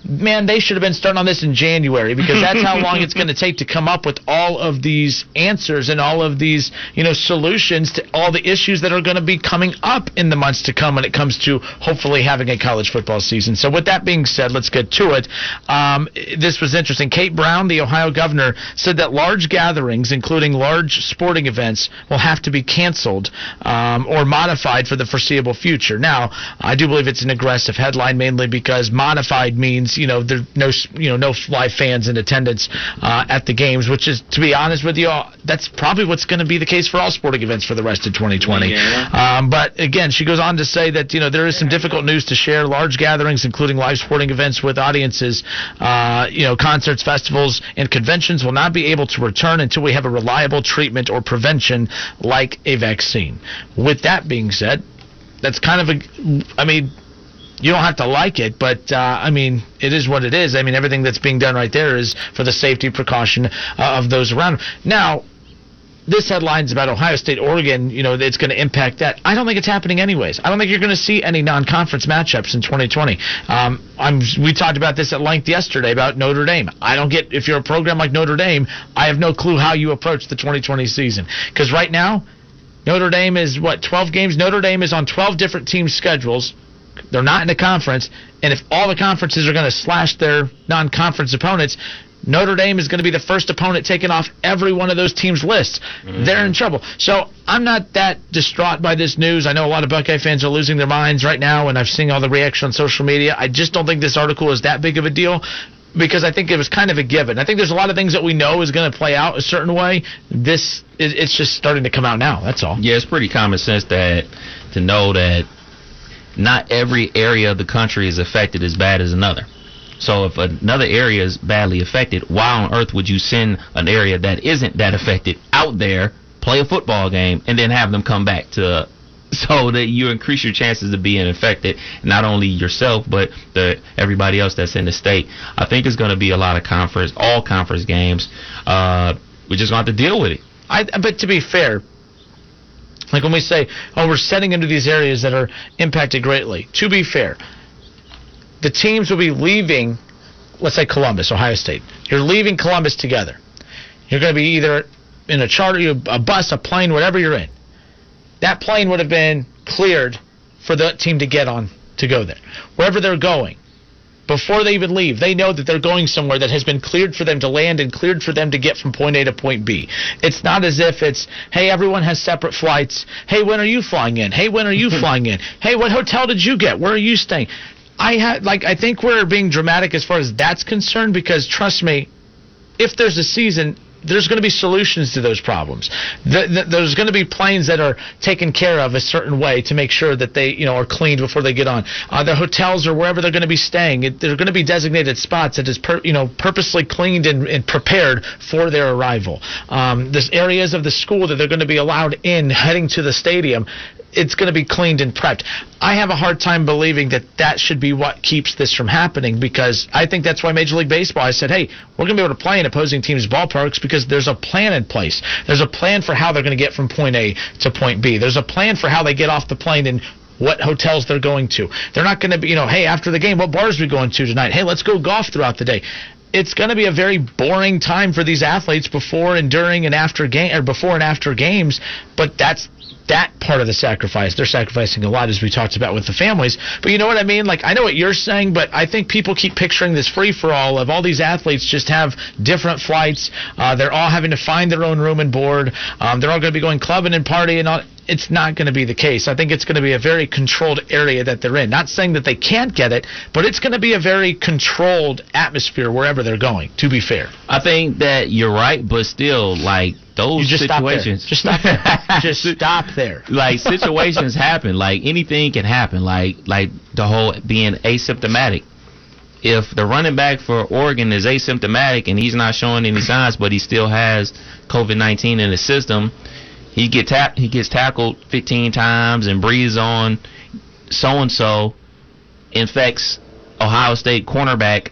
Man, they should have been starting on this in January because that's how long it's going to take to come up with all of these answers and all of these, you know, solutions to all the issues that are going to be coming up in the months to come when it comes to hopefully having a college football season. So, with that being said, let's get to it. Um, this was interesting. Kate Brown, the Ohio governor, said that large gatherings, including large sporting events, will have to be canceled um, or modified for the foreseeable future. Now, I do believe it's an aggressive headline, mainly because modified means you know there's no you know no live fans in attendance uh, at the games, which is to be honest with you, that's probably what's going to be the case for all sporting events for the rest of 2020. Um, but again, she goes on to say that you know there is some difficult news to share. Large gatherings, including live sporting events with audiences, uh, you know concerts, festivals, and conventions, will not be able to return until we have a reliable treatment or prevention like a vaccine. With that being said, that's kind of a, I mean, you don't have to like it, but uh, I mean, it is what it is. I mean, everything that's being done right there is for the safety precaution uh, of those around. Now, this headline's about Ohio State, Oregon. You know, it's going to impact that. I don't think it's happening anyways. I don't think you're going to see any non-conference matchups in 2020. Um, I'm. We talked about this at length yesterday about Notre Dame. I don't get if you're a program like Notre Dame. I have no clue how you approach the 2020 season because right now Notre Dame is what 12 games. Notre Dame is on 12 different team schedules. They're not in the conference, and if all the conferences are going to slash their non-conference opponents, Notre Dame is going to be the first opponent taken off every one of those teams' lists. Mm-hmm. They're in trouble. So I'm not that distraught by this news. I know a lot of Buckeye fans are losing their minds right now, and I've seen all the reaction on social media. I just don't think this article is that big of a deal because I think it was kind of a given. I think there's a lot of things that we know is going to play out a certain way. This it, it's just starting to come out now. That's all. Yeah, it's pretty common sense that to know that not every area of the country is affected as bad as another. So if another area is badly affected, why on earth would you send an area that isn't that affected out there, play a football game, and then have them come back to so that you increase your chances of being infected, not only yourself but the everybody else that's in the state. I think it's going to be a lot of conference, all conference games. Uh, we're just going to have to deal with it. I, but to be fair, like when we say, oh, we're setting into these areas that are impacted greatly. To be fair, the teams will be leaving, let's say Columbus, Ohio State. You're leaving Columbus together. You're going to be either in a charter, a bus, a plane, whatever you're in. That plane would have been cleared for the team to get on to go there. Wherever they're going, before they even leave, they know that they're going somewhere that has been cleared for them to land and cleared for them to get from point A to point B. It's not as if it's, hey, everyone has separate flights. Hey, when are you flying in? Hey, when are you flying in? Hey, what hotel did you get? Where are you staying? I had like I think we're being dramatic as far as that's concerned because trust me, if there's a season, there's going to be solutions to those problems. The, the, there's going to be planes that are taken care of a certain way to make sure that they, you know, are cleaned before they get on. Uh, the hotels or wherever they're going to be staying, it, there are going to be designated spots that is, per, you know, purposely cleaned and, and prepared for their arrival. Um, there's areas of the school that they're going to be allowed in heading to the stadium it's going to be cleaned and prepped. I have a hard time believing that that should be what keeps this from happening because I think that's why Major League Baseball has said, hey, we're going to be able to play in opposing teams' ballparks because there's a plan in place. There's a plan for how they're going to get from point A to point B. There's a plan for how they get off the plane and what hotels they're going to. They're not going to be, you know, hey, after the game, what bars are we going to tonight? Hey, let's go golf throughout the day it's going to be a very boring time for these athletes before and during and after game or before and after games but that's that part of the sacrifice. They're sacrificing a lot, as we talked about with the families. But you know what I mean? Like, I know what you're saying, but I think people keep picturing this free for all of all these athletes just have different flights. Uh, they're all having to find their own room and board. Um, they're all going to be going clubbing and partying. All. It's not going to be the case. I think it's going to be a very controlled area that they're in. Not saying that they can't get it, but it's going to be a very controlled atmosphere wherever they're going, to be fair. I think that you're right, but still, like those You just stop there. situations. Just stop there. just stop there. like situations happen. Like anything can happen. Like like the whole being asymptomatic. If the running back for Oregon is asymptomatic and he's not showing any signs, but he still has COVID nineteen in his system, he get tap he gets tackled 15 times and breathes on so and so. infects Ohio State cornerback,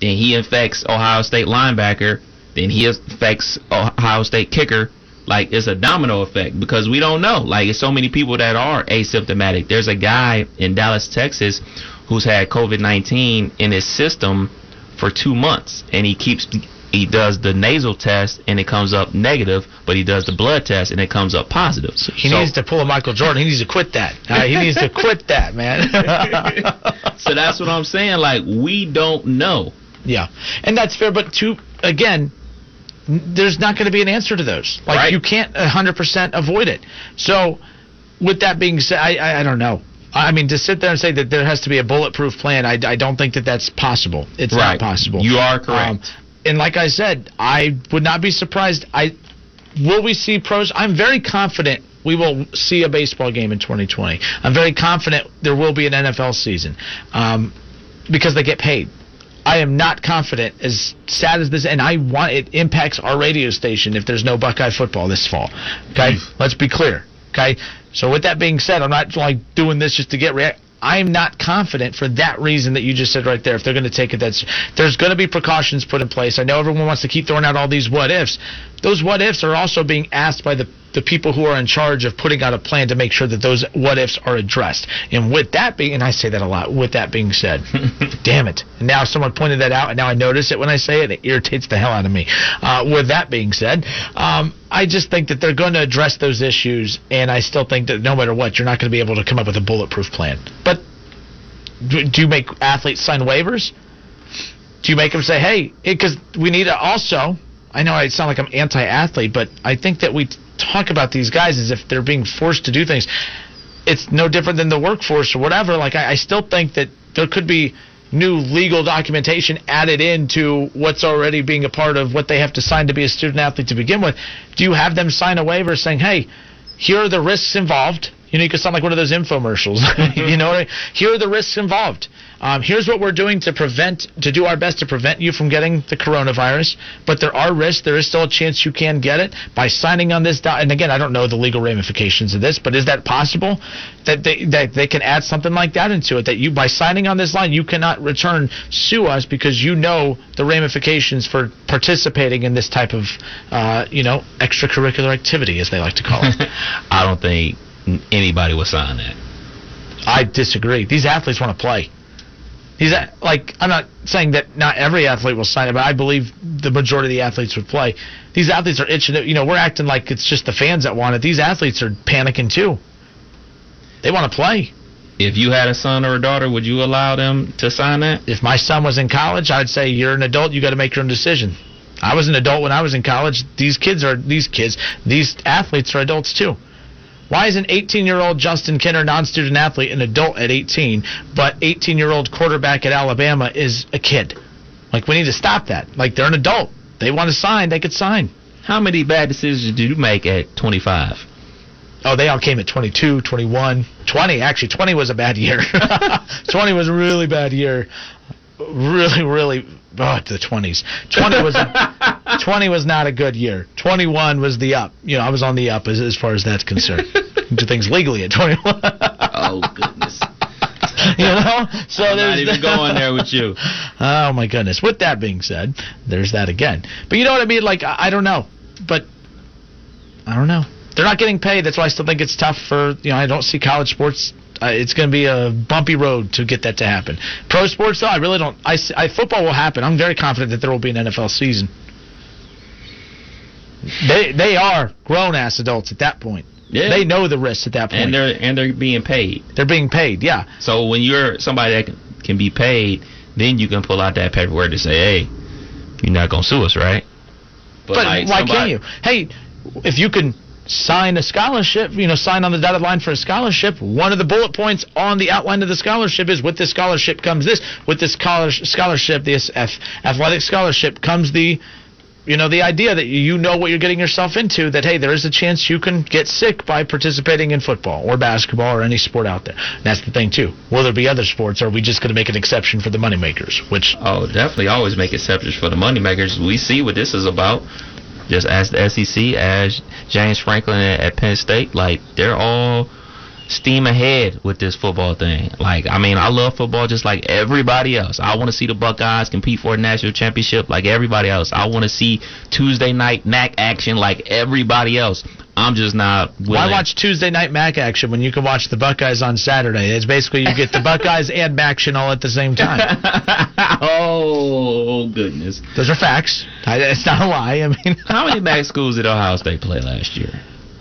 then he infects Ohio State linebacker, then he affects Ohio State kicker. Like it's a domino effect because we don't know. Like it's so many people that are asymptomatic. There's a guy in Dallas, Texas, who's had COVID nineteen in his system for two months, and he keeps he does the nasal test and it comes up negative, but he does the blood test and it comes up positive. He needs to pull a Michael Jordan. He needs to quit that. Uh, he needs to quit that, man. so that's what I'm saying. Like we don't know. Yeah, and that's fair. But to again, n- there's not going to be an answer to those. Like you can't 100% avoid it. So, with that being said, I, I I don't know. I mean, to sit there and say that there has to be a bulletproof plan, I, I don't think that that's possible. It's Right. not possible. You are correct. Um, and like I said, I would not be surprised. I will we see pros. I'm very confident we will see a baseball game in 2020. I'm very confident there will be an NFL season um, because they get paid. I am not confident, as sad as this, and I want it impacts our radio station if there's no Buckeye football this fall. Okay, let's be clear. Okay, so with that being said, I'm not like doing this just to get react. I'm not confident for that reason that you just said right there. If they're going to take it, that's there's going to be precautions put in place. I know everyone wants to keep throwing out all these what ifs. Those what ifs are also being asked by the the people who are in charge of putting out a plan to make sure that those what ifs are addressed. And with that being, and I say that a lot. With that being said, damn it! And now someone pointed that out, and now I notice it when I say it. It irritates the hell out of me. Uh, with that being said, um, I just think that they're going to address those issues, and I still think that no matter what, you're not going to be able to come up with a bulletproof plan. But do, do you make athletes sign waivers? Do you make them say, "Hey," because we need to also. I know I sound like I'm anti-athlete, but I think that we talk about these guys as if they're being forced to do things. It's no different than the workforce or whatever. Like I, I still think that there could be new legal documentation added into what's already being a part of what they have to sign to be a student athlete to begin with. Do you have them sign a waiver saying, "Hey, here are the risks involved"? You know, you could sound like one of those infomercials. you know, what I mean? here are the risks involved. Um, here's what we're doing to prevent, to do our best to prevent you from getting the coronavirus. But there are risks. There is still a chance you can get it by signing on this. And again, I don't know the legal ramifications of this, but is that possible? That they that they can add something like that into it. That you by signing on this line, you cannot return sue us because you know the ramifications for participating in this type of, uh, you know, extracurricular activity, as they like to call it. I don't think anybody would sign that. I disagree. These athletes want to play. These a- uh, like I'm not saying that not every athlete will sign it, but I believe the majority of the athletes would play. These athletes are itching. You know, we're acting like it's just the fans that want it. These athletes are panicking too. They want to play. If you had a son or a daughter, would you allow them to sign that? If my son was in college, I'd say you're an adult. You got to make your own decision. I was an adult when I was in college. These kids are these kids. These athletes are adults too. Why is an 18-year-old Justin Kinner, non-student athlete, an adult at 18, but 18-year-old quarterback at Alabama is a kid? Like we need to stop that. Like they're an adult. They want to sign. They could sign. How many bad decisions did you make at 25? Oh, they all came at 22, 21, 20. Actually, 20 was a bad year. 20 was a really bad year. Really, really. Oh, the 20s. 20 was 20 was not a good year. 21 was the up. You know, I was on the up as, as far as that's concerned. Do things legally at 21. oh goodness. you know, so I'm there's not even going there with you. Oh my goodness. With that being said, there's that again. But you know what I mean? Like I, I don't know, but I don't know. They're not getting paid. That's why I still think it's tough for you know. I don't see college sports. Uh, it's going to be a bumpy road to get that to happen. Pro sports, though, I really don't. I football will happen. I'm very confident that there will be an NFL season. They they are grown ass adults at that point. Yeah. They know the risks at that point. And they're and they're being paid. They're being paid. Yeah. So when you're somebody that can, can be paid, then you can pull out that paperwork to say, "Hey, you're not gonna sue us, right?" But, like, why somebody- can't you? Hey, if you can sign a scholarship, you know, sign on the dotted line for a scholarship, one of the bullet points on the outline of the scholarship is with this scholarship comes this. With this scholarship, this ath- athletic scholarship comes the you know the idea that you know what you're getting yourself into that hey there is a chance you can get sick by participating in football or basketball or any sport out there that's the thing too will there be other sports or are we just going to make an exception for the moneymakers which Oh, definitely always make exceptions for the moneymakers. We see what this is about. Just ask the SEC, as James Franklin at, at Penn State. Like they're all steam ahead with this football thing. Like, I mean, I love football just like everybody else. I want to see the Buckeyes compete for a national championship like everybody else. I want to see Tuesday night MAC action like everybody else. I'm just not. Willing. Why watch Tuesday night Mac action when you can watch the Buckeyes on Saturday? It's basically you get the Buckeyes and Maction all at the same time. oh goodness, those are facts. I, it's not a lie. I mean, how many MAC schools did Ohio State play last year?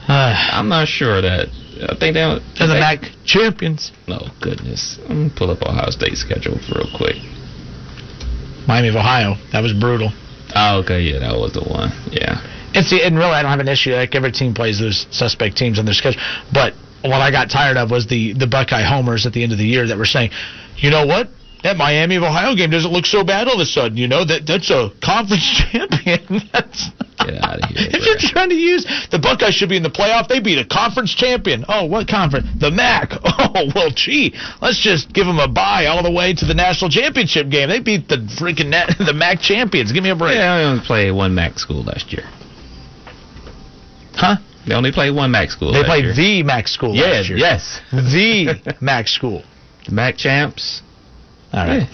Ah. I'm not sure of that. I think they. They're the MAC champions. Oh goodness, I'm gonna pull up Ohio State schedule real quick. Miami of Ohio. That was brutal. Oh, okay, yeah, that was the one. Yeah. And see, and really, I don't have an issue. Like every team plays those suspect teams on their schedule. But what I got tired of was the the Buckeye homers at the end of the year that were saying, you know what? That Miami of Ohio game doesn't look so bad all of a sudden. You know that that's a conference champion. that's, Get out of here. if you're trying to use the Buckeyes should be in the playoff, they beat a conference champion. Oh, what conference? The MAC. Oh, well, gee, let's just give them a bye all the way to the national championship game. They beat the freaking net, the MAC champions. Give me a break. Yeah, I only played one MAC school last year. Huh? They only played one MAC school. They played year. the MAC school year. yes. The MAC school. The MAC champs. All right.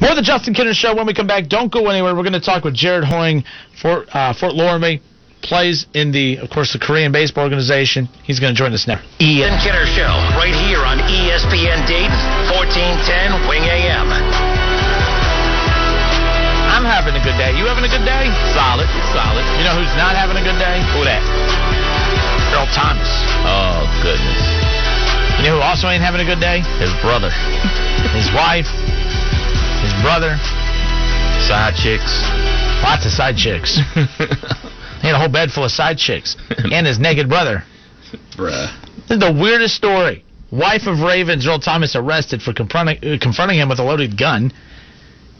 More of the Justin Kinner Show when we come back. Don't go anywhere. We're going to talk with Jared Hoying, Fort, uh, Fort Loramie. Plays in the, of course, the Korean baseball organization. He's going to join us now. Ian Kinner Show, right here on ESPN Dayton, 1410 Wing AM. I'm having a good day. You having a good day? Solid, solid. You know who's not having a good day? Who that? Earl Thomas. Oh goodness. You know who also ain't having a good day? His brother. His wife. Brother. Side chicks. Lots of side chicks. he had a whole bed full of side chicks. and his naked brother. Bruh. This is the weirdest story. Wife of Ravens, Earl Thomas, arrested for confronting, uh, confronting him with a loaded gun.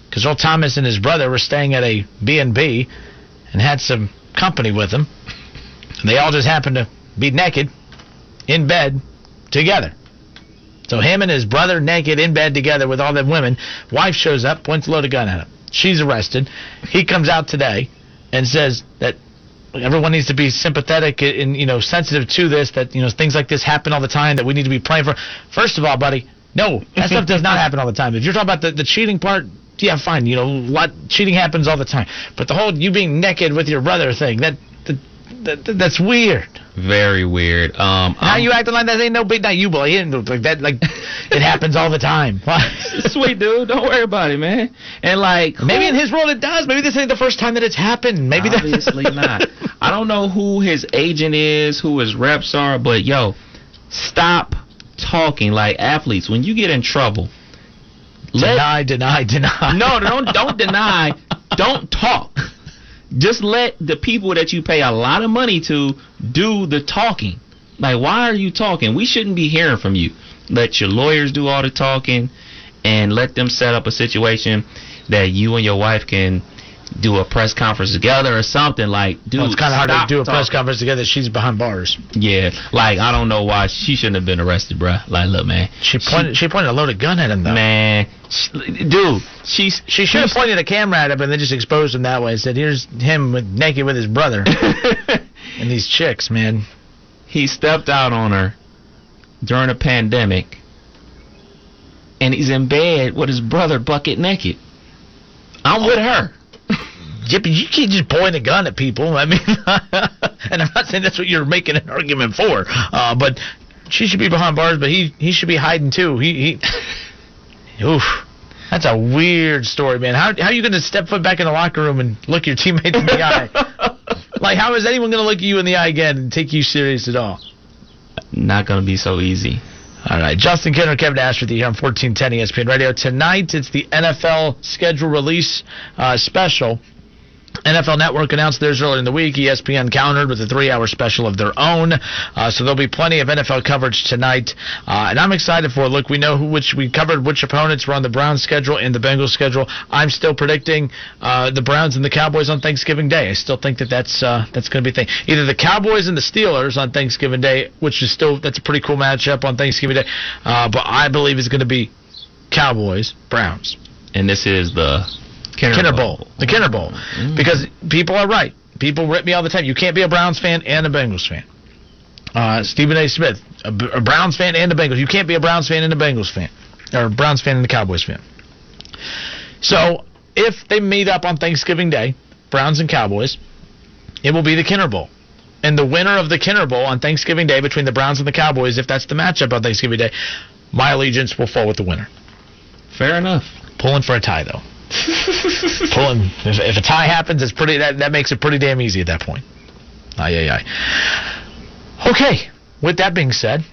Because Earl Thomas and his brother were staying at a B&B and had some company with them. And they all just happened to be naked in bed together. So him and his brother naked in bed together with all them women. Wife shows up, points a loaded gun at him. She's arrested. He comes out today and says that everyone needs to be sympathetic and you know sensitive to this. That you know things like this happen all the time. That we need to be praying for. First of all, buddy, no, that stuff does not happen all the time. If you're talking about the, the cheating part, yeah, fine. You know, lot cheating happens all the time. But the whole you being naked with your brother thing, that, that, that that's weird. Very weird. Um, How you acting like that ain't no big not you boy. Like that. Like it happens all the time. Sweet dude, don't worry about it, man. And like maybe in his world it does. Maybe this ain't the first time that it's happened. Maybe obviously not. I don't know who his agent is, who his reps are, but yo, stop talking like athletes. When you get in trouble, deny, deny, deny. No, don't don't deny. Don't talk. Just let the people that you pay a lot of money to do the talking. Like, why are you talking? We shouldn't be hearing from you. Let your lawyers do all the talking, and let them set up a situation that you and your wife can do a press conference together or something. Like, oh, dude, well, it's kind of hard to do a press conference together. She's behind bars. Yeah, like I don't know why she shouldn't have been arrested, bruh. Like, look, man. She pointed. She pointed a loaded gun at him, though. Man, sh- dude, she's She should have pointed a camera at him and then just exposed him that way. and Said, "Here's him with, naked with his brother and these chicks, man." he stepped out on her during a pandemic, and he's in bed with his brother bucket naked. I'm with her. But you can't just point a gun at people. I mean, and I'm not saying that's what you're making an argument for, uh, but she should be behind bars, but he he should be hiding too. He he. Oof. That's a weird story, man. How how are you going to step foot back in the locker room and look your teammates in the eye? Like, how is anyone going to look at you in the eye again and take you serious at all? Not gonna be so easy. All right, Justin Kinner, Kevin Ashworthy here on 1410 ESPN Radio. Tonight, it's the NFL schedule release uh, special. NFL Network announced theirs earlier in the week. ESPN countered with a three-hour special of their own. Uh, so there'll be plenty of NFL coverage tonight, uh, and I'm excited for it. Look, we know who, which we covered which opponents were on the Browns schedule and the Bengals schedule. I'm still predicting uh, the Browns and the Cowboys on Thanksgiving Day. I still think that that's uh, that's going to be a thing. Either the Cowboys and the Steelers on Thanksgiving Day, which is still that's a pretty cool matchup on Thanksgiving Day. Uh, but I believe it's going to be Cowboys Browns. And this is the Kenner, Kenner Bowl. The Kenner Bowl. Because people are right. People rip me all the time. You can't be a Browns fan and a Bengals fan. Uh, Stephen A. Smith a, a Browns fan and a Bengals. You can't be a Browns fan and a Bengals fan, or a Browns fan and a Cowboys fan. So if they meet up on Thanksgiving Day, Browns and Cowboys, it will be the Kinner Bowl. And the winner of the Kinner Bowl on Thanksgiving Day between the Browns and the Cowboys, if that's the matchup on Thanksgiving Day, my allegiance will fall with the winner. Fair enough. Pulling for a tie though. Pulling. If, if a tie happens, it's pretty. That that makes it pretty damn easy at that point. Aye, aye, aye. Okay. With that being said,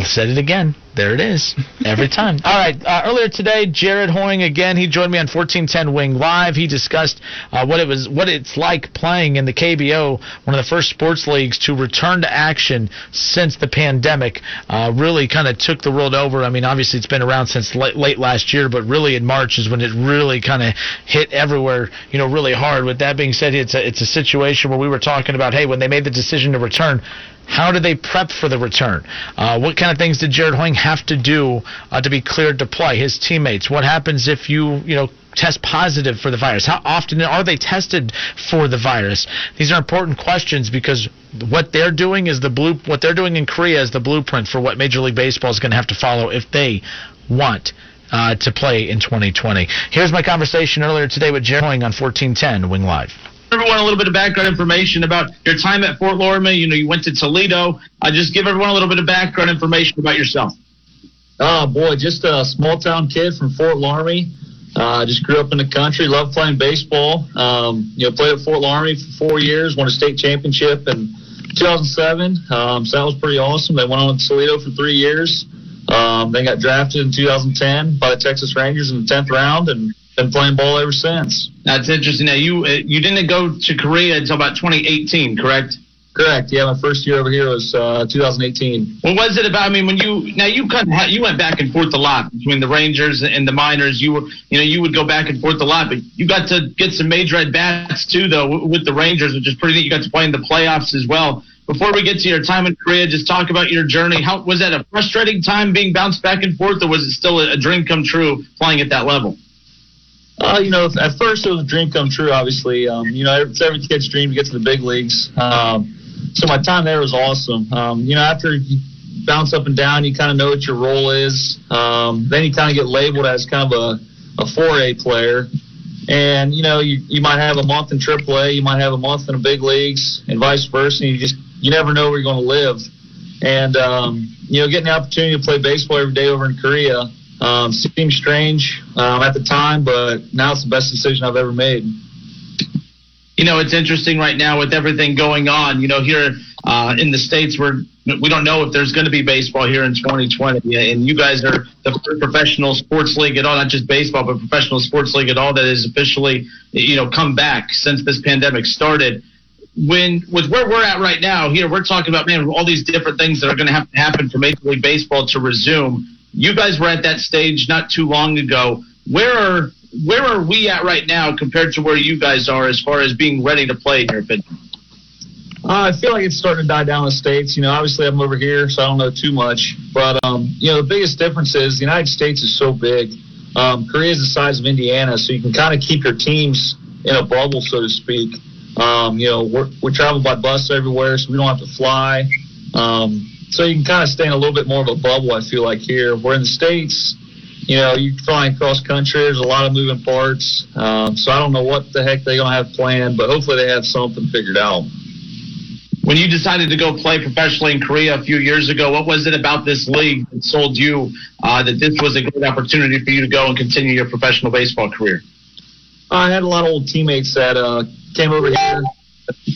I said it again. There it is. Every time. All right. Uh, earlier today, Jared Hoying again. He joined me on 1410 Wing Live. He discussed uh, what it was, what it's like playing in the KBO, one of the first sports leagues to return to action since the pandemic. Uh, really kind of took the world over. I mean, obviously it's been around since late, late last year, but really in March is when it really kind of hit everywhere. You know, really hard. With that being said, it's a it's a situation where we were talking about, hey, when they made the decision to return. How did they prep for the return? Uh, what kind of things did Jared Hoying have to do uh, to be cleared to play? His teammates. What happens if you you know test positive for the virus? How often are they tested for the virus? These are important questions because what they're doing is the blue. What they're doing in Korea is the blueprint for what Major League Baseball is going to have to follow if they want. Uh, to play in 2020. Here's my conversation earlier today with Jared Hoying on 1410 Wing Live everyone a little bit of background information about your time at Fort Loramie. You know, you went to Toledo. Uh, just give everyone a little bit of background information about yourself. Oh boy, just a small town kid from Fort Loramie. Uh, just grew up in the country, loved playing baseball. Um, you know, played at Fort Loramie for four years, won a state championship in 2007. Um, so that was pretty awesome. They went on to Toledo for three years. Um, they got drafted in 2010 by the Texas Rangers in the 10th round and been playing ball ever since. That's interesting. Now you uh, you didn't go to Korea until about 2018, correct? Correct. Yeah, my first year over here was uh, 2018. What was it about? I mean, when you now you kind of you went back and forth a lot between the Rangers and the minors. You were you know you would go back and forth a lot, but you got to get some major at bats too, though, with the Rangers, which is pretty neat. You got to play in the playoffs as well. Before we get to your time in Korea, just talk about your journey. How was that a frustrating time being bounced back and forth, or was it still a, a dream come true playing at that level? Uh, you know, at first it was a dream come true. Obviously, um, you know, it's every kid's dream to get to the big leagues. Um, so my time there was awesome. Um, you know, after you bounce up and down, you kind of know what your role is. Um, then you kind of get labeled as kind of a a 4A player, and you know, you you might have a month in AAA, you might have a month in the big leagues, and vice versa. And you just you never know where you're going to live. And um, you know, getting the opportunity to play baseball every day over in Korea um, seemed strange um, at the time, but now it's the best decision I've ever made. You know, it's interesting right now with everything going on. You know, here uh, in the states, where we don't know if there's going to be baseball here in 2020, and you guys are the first professional sports league at all, not just baseball, but professional sports league at all that has officially, you know, come back since this pandemic started when with where we're at right now here, we're talking about man all these different things that are going to have to happen for Major League Baseball to resume. You guys were at that stage not too long ago. Where are where are we at right now compared to where you guys are as far as being ready to play in your? Uh, I feel like it's starting to die down in the states. You know, obviously I'm over here, so I don't know too much. But um, you know, the biggest difference is the United States is so big. Um, Korea is the size of Indiana, so you can kind of keep your teams in a bubble, so to speak. Um, you know, we're, we travel by bus everywhere, so we don't have to fly. Um, so you can kind of stay in a little bit more of a bubble. I feel like here, we're in the states. You know, you flying cross country. There's a lot of moving parts. Um, so I don't know what the heck they're gonna have planned, but hopefully they have something figured out. When you decided to go play professionally in Korea a few years ago, what was it about this league that sold you uh, that this was a good opportunity for you to go and continue your professional baseball career? I had a lot of old teammates that uh, came over here.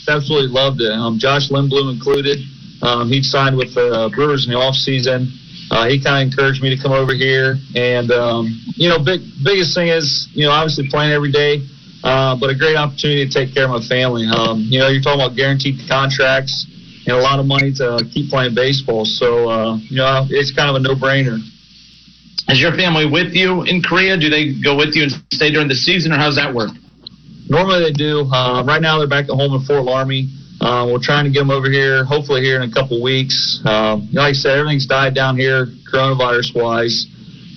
Absolutely loved it. Um, Josh Lindblom included. Um, he'd signed with the uh, Brewers in the off season. Uh, he kind of encouraged me to come over here, and um, you know, big biggest thing is you know obviously playing every day, uh, but a great opportunity to take care of my family. Um, you know, you're talking about guaranteed contracts and a lot of money to keep playing baseball, so uh, you know it's kind of a no brainer. Is your family with you in Korea? Do they go with you and stay during the season, or how's that work? Normally they do. Uh, right now they're back at home in Fort Loramie. Uh, we're trying to get them over here, hopefully here in a couple weeks. Um, like I said, everything's died down here, coronavirus wise.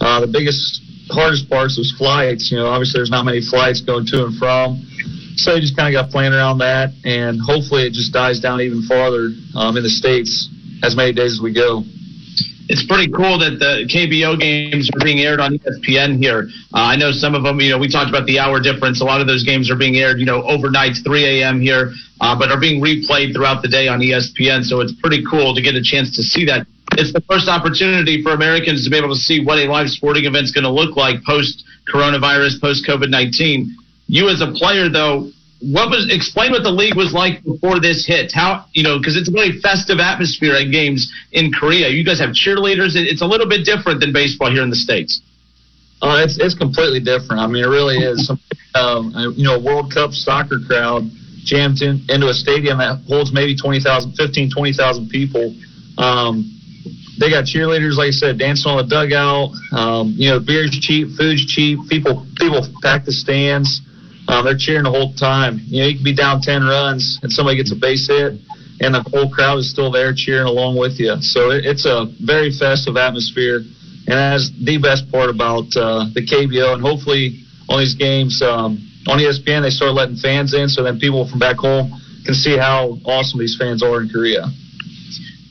Uh, the biggest, hardest parts was flights. You know, obviously there's not many flights going to and from. So you just kind of got playing around that, and hopefully it just dies down even farther um, in the states. as many days as we go. It's pretty cool that the KBO games are being aired on ESPN here. Uh, I know some of them, you know, we talked about the hour difference. A lot of those games are being aired, you know, overnight, 3 a.m. here, uh, but are being replayed throughout the day on ESPN. So it's pretty cool to get a chance to see that. It's the first opportunity for Americans to be able to see what a live sporting event's going to look like post coronavirus, post COVID 19. You as a player, though, what was explain what the league was like before this hit? How you know because it's a very festive atmosphere at games in Korea. You guys have cheerleaders. It's a little bit different than baseball here in the states. Uh, it's it's completely different. I mean, it really is. Um, you know, World Cup soccer crowd jammed in, into a stadium that holds maybe 20,000, 15, 20,000 people. Um, they got cheerleaders, like I said, dancing on the dugout. Um, you know, beer's cheap, food's cheap. People people pack the stands. Um, they're cheering the whole time. You know, you can be down 10 runs and somebody gets a base hit, and the whole crowd is still there cheering along with you. So it, it's a very festive atmosphere and that's the best part about uh, the KBO. And hopefully, on these games um, on ESPN, they start letting fans in, so then people from back home can see how awesome these fans are in Korea.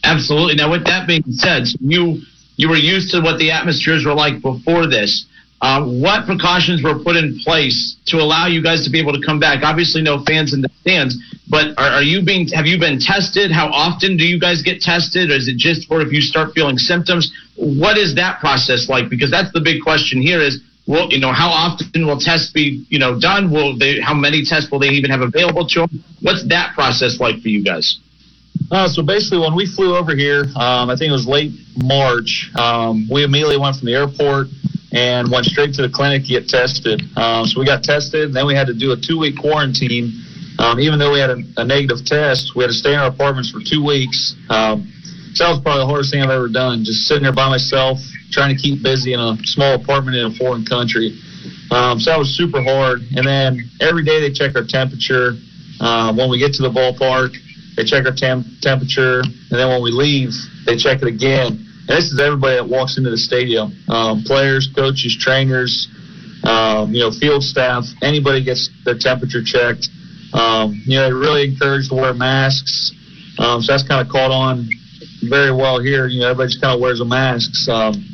Absolutely. Now, with that being said, you you were used to what the atmospheres were like before this. Uh, what precautions were put in place to allow you guys to be able to come back? Obviously, no fans in the stands, but are, are you being? Have you been tested? How often do you guys get tested? Or is it just for if you start feeling symptoms? What is that process like? Because that's the big question here. Is well, you know, how often will tests be, you know, done? Will they? How many tests will they even have available to them? What's that process like for you guys? Uh, so basically, when we flew over here, um, I think it was late March, um, we immediately went from the airport and went straight to the clinic to get tested. Um, so we got tested, and then we had to do a two week quarantine. Um, even though we had a, a negative test, we had to stay in our apartments for two weeks. Um, so that was probably the hardest thing I've ever done, just sitting there by myself, trying to keep busy in a small apartment in a foreign country. Um, so that was super hard. And then every day they check our temperature. Uh, when we get to the ballpark, they check our temp- temperature, and then when we leave, they check it again. This is everybody that walks into the stadium: um, players, coaches, trainers, um, you know, field staff. Anybody gets their temperature checked. Um, you know, they really encourage to wear masks. Um, so that's kind of caught on very well here. You know, everybody just kind of wears a mask. Um,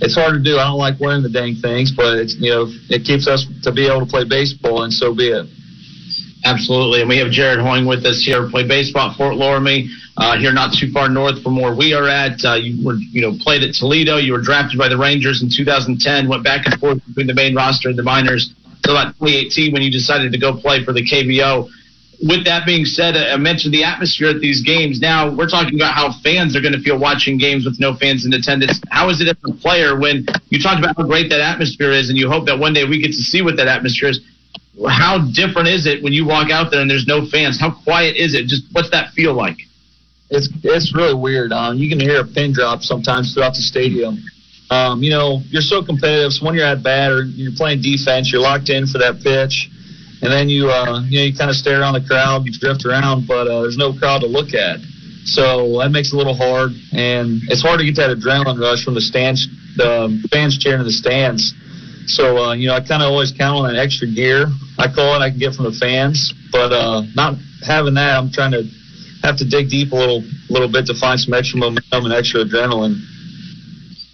it's hard to do. I don't like wearing the dang things, but it's you know, it keeps us to be able to play baseball, and so be it. Absolutely, and we have Jared Hoying with us here. play baseball at Fort Loramie, uh, here not too far north from where we are at. Uh, you were, you know, played at Toledo. You were drafted by the Rangers in 2010. Went back and forth between the main roster and the minors until about 2018 when you decided to go play for the KBO. With that being said, I mentioned the atmosphere at these games. Now we're talking about how fans are going to feel watching games with no fans in attendance. How is it as a player when you talked about how great that atmosphere is, and you hope that one day we get to see what that atmosphere is? How different is it when you walk out there and there's no fans? How quiet is it? Just what's that feel like? It's it's really weird. Um, you can hear a pin drop sometimes throughout the stadium. Um, you know, you're so competitive. So when you're at bat or you're playing defense, you're locked in for that pitch, and then you uh, you know you kind of stare around the crowd, you drift around, but uh, there's no crowd to look at. So that makes it a little hard, and it's hard to get that adrenaline rush from the stands, the fans cheering in the stands. So uh, you know, I kind of always count on that extra gear. I call it I can get from the fans, but uh, not having that, I'm trying to have to dig deep a little, little bit to find some extra momentum and extra adrenaline.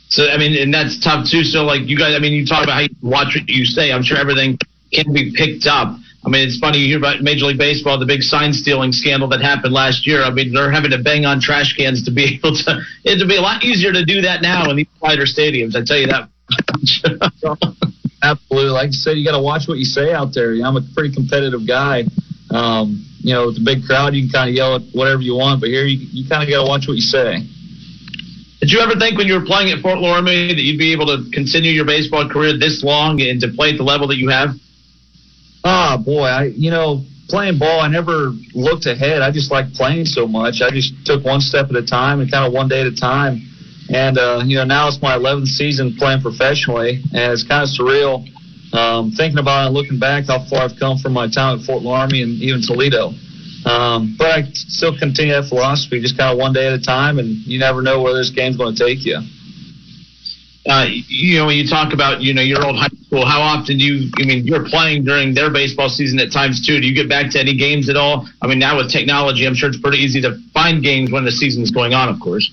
So I mean, and that's tough too. So like you guys, I mean, you talk about how you watch what you say. I'm sure everything can be picked up. I mean, it's funny you hear about Major League Baseball, the big sign stealing scandal that happened last year. I mean, they're having to bang on trash cans to be able to. It'd be a lot easier to do that now in these quieter stadiums. I tell you that. Absolutely. Like you said, you got to watch what you say out there. I'm a pretty competitive guy. Um, you know, with a big crowd, you can kind of yell at whatever you want, but here you, you kind of got to watch what you say. Did you ever think when you were playing at Fort Loramie that you'd be able to continue your baseball career this long and to play at the level that you have? Ah, boy, I you know playing ball, I never looked ahead. I just liked playing so much. I just took one step at a time and kind of one day at a time. And uh, you know now it's my 11th season playing professionally, and it's kind of surreal um, thinking about it looking back how far I've come from my time at Fort Loramie and even Toledo. Um, but I still continue that philosophy, just kind of one day at a time, and you never know where this game's going to take you. uh, you know, when you talk about, you know, your old high school, how often do you, I mean, you're playing during their baseball season at times too. Do you get back to any games at all? I mean, now with technology, I'm sure it's pretty easy to find games when the season's going on, of course.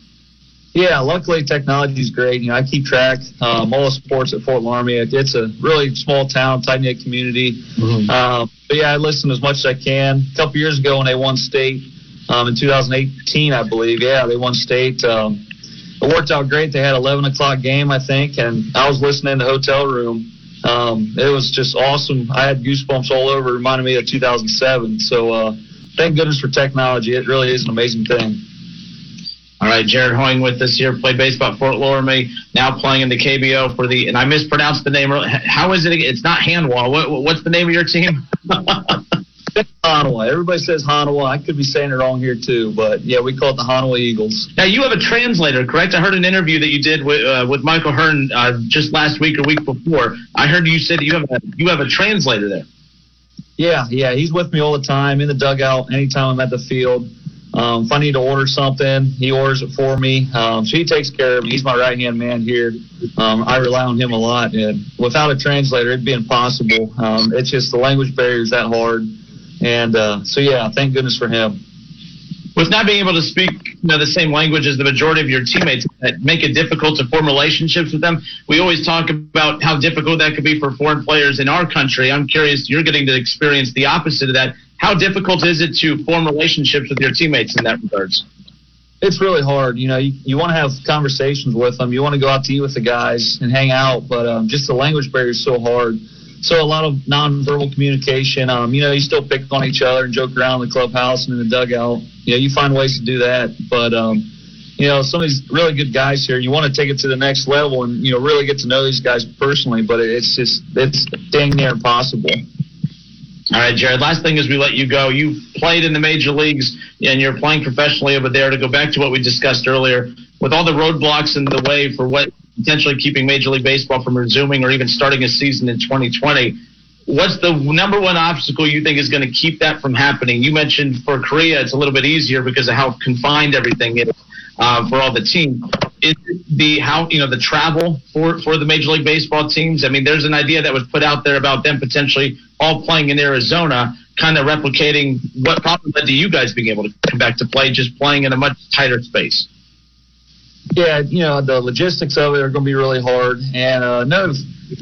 Yeah, luckily technology is great. You know, I keep track. Um, all the sports at Fort Loramie. It's a really small town, tight knit community. Um, but yeah, I listen as much as I can. A couple years ago when they won state um, in 2018, I believe. Yeah, they won state. Um, it worked out great. They had 11 o'clock game, I think, and I was listening in the hotel room. Um, it was just awesome. I had goosebumps all over. It reminded me of 2007. So uh, thank goodness for technology. It really is an amazing thing. All right, Jared Hoying with us here, played baseball at Fort Loramie, now playing in the KBO for the, and I mispronounced the name. How is it? It's not Hanwha. What, what's the name of your team? Hanawa. Everybody says Hanawa. I could be saying it wrong here too, but yeah, we call it the Hanawa Eagles. Now you have a translator, correct? I heard an interview that you did with uh, with Michael Hearn uh, just last week or week before. I heard you said you have a you have a translator there. Yeah, yeah, he's with me all the time in the dugout. Anytime I'm at the field, um, if I need to order something, he orders it for me. Um, so he takes care of me. He's my right hand man here. Um, I rely on him a lot, and without a translator, it'd be impossible. Um, it's just the language barrier is that hard, and uh, so yeah, thank goodness for him. With not being able to speak you know, the same language as the majority of your teammates, that make it difficult to form relationships with them. We always talk about how difficult that could be for foreign players in our country. I'm curious, you're getting to experience the opposite of that. How difficult is it to form relationships with your teammates in that regards? it's really hard. You know, you, you want to have conversations with them. You want to go out to eat with the guys and hang out, but um, just the language barrier is so hard. So a lot of nonverbal communication. Um, you know, you still pick on each other and joke around in the clubhouse and in the dugout. You know, you find ways to do that, but um, you know, some of these really good guys here. You want to take it to the next level and you know really get to know these guys personally, but it's just it's dang near impossible. All right, Jared. Last thing is we let you go. You played in the major leagues and you're playing professionally over there. To go back to what we discussed earlier, with all the roadblocks in the way for what potentially keeping Major League Baseball from resuming or even starting a season in 2020, what's the number one obstacle you think is going to keep that from happening? You mentioned for Korea, it's a little bit easier because of how confined everything is uh, for all the teams. Is the how you know the travel for for the Major League Baseball teams? I mean, there's an idea that was put out there about them potentially all playing in Arizona, kind of replicating what probably led to you guys being able to come back to play, just playing in a much tighter space. Yeah, you know, the logistics of it are going to be really hard. And uh, no,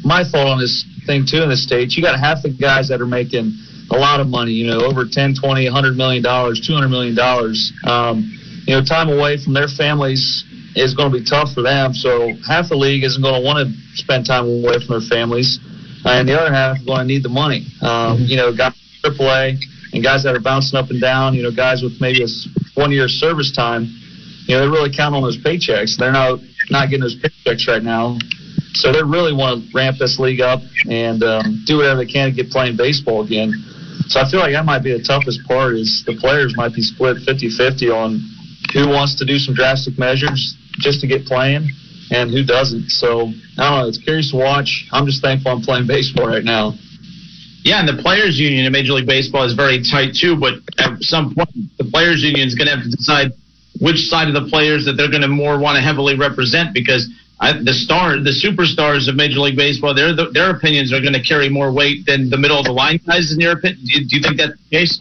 my thought on this thing too in the states, you got half the guys that are making a lot of money. You know, over 10, 20, 100 million dollars, 200 million dollars. Um, you know, time away from their families is going to be tough for them. So half the league isn't going to want to spend time away from their families, and the other half are going to need the money. Um, you know, guys AAA and guys that are bouncing up and down. You know, guys with maybe a one year service time. You know, they really count on those paychecks. They're not not getting those paychecks right now. So they really want to ramp this league up and um, do whatever they can to get playing baseball again. So I feel like that might be the toughest part is the players might be split 50-50 on who wants to do some drastic measures just to get playing and who doesn't. So I don't know. It's curious to watch. I'm just thankful I'm playing baseball right now. Yeah, and the players' union in Major League Baseball is very tight too. But at some point, the players' union is going to have to decide which side of the players that they're going to more want to heavily represent because I, the star, the superstars of Major League Baseball, their their opinions are going to carry more weight than the middle of the line guys. In your opinion, do you, do you think that's the case?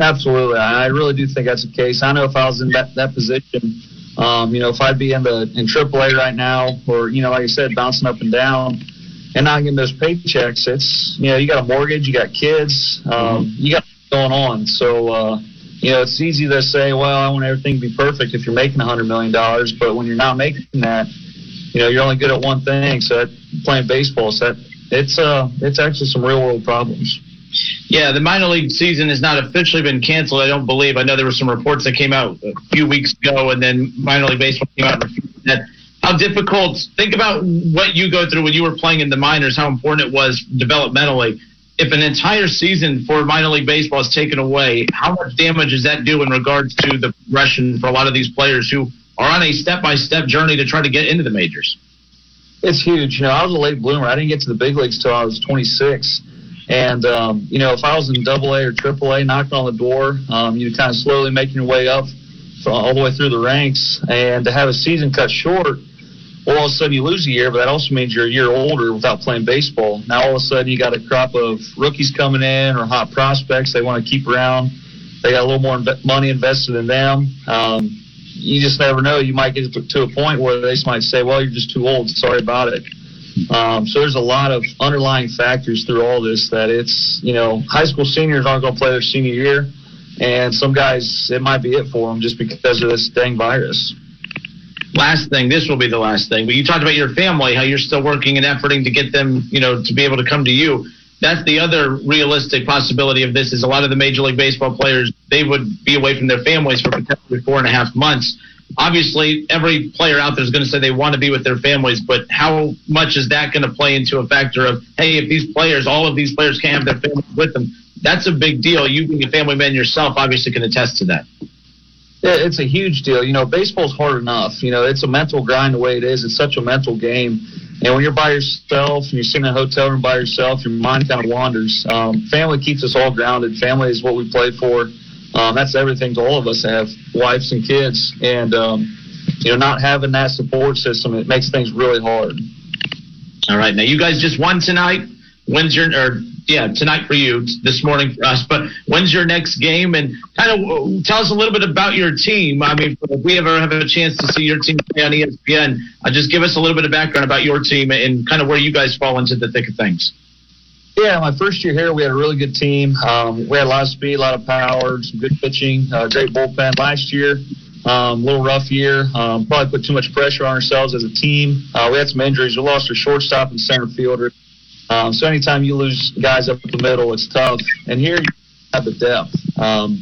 Absolutely, I really do think that's the case. I know if I was in that that position, um, you know, if I'd be in the in AAA right now, or you know, like I said, bouncing up and down, and not getting those paychecks, it's you know, you got a mortgage, you got kids, um, you got going on. So uh, you know, it's easy to say, well, I want everything to be perfect if you're making a hundred million dollars, but when you're not making that, you know, you're only good at one thing. So that, playing baseball, so that, it's uh, it's actually some real world problems. Yeah, the minor league season has not officially been canceled. I don't believe. I know there were some reports that came out a few weeks ago, and then minor league baseball came out that. How difficult? Think about what you go through when you were playing in the minors. How important it was developmentally. If an entire season for minor league baseball is taken away, how much damage does that do in regards to the progression for a lot of these players who are on a step-by-step journey to try to get into the majors? It's huge. You know, I was a late bloomer. I didn't get to the big leagues till I was 26. And um, you know, if I was in Double A or Triple A, knocking on the door, um, you kind of slowly making your way up all the way through the ranks, and to have a season cut short, Well, all of a sudden you lose a year, but that also means you're a year older without playing baseball. Now all of a sudden you got a crop of rookies coming in or hot prospects they want to keep around. They got a little more money invested in them. Um, you just never know. You might get to a point where they might say, "Well, you're just too old. Sorry about it." Um, so there's a lot of underlying factors through all this that it's you know high school seniors aren't going to play their senior year, and some guys it might be it for them just because of this dang virus. last thing, this will be the last thing, but you talked about your family, how you're still working and efforting to get them, you know, to be able to come to you. That's the other realistic possibility of this is a lot of the Major League Baseball players, they would be away from their families for potentially four and a half months. Obviously, every player out there is going to say they want to be with their families, but how much is that going to play into a factor of, hey, if these players, all of these players can't have their families with them, that's a big deal. You being a family man yourself obviously can attest to that. Yeah, it's a huge deal. You know, baseball's hard enough. You know, it's a mental grind the way it is. It's such a mental game. And when you're by yourself and you're sitting in a hotel room by yourself, your mind kind of wanders. Um, family keeps us all grounded. Family is what we play for. Um, that's everything to all of us that have wives and kids. And, um, you know, not having that support system, it makes things really hard. All right. Now you guys just won tonight. When's your or yeah tonight for you this morning for us? But when's your next game? And kind of uh, tell us a little bit about your team. I mean, if we ever have a chance to see your team play on ESPN, uh, just give us a little bit of background about your team and kind of where you guys fall into the thick of things. Yeah, my first year here, we had a really good team. Um, we had a lot of speed, a lot of power, some good pitching, uh, great bullpen. Last year, um, a little rough year. Um, probably put too much pressure on ourselves as a team. Uh, we had some injuries. We lost our shortstop and center fielder. Um, so anytime you lose guys up the middle, it's tough. And here you have the depth. Um,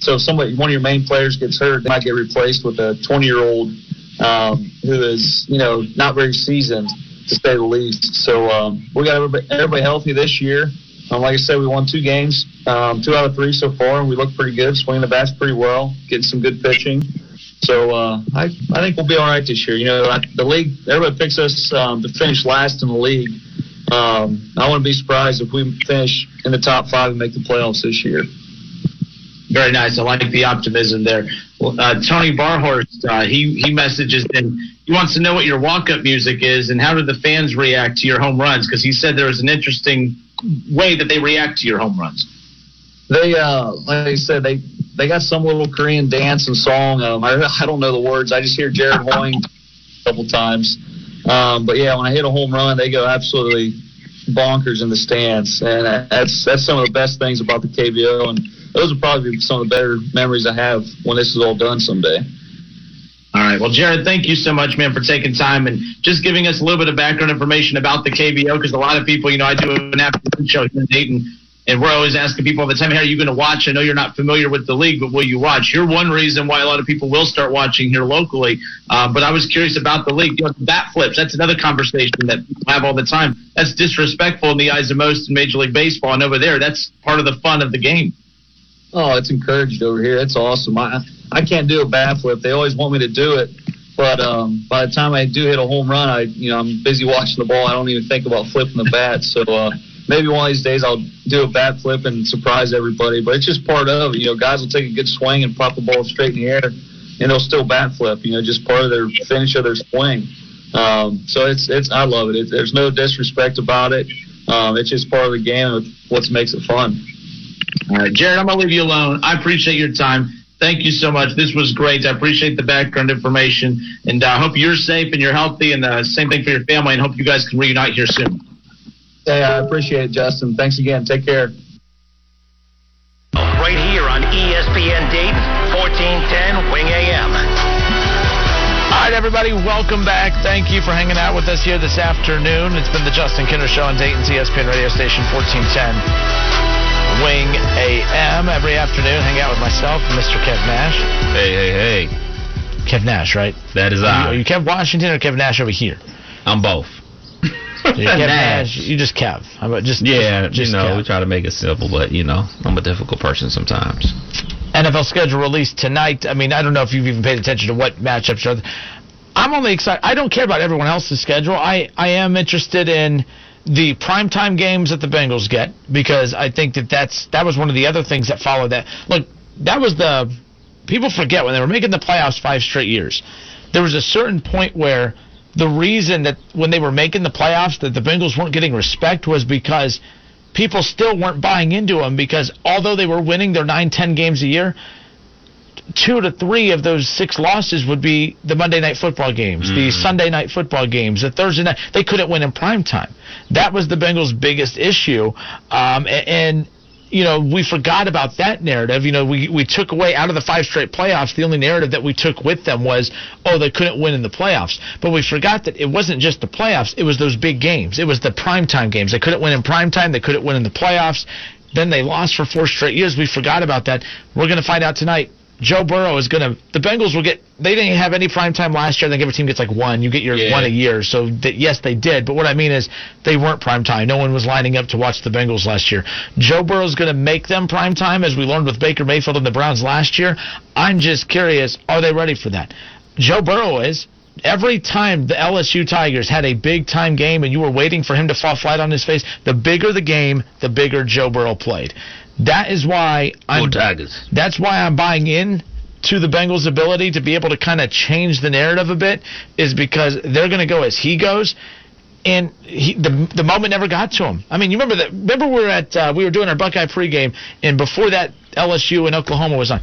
so if somebody, one of your main players gets hurt, they might get replaced with a 20 year old um, who is, you know, not very seasoned to say the least. So um, we got everybody, everybody healthy this year. Um, like I said, we won two games, um, two out of three so far, and we look pretty good. Swinging the bats pretty well, getting some good pitching. So uh, I I think we'll be all right this year. You know, I, the league everybody picks us um, to finish last in the league. Um, I wouldn't be surprised if we finish in the top five and make the playoffs this year. Very nice. I like the optimism there. Uh, Tony Barhorst, uh, he he messages in. He wants to know what your walk-up music is and how do the fans react to your home runs? Because he said there was an interesting way that they react to your home runs. They, uh, like I said, they they got some little Korean dance and song. Um, I I don't know the words. I just hear Jared Hoying a couple times. Um, but yeah, when I hit a home run, they go absolutely bonkers in the stands, and that's that's some of the best things about the KBO, and those will probably be some of the better memories I have when this is all done someday. All right. Well, Jared, thank you so much, man, for taking time and just giving us a little bit of background information about the KBO because a lot of people, you know, I do an afternoon show here in Dayton, and we're always asking people all the time, hey, are you going to watch? I know you're not familiar with the league, but will you watch? You're one reason why a lot of people will start watching here locally. Uh, but I was curious about the league. You know, bat flips, that's another conversation that people have all the time. That's disrespectful in the eyes of most in Major League Baseball. And over there, that's part of the fun of the game. Oh, it's encouraged over here. It's awesome. I I can't do a bat flip. They always want me to do it, but um, by the time I do hit a home run, I you know I'm busy watching the ball. I don't even think about flipping the bat. So uh, maybe one of these days I'll do a bat flip and surprise everybody. But it's just part of it. You know, guys will take a good swing and pop the ball straight in the air, and they'll still bat flip. You know, just part of their finish of their swing. Um, so it's it's I love it. it. There's no disrespect about it. Um, it's just part of the game what makes it fun. All right, Jared, I'm going to leave you alone. I appreciate your time. Thank you so much. This was great. I appreciate the background information, and I uh, hope you're safe and you're healthy. And uh, same thing for your family. And hope you guys can reunite here soon. Hey, I appreciate it, Justin. Thanks again. Take care. Right here on ESPN Dayton, 1410 Wing AM. All right, everybody, welcome back. Thank you for hanging out with us here this afternoon. It's been the Justin Kinder Show on Dayton's ESPN radio station 1410 Wing AM every afternoon. Hang out with myself Mr. Kev Nash. Hey, hey, hey. Kev Nash, right? That is Are you, I. are you Kev Washington or Kev Nash over here? I'm both. Kev Nash. Nash. You just Kev. How about just Yeah, just you know, Kev. we try to make it simple, but you know, I'm a difficult person sometimes. NFL schedule released tonight. I mean, I don't know if you've even paid attention to what matchups are. I'm only excited. I don't care about everyone else's schedule. I, I am interested in the primetime games that the Bengals get because I think that that's that was one of the other things that followed that. Look, that was the people forget when they were making the playoffs five straight years. There was a certain point where the reason that when they were making the playoffs that the Bengals weren't getting respect was because people still weren't buying into them because although they were winning their 9-10 games a year, two to three of those six losses would be the Monday night football games, the Sunday night football games, the Thursday night. They couldn't win in prime time. That was the Bengals' biggest issue, um, a- and. You know, we forgot about that narrative. You know, we, we took away out of the five straight playoffs. The only narrative that we took with them was, oh, they couldn't win in the playoffs. But we forgot that it wasn't just the playoffs. It was those big games. It was the primetime games. They couldn't win in primetime. They couldn't win in the playoffs. Then they lost for four straight years. We forgot about that. We're going to find out tonight. Joe Burrow is going to. The Bengals will get. They didn't have any prime time last year. I think every team gets like one. You get your Yeah. one a year. So that, yes, they did. But what I mean is they weren't prime time. No one was lining up to watch the Bengals last year. Joe Burrow is going to make them prime time, as we learned with Baker Mayfield and the Browns last year. I'm just curious. Are they ready for that? Joe Burrow is. Every time the LSU Tigers had a big time game and you were waiting for him to fall flat on his face, the bigger the game, the bigger Joe Burrow played. That is why I'm Tigers. that's why I'm buying in to the Bengals' ability to be able to kind of change the narrative a bit is because they're going to go as he goes. And he, the the moment never got to him. I mean, you remember that? Remember we were at uh, we were doing our Buckeye pregame, and before that, LSU and Oklahoma was on.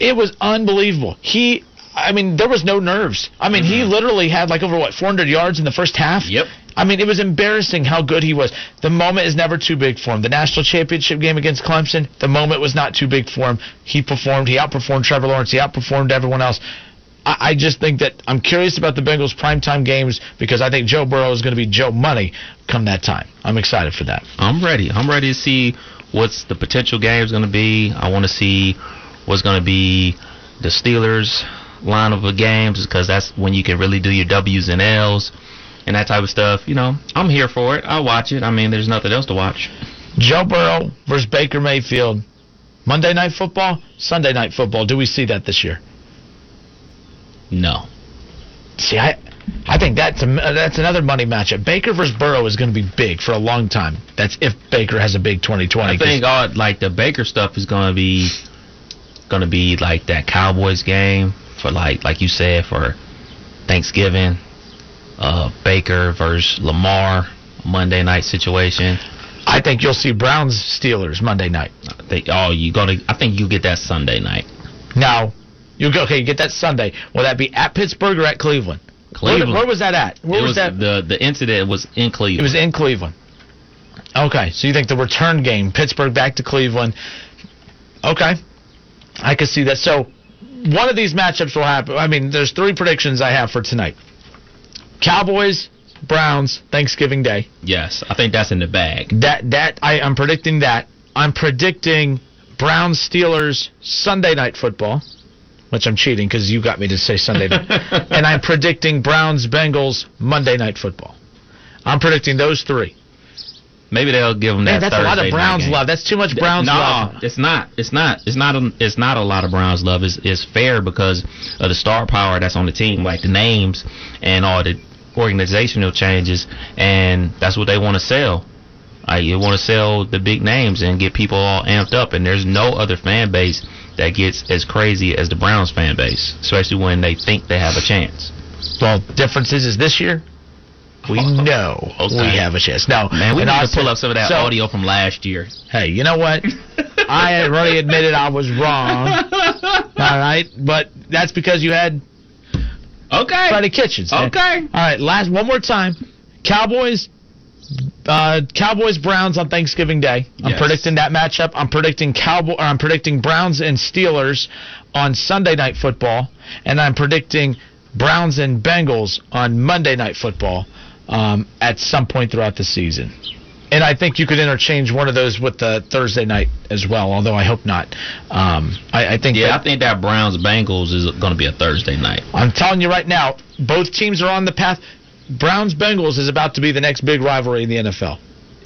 It was unbelievable. He, I mean, there was no nerves. I mean, he literally had like over what 400 yards in the first half. Yep. I mean, it was embarrassing how good he was. The moment is never too big for him. The national championship game against Clemson, the moment was not too big for him. He performed. He outperformed Trevor Lawrence. He outperformed everyone else. I, just think that I'm curious about the Bengals primetime games because I think Joe Burrow is going to be Joe Money come that time. I'm excited for that. I'm ready. I'm ready to see what's the potential game's going to be. I want to see what's going to be the Steelers line of games because that's when you can really do your W's and L's and that type of stuff. You know, I'm here for it. I'll watch it. I mean, there's nothing else to watch. Joe Burrow versus Baker Mayfield. Monday night football, Sunday night football. Do we see that this year? No. See, I I think that's a, that's another money matchup. Baker versus Burrow is going to be big for a long time. That's if Baker has a big 2020. I think all like the Baker stuff is going to be going to be like that Cowboys game for like like you said for Thanksgiving. Uh, Baker versus Lamar Monday night situation. I think you'll see Browns Steelers Monday night. I think oh you gonna I think you get that Sunday night. Now, you go okay. You get that Sunday. Will that be at Pittsburgh or at Cleveland? Cleveland. Where, where was that at? Where was, was that? the the incident was in Cleveland. It was in Cleveland. Okay, so you think the return game, Pittsburgh back to Cleveland? Okay, I could see that. So one of these matchups will happen. I mean, there's three predictions I have for tonight: Cowboys, Browns, Thanksgiving Day. Yes, I think that's in the bag. That that I, I'm predicting that. I'm predicting Browns Steelers Sunday night football, which I'm cheating because you got me to say Sunday night. and I'm predicting Browns Bengals Monday night football. I'm predicting those three. Maybe they'll give them Man, that. that's a lot of Browns game. love. That's too much Browns no, love. it's not. It's not. It's not. A, it's not a lot of Browns love. It's, it's fair because of the star power that's on the team, like the names and all the organizational changes, and that's what they want to sell. Like you want to sell the big names and get people all amped up, and there's no other fan base that gets as crazy as the Browns fan base, especially when they think they have a chance. Well, difference is, is this year we know Okay. we have a chance. Now, Man, we need I to pull up some of that so- audio from last year. Hey, you know what? I already admitted I was wrong. All right, but that's because you had okay Freddie Kitchens. Okay. All right, last one more time. Cowboys, uh, Cowboys Browns on Thanksgiving Day. I'm Yes. predicting that matchup. I'm predicting Cowboy. Or I'm predicting Browns and Steelers on Sunday Night Football, and I'm predicting Browns and Bengals on Monday Night Football um, at some point throughout the season. And I think you could interchange one of those with the Thursday night as well, although I hope not. Um, I, I think Yeah, that- I think that Browns Bengals is going to be a Thursday night. I'm telling you right now, both teams are on the path. Browns Bengals is about to be the next big rivalry in the NFL.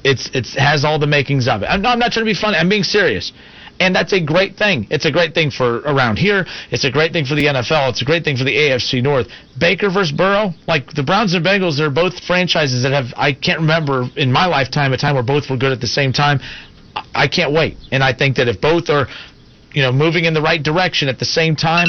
It's it's has all the makings of it. I'm, I'm not trying to be funny. I'm being serious. And that's a great thing. It's a great thing for around here. It's a great thing for the NFL. It's a great thing for the AFC North. Baker versus Burrow, like the Browns and Bengals, they're both franchises that have I can't remember in my lifetime a time where both were good at the same time. I- can't wait. And I think that if both are, you know, moving in the right direction at the same time,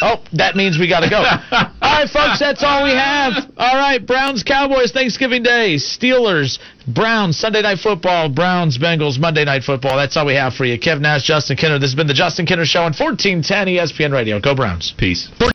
Oh, that means we got to go. all right, folks, that's all we have. All right, Browns, Cowboys, Thanksgiving Day, Steelers, Browns, Sunday Night Football, Browns, Bengals, Monday Night Football. That's all we have for you. Kev Nash, Justin Kinner. This has been the Justin Kinner Show on 1410 ESPN Radio. Go Browns. Peace.